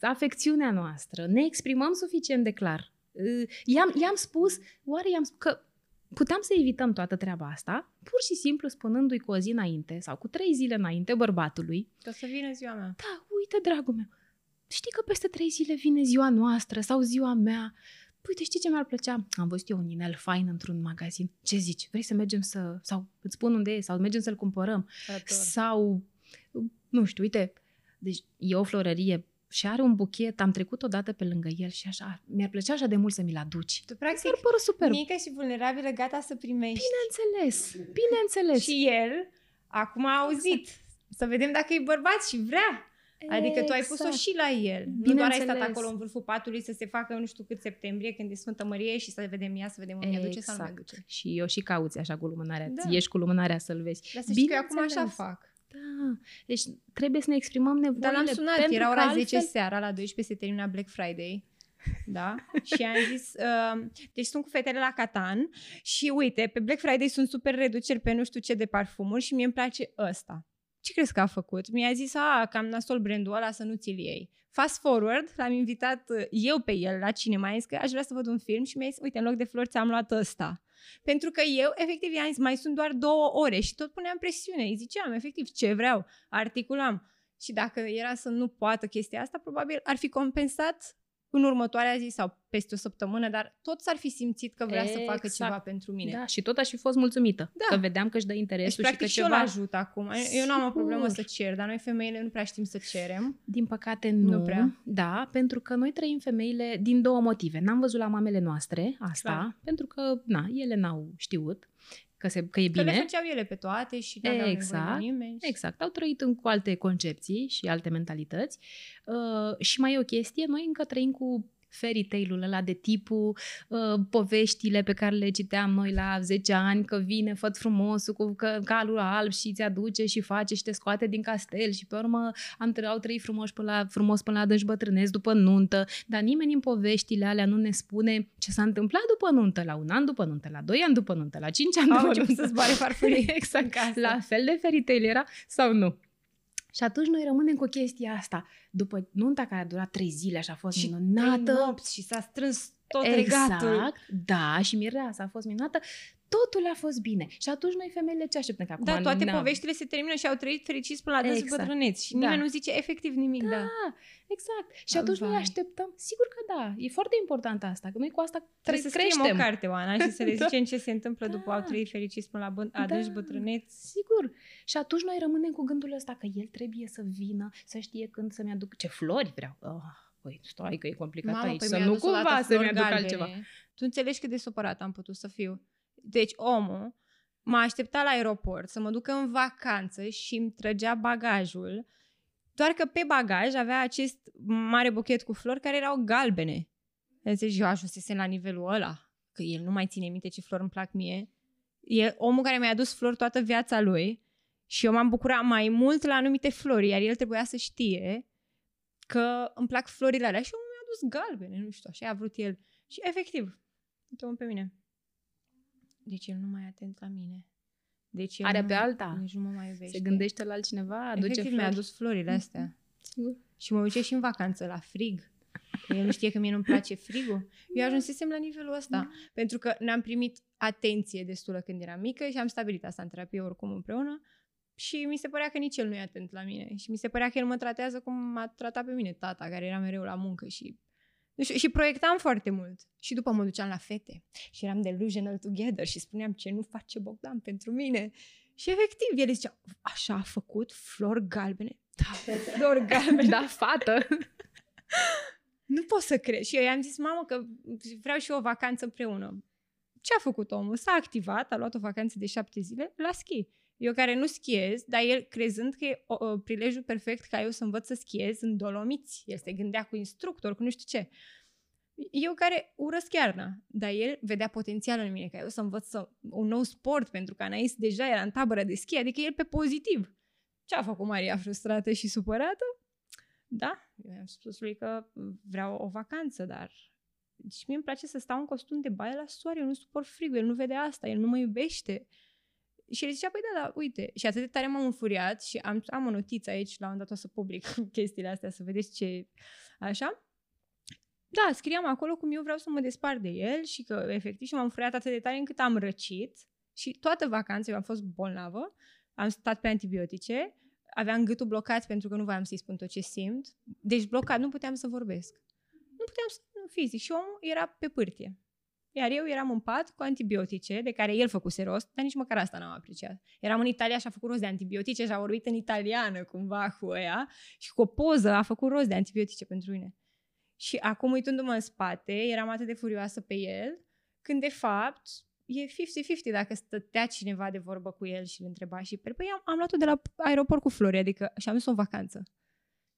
afecțiunea noastră, ne exprimăm suficient de clar. Uh, I-am, i-am spus, oare i-am spus că puteam să evităm toată treaba asta, pur și simplu spunându-i cu o zi înainte sau cu trei zile înainte bărbatului, Că o să vină ziua mea. da, uite, dragul meu, știi că peste trei zile vine ziua noastră sau ziua mea. Uite, știi ce mi-ar plăcea? Am văzut eu un inel fain într-un magazin. Ce zici? Vrei să mergem să... Sau îți spun unde e? Sau mergem să-l cumpărăm? Ador. Sau... Nu știu, uite. Deci e o florărie și are un buchet. Am trecut odată pe lângă el și așa... Mi-ar plăcea așa de mult să mi-l aduci. Tu, practic, Mi-ar părut super. mică și vulnerabilă, gata să primești. Bineînțeles, bineînțeles. Și el, acum a auzit. Să vedem dacă e bărbat și vrea. Adică tu ai pus-o Exact. și la el. Nu doar ai stat Bineînțeles. acolo în vârful patului să se facă nu știu cât septembrie, când e Sfântă Mărie și să vedem ea, să vedem îmi aduce sau nu Exact. aduce. Și eu și cauți așa cu lumânarea. Da. Da. Ieși cu lumânarea să-l vezi. Dar să știi că eu acum așa Bineînțeles. fac. Da, deci trebuie să ne exprimăm nevoile. Dar l-am sunat, pentru era că ora altfel- 10 seara, la 12 se termina Black Friday. Da? și am zis, uh, deci sunt cu fetele la Catan și uite, pe Black Friday sunt super reduceri pe nu știu ce de parfumuri și mie îmi place ăsta. Ce crezi că a făcut? Mi-a zis, a, cam nasol brandul ăla să nu ți-l iei. Fast forward, l-am invitat uh, eu pe el la cinema, am zis că aș vrea să văd un film și mi-a zis, uite, în loc de flori ți-am luat ăsta. Pentru că eu, efectiv, i-am zis, mai sunt doar două ore și tot puneam presiune. Îi ziceam, efectiv, ce vreau, articulam. Și dacă era să nu poată chestia asta, probabil ar fi compensat în următoarea zi sau peste o săptămână, dar tot s-ar fi simțit că vrea să facă Exact. ceva pentru mine. Da, și tot aș fi fost mulțumită. Da. Că vedeam că își dă Deci, interesul practic, și și că eu ceva... îl ajut acum. Eu nu am o problemă să Sigur. cer, dar noi femeile nu prea știm să cerem. Din păcate nu. Nu prea. Da, pentru că noi trăim femeile din două motive. N-am văzut la mamele noastre asta, Clar. pentru că, na, ele n-au știut că, se, că e Că le bine. făceau ele pe toate și nu aveau nevoie Exact, de nimeni. și- Exact, au trăit în, cu alte concepții și alte mentalități. Uh, și mai e o chestie, noi încă trăim cu fairy tale-ul ăla de tipul uh, poveștile pe care le citeam noi la 10 ani, că vine făt frumosul cu că, calul alb și ți aduce și face și te scoate din castel și pe urmă am tră- au trăit frumos până la, frumos până la adânci bătrânesc după nuntă, dar nimeni în poveștile alea nu ne spune ce s-a întâmplat după nuntă, la un an după nuntă, la doi ani după nuntă, la cinci ani Au după început nuntă. să zboare farfurii exact. în casă. La fel de fairy tale era sau nu? Și atunci noi rămânem cu chestia asta. După nunta care a durat trei zile și a fost Și minunată. Trei nopți și s-a strâns tot exact, regatul. da, și mireasa a fost minunată. Totul a fost bine. Și atunci noi femeile ce așteptăm? Că acum Da, toate na- poveștile se termină și au trăit fericiți până la dânsul Exact. bătrâneți. Și Da. nimeni nu zice efectiv nimic, da. Da, exact. Și atunci noi Vai. așteptăm. Sigur că da. E foarte important asta. Că noi cu asta Trebuie să creștem. scriem o carte, Oana, și să le Da. zicem ce se întâmplă după Da. au trăit fericiți până la bă- adânci Da. bătrâneți. Sigur. Și atunci noi rămânem cu gândul ăsta că el trebuie să vină, să știe când să-mi aduc ce flori vreau. Oh, păi, stai că e complicat Mamă, aici. păi să mi-a nu adus odată cumva flori să-mi aduc galbene. altceva. Tu înțelegi cât de supărat am putut să fiu. Deci omul m-a așteptat la aeroport să mă ducă în vacanță și îmi trăgea bagajul, doar că pe bagaj avea acest mare buchet cu flori care erau galbene. Înțelegi, eu ajunsesem la nivelul ăla, că el nu mai ține minte ce flori îmi plac mie. E omul care mi-a adus flori toată viața lui și eu m-am bucurat mai mult la anumite flori, iar el trebuia să știe că îmi plac florile alea și eu mi-a adus galbene, nu știu, așa a vrut el. Și efectiv, uite pe mine. Deci el nu mai e atent la mine. Deci el Are nu, pe alta. Nici nu mă mai iubește. Se gândește la altcineva, aduce Efectiv flori. mi-a adus florile astea. Sigur. Și mă duce și în vacanță la frig. El nu știe că mie nu-mi place frigul. Eu ajunsesem la nivelul ăsta. Pentru că ne-am primit atenție destulă când eram mică și am stabilit asta în terapie oricum împreună. Și mi se părea că nici el nu e atent la mine. Și mi se părea că el mă tratează cum m-a tratat pe mine tata, care era mereu la muncă și nu știu, și proiectam foarte mult. Și după mă duceam la fete și eram delusional together și spuneam ce nu face Bogdan pentru mine. Și efectiv, el zicea, așa a făcut, flori galbene. Da, flori galbene. da, fată. nu pot să cred. Și eu i-am zis, mamă, că vreau și eu o vacanță împreună. Ce a făcut omul? S-a activat, a luat o vacanță de șapte zile la schi. Eu care nu schiez, dar el crezând că e o, o, prilejul perfect ca eu să învăț să schiez în Dolomiți. El se gândea cu instructor, cu nu știu ce. Eu care urăsc iarna, dar el vedea potențial în mine ca eu să învăț să, un nou sport, pentru că Anais deja era în tabără de schi, adică el pe pozitiv. Ce a făcut Maria frustrată și supărată? Da, eu i-am spus lui că vreau o vacanță, dar și mie îmi place să stau în costum de baie la soare, eu nu suport frigul, el nu vede asta, el nu mă iubește. Și el zicea, păi da, da, uite. Și atât de tare m-am înfuriat și am, am o notiță aici, la un dat o să public chestiile astea, să vedeți ce... Așa. Da, scriam acolo cum eu vreau să mă despart de el și că, efectiv, și m-am înfuriat atât de tare încât am răcit și toată vacanța eu am fost bolnavă, am stat pe antibiotice, aveam gâtul blocat pentru că nu voiam să-i spun tot ce simt, deci blocat, nu puteam să vorbesc. Nu puteam să, nu, fizic, și omul era pe pârtie. Iar eu eram în pat cu antibiotice, de care el făcuse rost, dar nici măcar asta n-am apreciat. Eram în Italia și a făcut rost de antibiotice și a vorbit în italiană cumva cu ea și cu o poză a făcut rost de antibiotice pentru mine. Și acum uitându-mă în spate, eram atât de furioasă pe el, când de fapt e 50-50 dacă stătea cineva de vorbă cu el și îl întreba și pe păi am, am luat-o de la aeroport cu flori, adică și am dus o vacanță,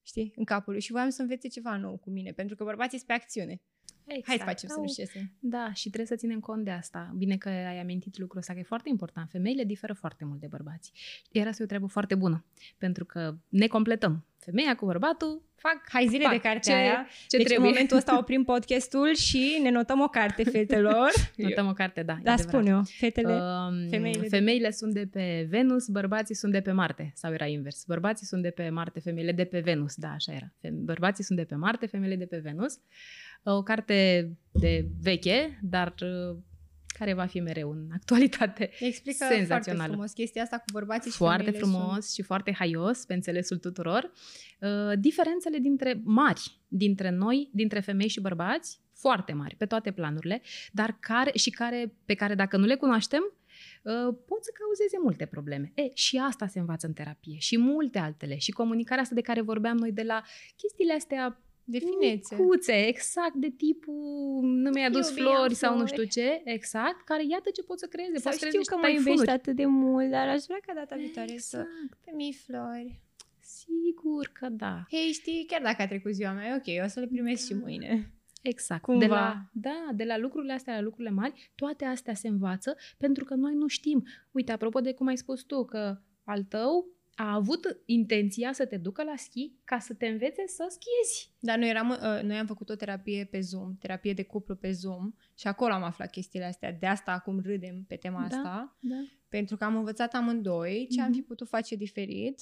știi, în capul lui și voiam să învețe ceva nou cu mine, pentru că bărbații sunt pe acțiune. Exact. Hai să facem să nu știu Da, și trebuie să ținem cont de asta. Bine că ai amintit lucrul ăsta, că e foarte important. Femeile diferă foarte mult de bărbați. Iar asta e o treabă foarte bună, pentru că ne completăm. Femeia cu bărbatul fac Hai zile fac. de carte ce, aia. Ce deci trebuie. în momentul ăsta oprim podcastul și ne notăm o carte, fetelor. notăm o carte, da. Da, spun eu. Fetele, um, femeile, femeile sunt de pe Venus, bărbații sunt de pe Marte. Sau era invers. Bărbații sunt de pe Marte, femeile de pe Venus. Da, așa era. Bărbații sunt de pe Marte, femeile de pe Venus. Uh, o carte de veche, dar uh, care va fi mereu în actualitate Explică senzațională. foarte frumos chestia asta cu bărbații și Foarte frumos sunt... și foarte haios, pe înțelesul tuturor. Uh, diferențele dintre mari, dintre noi, dintre femei și bărbați, foarte mari, pe toate planurile, dar care și care, pe care dacă nu le cunoaștem, uh, pot să cauzeze multe probleme. E, și asta se învață în terapie și multe altele. Și comunicarea asta de care vorbeam noi de la chestiile astea de finețe. Cuțe, exact, de tipul nu mi-ai adus flori, flori sau nu știu ce, exact, care iată ce pot să creeze. Sau știu că mă iubești atât de mult, dar aș vrea ca data viitoare exact. să mi flori. Sigur că da. Hei, știi, chiar dacă a trecut ziua mea, ok, o să le primesc da. și mâine. Exact. Cumva. De la, da, de la lucrurile astea la lucrurile mari, toate astea se învață pentru că noi nu știm. Uite, apropo de cum ai spus tu, că al tău a avut intenția să te ducă la schi ca să te învețe să schiezi. Dar noi, eram, uh, noi am făcut o terapie pe Zoom, terapie de cuplu pe Zoom și acolo am aflat chestiile astea. De asta acum râdem pe tema da, asta. Da. Pentru că am învățat amândoi ce mm-hmm. am fi mhm. putut face diferit.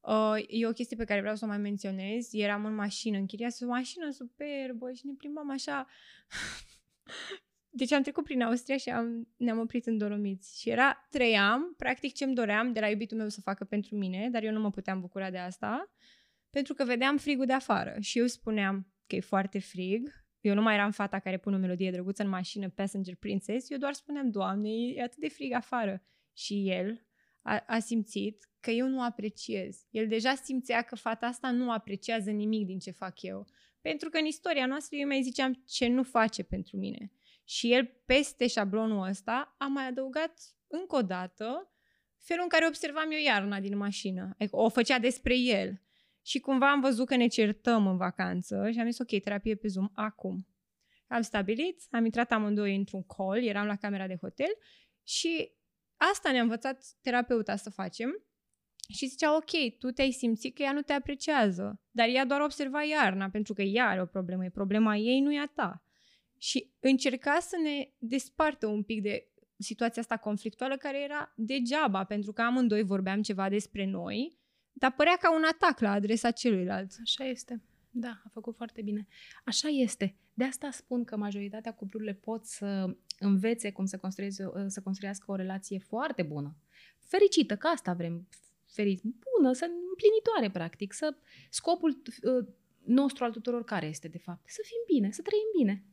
Uh, e o chestie pe care vreau să o mai menționez. Eram în mașină, închiriasă o mașină superbă și ne plimbam așa deci am trecut prin Austria și am, ne-am oprit în Dolomiți. Și era, trăiam, practic ce-mi doream de la iubitul meu să facă pentru mine, dar eu nu mă puteam bucura de asta, pentru că vedeam frigul de afară. Și eu spuneam că e foarte frig. Eu nu mai eram fata care pune o melodie drăguță în mașină, Passenger Princess. Eu doar spuneam, Doamne, e atât de frig afară. Și el a, a simțit că eu nu apreciez. El deja simțea că fata asta nu apreciază nimic din ce fac eu. Pentru că în istoria noastră eu mai ziceam ce nu face pentru mine. Și el, peste șablonul ăsta, a mai adăugat încă o dată felul în care observam eu iarna din mașină. Adică o făcea despre el. Și cumva am văzut că ne certăm în vacanță și am zis, ok, terapie pe Zoom, acum. Am stabilit, am intrat amândoi într-un call, eram la camera de hotel și asta ne-a învățat terapeuta să facem. Și zicea, ok, tu te-ai simțit că ea nu te apreciază, dar ea doar observa iarna, pentru că ea are o problemă, e problema ei, nu e a ta și încerca să ne despartă un pic de situația asta conflictuală care era degeaba, pentru că amândoi vorbeam ceva despre noi, dar părea ca un atac la adresa celuilalt. Așa este. Da, a făcut foarte bine. Așa este. De asta spun că majoritatea cuplurile pot să învețe cum să, să construiască o relație foarte bună fericită, că asta vrem, feric, bună, să împlinitoare, practic, să scopul uh, nostru al tuturor care este, de fapt? Să fim bine, să trăim bine.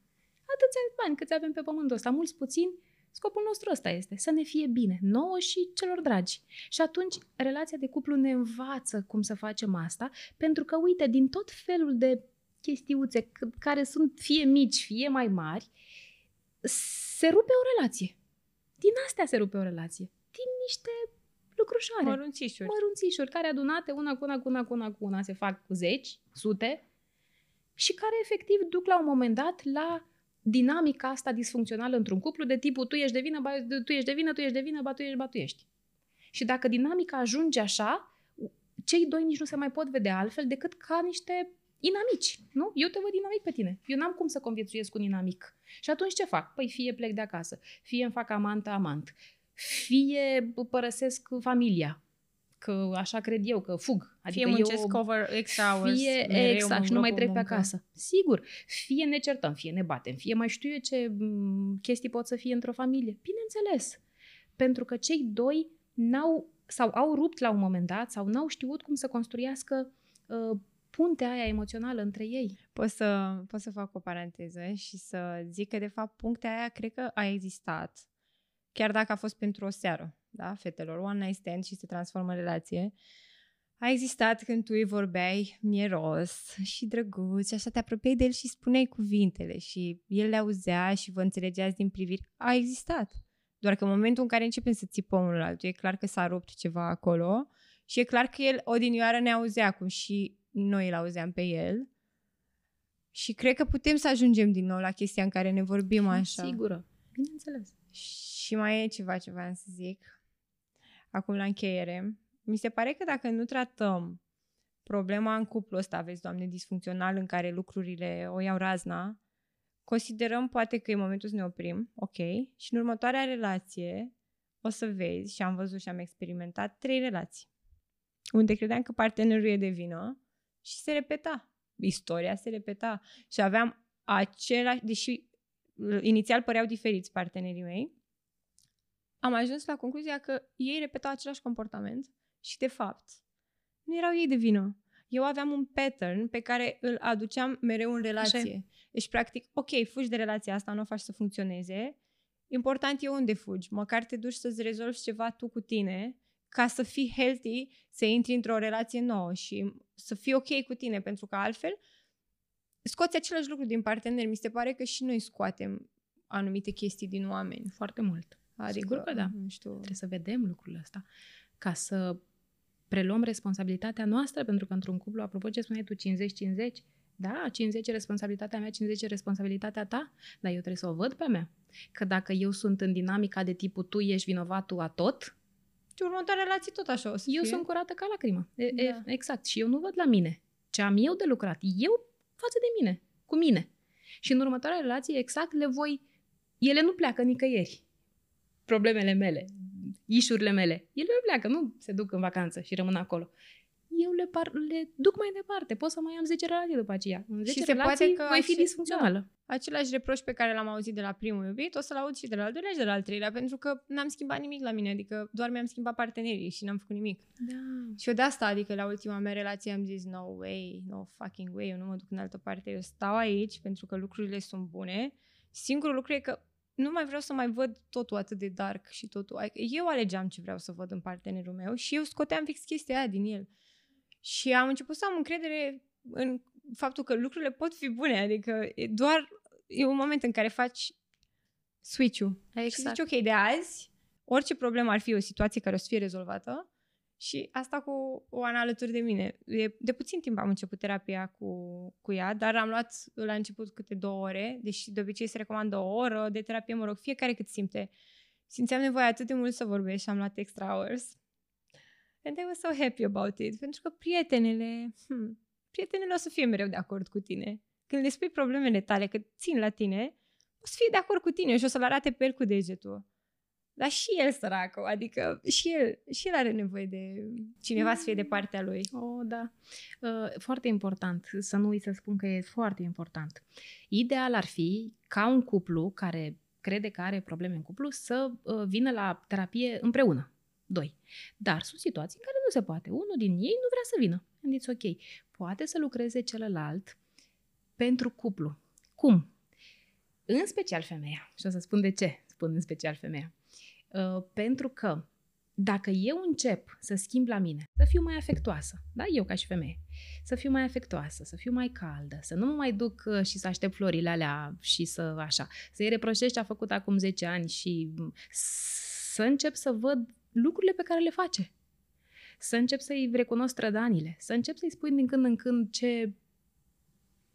Atâția bani câți avem pe pământul ăsta, mulți puțini, Scopul nostru ăsta este, să ne fie bine, nouă și celor dragi. Și atunci relația de cuplu ne învață cum să facem asta, pentru că, uite, din tot felul de chestiuțe care sunt fie mici, fie mai mari, se rupe o relație. Din astea se rupe o relație. Din niște lucrușoare. Mărunțișuri. Mărunțișuri, care adunate una cu una, cu una, cu una, cu una, se fac zeci, sute, și care efectiv duc la un moment dat la dinamica asta disfuncțională într-un cuplu de tipul tu ești de vină, ba, tu ești de vină, tu ești de vină, ba tu ești, ba tu ești. Și dacă dinamica ajunge așa, cei doi nici nu se mai pot vedea altfel decât ca niște inamici, nu? Eu te văd inamic pe tine. Eu n-am cum să conviețuiesc cu un inamic. Și atunci ce fac? Păi fie plec de acasă, fie îmi fac amant amant, fie părăsesc familia, că așa cred eu, că fug. Adică fie muncesc eu, cover extra hours. Fie exact și nu mai trec pe acasă. Sigur. Fie ne certăm, fie ne batem, fie mai știu eu ce chestii pot să fie într-o familie. Bineînțeles. Pentru că cei doi n-au sau au rupt la un moment dat sau n-au știut cum să construiască uh, puntea aia emoțională între ei. Pot să, pot să fac o paranteză și să zic că, de fapt, punctea aia cred că a existat, chiar dacă a fost pentru o seară da, fetelor, one night stand și se transformă în relație, a existat când tu îi vorbeai mieros și drăguț și așa te apropiai de el și spuneai cuvintele și el le auzea și vă înțelegeați din priviri. A existat. Doar că în momentul în care începem să țipăm unul altul, e clar că s-a rupt ceva acolo și e clar că el odinioară ne auzea cum și noi îl auzeam pe el. Și cred că putem să ajungem din nou la chestia în care ne vorbim așa. Sigură, bineînțeles. Și mai e ceva ce vreau să zic. Acum la încheiere, mi se pare că dacă nu tratăm problema în cuplu ăsta, aveți, doamne, disfuncțional în care lucrurile o iau razna, considerăm poate că e momentul să ne oprim, ok, și în următoarea relație o să vezi, și am văzut și am experimentat, trei relații, unde credeam că partenerul e de vină și se repeta. Istoria se repeta. Și aveam același, deși inițial păreau diferiți partenerii mei, am ajuns la concluzia că ei repetau același comportament și, de fapt, nu erau ei de vină. Eu aveam un pattern pe care îl aduceam mereu în relație. Așa. Deci, practic, ok, fugi de relația asta, nu o faci să funcționeze. Important e unde fugi. Măcar te duci să-ți rezolvi ceva tu cu tine ca să fii healthy, să intri într-o relație nouă și să fii ok cu tine, pentru că altfel scoți același lucru din partener. Mi se pare că și noi scoatem anumite chestii din oameni. Foarte mult. Adică, Sigur că da. Nu știu. Trebuie să vedem lucrul ăsta ca să preluăm responsabilitatea noastră, pentru că într-un cuplu, apropo ce spuneai tu, 50-50, da, 50 responsabilitatea mea, 50 responsabilitatea ta, dar eu trebuie să o văd pe mea. Că dacă eu sunt în dinamica de tipul tu ești vinovatul a tot, și următoarea relație tot așa o să Eu fie. sunt curată ca lacrimă. E, da. e, exact. Și eu nu văd la mine ce am eu de lucrat. Eu față de mine, cu mine. Și în următoarea relație exact le voi... Ele nu pleacă nicăieri problemele mele, ișurile mele. Ele nu pleacă, nu se duc în vacanță și rămân acolo. Eu le, par, le duc mai departe. Pot să mai am 10 relații după aceea. În 10 și se poate că voi fi disfuncțională. Da, același reproș pe care l-am auzit de la primul iubit, o să-l aud și de la al doilea și de la al treilea, pentru că n-am schimbat nimic la mine, adică doar mi-am schimbat partenerii și n-am făcut nimic. Da. Și eu de asta, adică la ultima mea relație am zis, no way, no fucking way, eu nu mă duc în altă parte, eu stau aici pentru că lucrurile sunt bune. Singurul lucru e că nu mai vreau să mai văd totul atât de dark și totul. Adică eu alegeam ce vreau să văd în partenerul meu și eu scoteam fix chestia aia din el. Și am început să am încredere în faptul că lucrurile pot fi bune, adică e doar e un moment în care faci switch-ul. Exact. Și zici, ok, de azi, orice problemă ar fi o situație care o să fie rezolvată, și asta cu o Ana alături de mine. De, de puțin timp am început terapia cu, cu ea, dar am luat la început câte două ore, deși de obicei se recomandă o oră de terapie, mă rog, fiecare cât simte. Simțeam nevoie atât de mult să vorbesc și am luat extra hours. And I was so happy about it. Pentru că prietenele, hmm, prietenele o să fie mereu de acord cu tine. Când le spui problemele tale, că țin la tine, o să fie de acord cu tine și o să-l arate pe el cu degetul. Dar și el săracul, adică și el, și el are nevoie de cineva să fie de partea lui. Oh, da. Uh, foarte important, să nu uit să spun că e foarte important. Ideal ar fi ca un cuplu care crede că are probleme în cuplu să uh, vină la terapie împreună. Doi. Dar sunt situații în care nu se poate. Unul din ei nu vrea să vină. And it's ok. Poate să lucreze celălalt pentru cuplu. Cum? În special femeia. Și o să spun de ce spun în special femeia. Uh, pentru că dacă eu încep să schimb la mine, să fiu mai afectoasă, da, eu ca și femeie, să fiu mai afectoasă, să fiu mai caldă, să nu mă mai duc uh, și să aștept florile alea și să așa, să-i reproșești ce a făcut acum 10 ani și să încep să văd lucrurile pe care le face. Să încep să-i recunosc trădanile, să încep să-i spui din când în când ce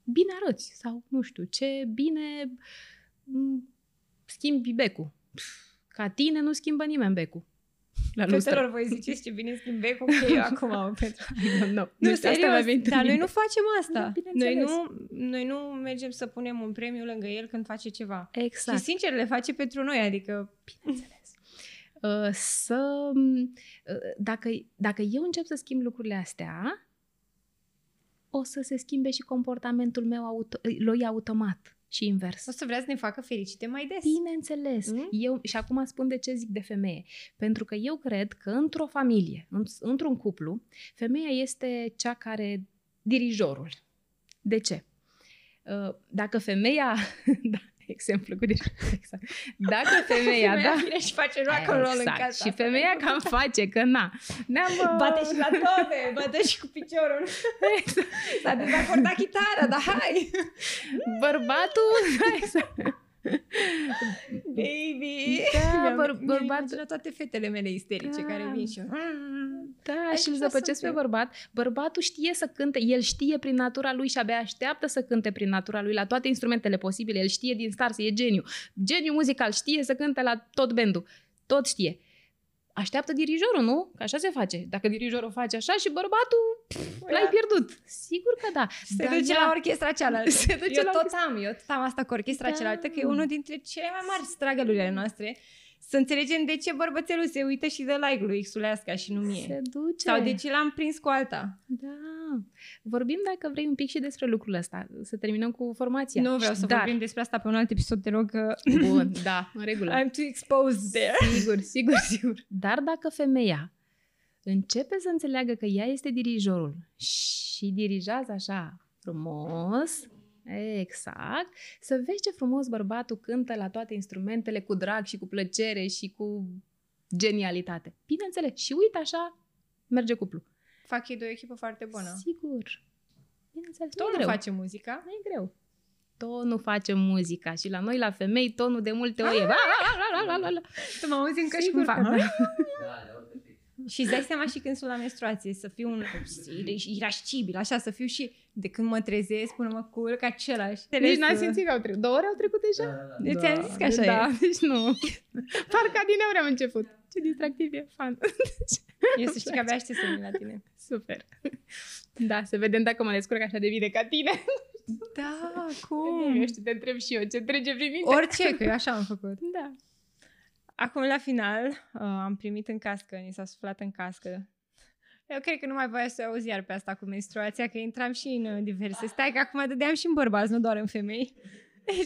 bine arăți sau nu știu, ce bine schimbi becul. Ca tine nu schimbă nimeni becul. La Fetelor, voi ziceți ce bine schimb becul, că eu acum pentru... no, no. Nu, serios, dar noi nu facem asta. Da, noi, nu, noi nu mergem să punem un premiu lângă el când face ceva. Exact. Și sincer, le face pentru noi, adică... Bineînțeles. Uh, să... Uh, dacă, dacă eu încep să schimb lucrurile astea, o să se schimbe și comportamentul meu auto, lui automat și invers. O să vrea să ne facă fericite mai des. Bineînțeles. Mm? Eu, și acum spun de ce zic de femeie. Pentru că eu cred că într-o familie, într-un cuplu, femeia este cea care dirijorul. De ce? Uh, dacă femeia, da, exemplu cu exact. Dacă femeia, femeia da. Vine și face rock and roll exact. în casa. Și femeia cam face, că na. Ne-am, uh... Bate și la toate, bate și cu piciorul. Exact. S-a dezacordat chitara, dar hai! Bărbatul, exact. Baby! Da, băr- bărbatul... toate fetele mele isterice da. care vin și... Da, și îl zăpăcesc pe bărbat. Bărbatul știe să cânte, el știe prin natura lui și abia așteaptă să cânte prin natura lui la toate instrumentele posibile. El știe din start, e geniu. Geniu muzical, știe să cânte la tot bandul. Tot știe așteaptă dirijorul, nu? Că așa se face. Dacă dirijorul face așa și bărbatul, pf, l-ai pierdut. Sigur că da. Se da, duce da. la orchestra cealaltă. Se duce eu la tot orchestra... am, eu tot am asta cu orchestra da. cealaltă, că e unul dintre cele mai mari stragălurile noastre să înțelegem de ce bărbățelul se uită și dă like lui Xuleasca și nu mie. Se duce. Sau de ce l-am prins cu alta. Da. Vorbim, dacă vrei, un pic și despre lucrul ăsta. Să terminăm cu formația. Nu vreau să Dar... vorbim despre asta pe un alt episod, te rog că... Bun, da, în regulă. I'm too exposed there. Sigur, sigur, sigur. Dar dacă femeia începe să înțeleagă că ea este dirijorul și dirigează așa frumos, Exact. Să vezi ce frumos bărbatul cântă la toate instrumentele cu drag și cu plăcere și cu genialitate. Bineînțeles. Și uite așa, merge cuplu. Fac ei de o echipă foarte bună. Sigur. Bineînțeles. Tot nu, nu face muzica. Nu e greu. Tot nu face muzica. Și la noi, la femei, tonul de multe ori e... Tu mă auzi încă și cum fac. Da, și îți dai seama și când sunt la menstruație, să fiu un irascibil, așa, să fiu și de când mă trezesc până mă culc același. Deci n-am simțit că au trecut. Două ore au trecut deja? Da, da, da. Deci ți-am zis că așa da, e. deci nu. Parcă din ori am început. Ce distractiv e, fan. Eu să știi că abia aștept să vin la tine. Super. Da, să vedem dacă mă descurc așa de bine ca tine. Da, cum? Eu știu, te întreb și eu ce trece prin minte. Orice, că eu așa am făcut. Da. Acum, la final, uh, am primit în cască, ni s-a suflat în cască. Eu cred că nu mai voia să auzi iar pe asta cu menstruația, că intram și în uh, diverse. Stai că acum dădeam și în bărbați, nu doar în femei.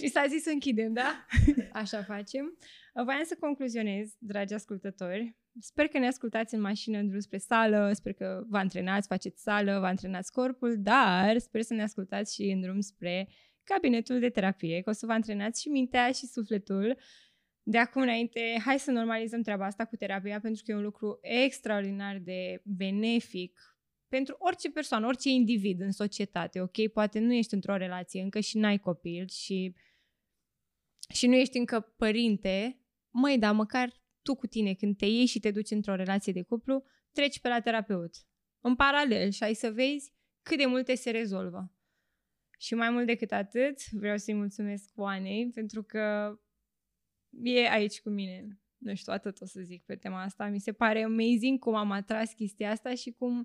și s-a zis să închidem, da? Așa facem. Uh, voiam să concluzionez, dragi ascultători. Sper că ne ascultați în mașină în drum spre sală, sper că vă antrenați, faceți sală, vă antrenați corpul, dar sper să ne ascultați și în drum spre cabinetul de terapie, că o să vă antrenați și mintea și sufletul de acum înainte, hai să normalizăm treaba asta cu terapia, pentru că e un lucru extraordinar de benefic pentru orice persoană, orice individ în societate, ok? Poate nu ești într-o relație încă și n-ai copil și, și nu ești încă părinte, măi, dar măcar tu cu tine, când te iei și te duci într-o relație de cuplu, treci pe la terapeut. În paralel și ai să vezi cât de multe se rezolvă. Și mai mult decât atât, vreau să-i mulțumesc Oanei pentru că e aici cu mine. Nu știu, atât o să zic pe tema asta. Mi se pare amazing cum am atras chestia asta și cum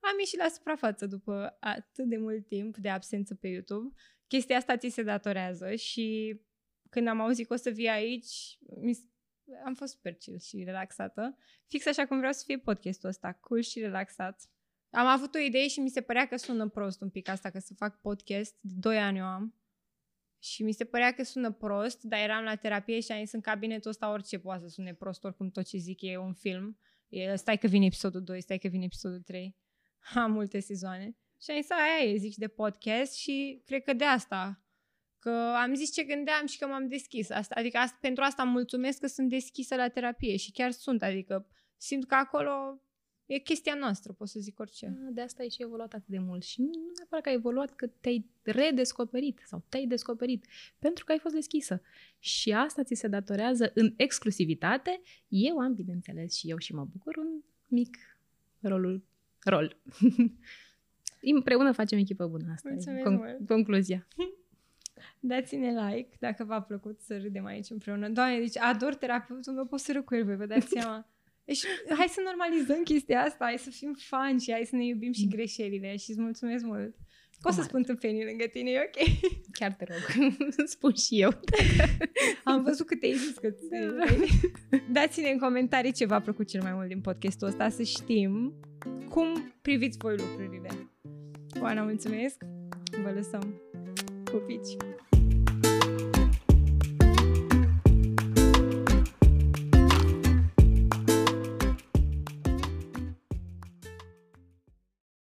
am ieșit la suprafață după atât de mult timp de absență pe YouTube. Chestia asta ți se datorează și când am auzit că o să vii aici, am fost super chill și relaxată. Fix așa cum vreau să fie podcastul ăsta, cool și relaxat. Am avut o idee și mi se părea că sună prost un pic asta, că să fac podcast. De 2 ani eu am. Și mi se părea că sună prost, dar eram la terapie și am zis în cabinetul ăsta orice poate să sune prost, oricum tot ce zic e un film. E, stai că vine episodul 2, stai că vine episodul 3. Am multe sezoane. Și am zis, aia e, zici de podcast și cred că de asta. Că am zis ce gândeam și că m-am deschis. Asta, adică asta, pentru asta îmi mulțumesc că sunt deschisă la terapie și chiar sunt. Adică simt că acolo e chestia noastră, pot să zic orice. Ah, De asta ai și evoluat atât de mult. Și nu nu neapărat că ai evoluat, că te-ai redescoperit sau te-ai descoperit. Pentru că ai fost deschisă. Și asta ți se datorează în exclusivitate. Eu am, bineînțeles, și eu și mă bucur, un mic rolul, rol. Împreună facem echipă bună. Asta Mulțumesc e mult. concluzia. Dați-ne like dacă v-a plăcut să râdem aici împreună. Doamne, deci ador terapeutul meu, pot să râd cu el, voi vă dați seama. Deci hai să normalizăm chestia asta, hai să fim fani și hai să ne iubim și greșelile și îți mulțumesc mult. Că o să mare spun tâmpenii lângă tine, e ok? Chiar te rog. Spun și eu. Am văzut că te-ai zis că ți Da. Dați-ne în comentarii ce v-a plăcut cel mai mult din podcastul ăsta, să știm cum priviți voi lucrurile. Oana, mulțumesc! Vă lăsăm! Pupici!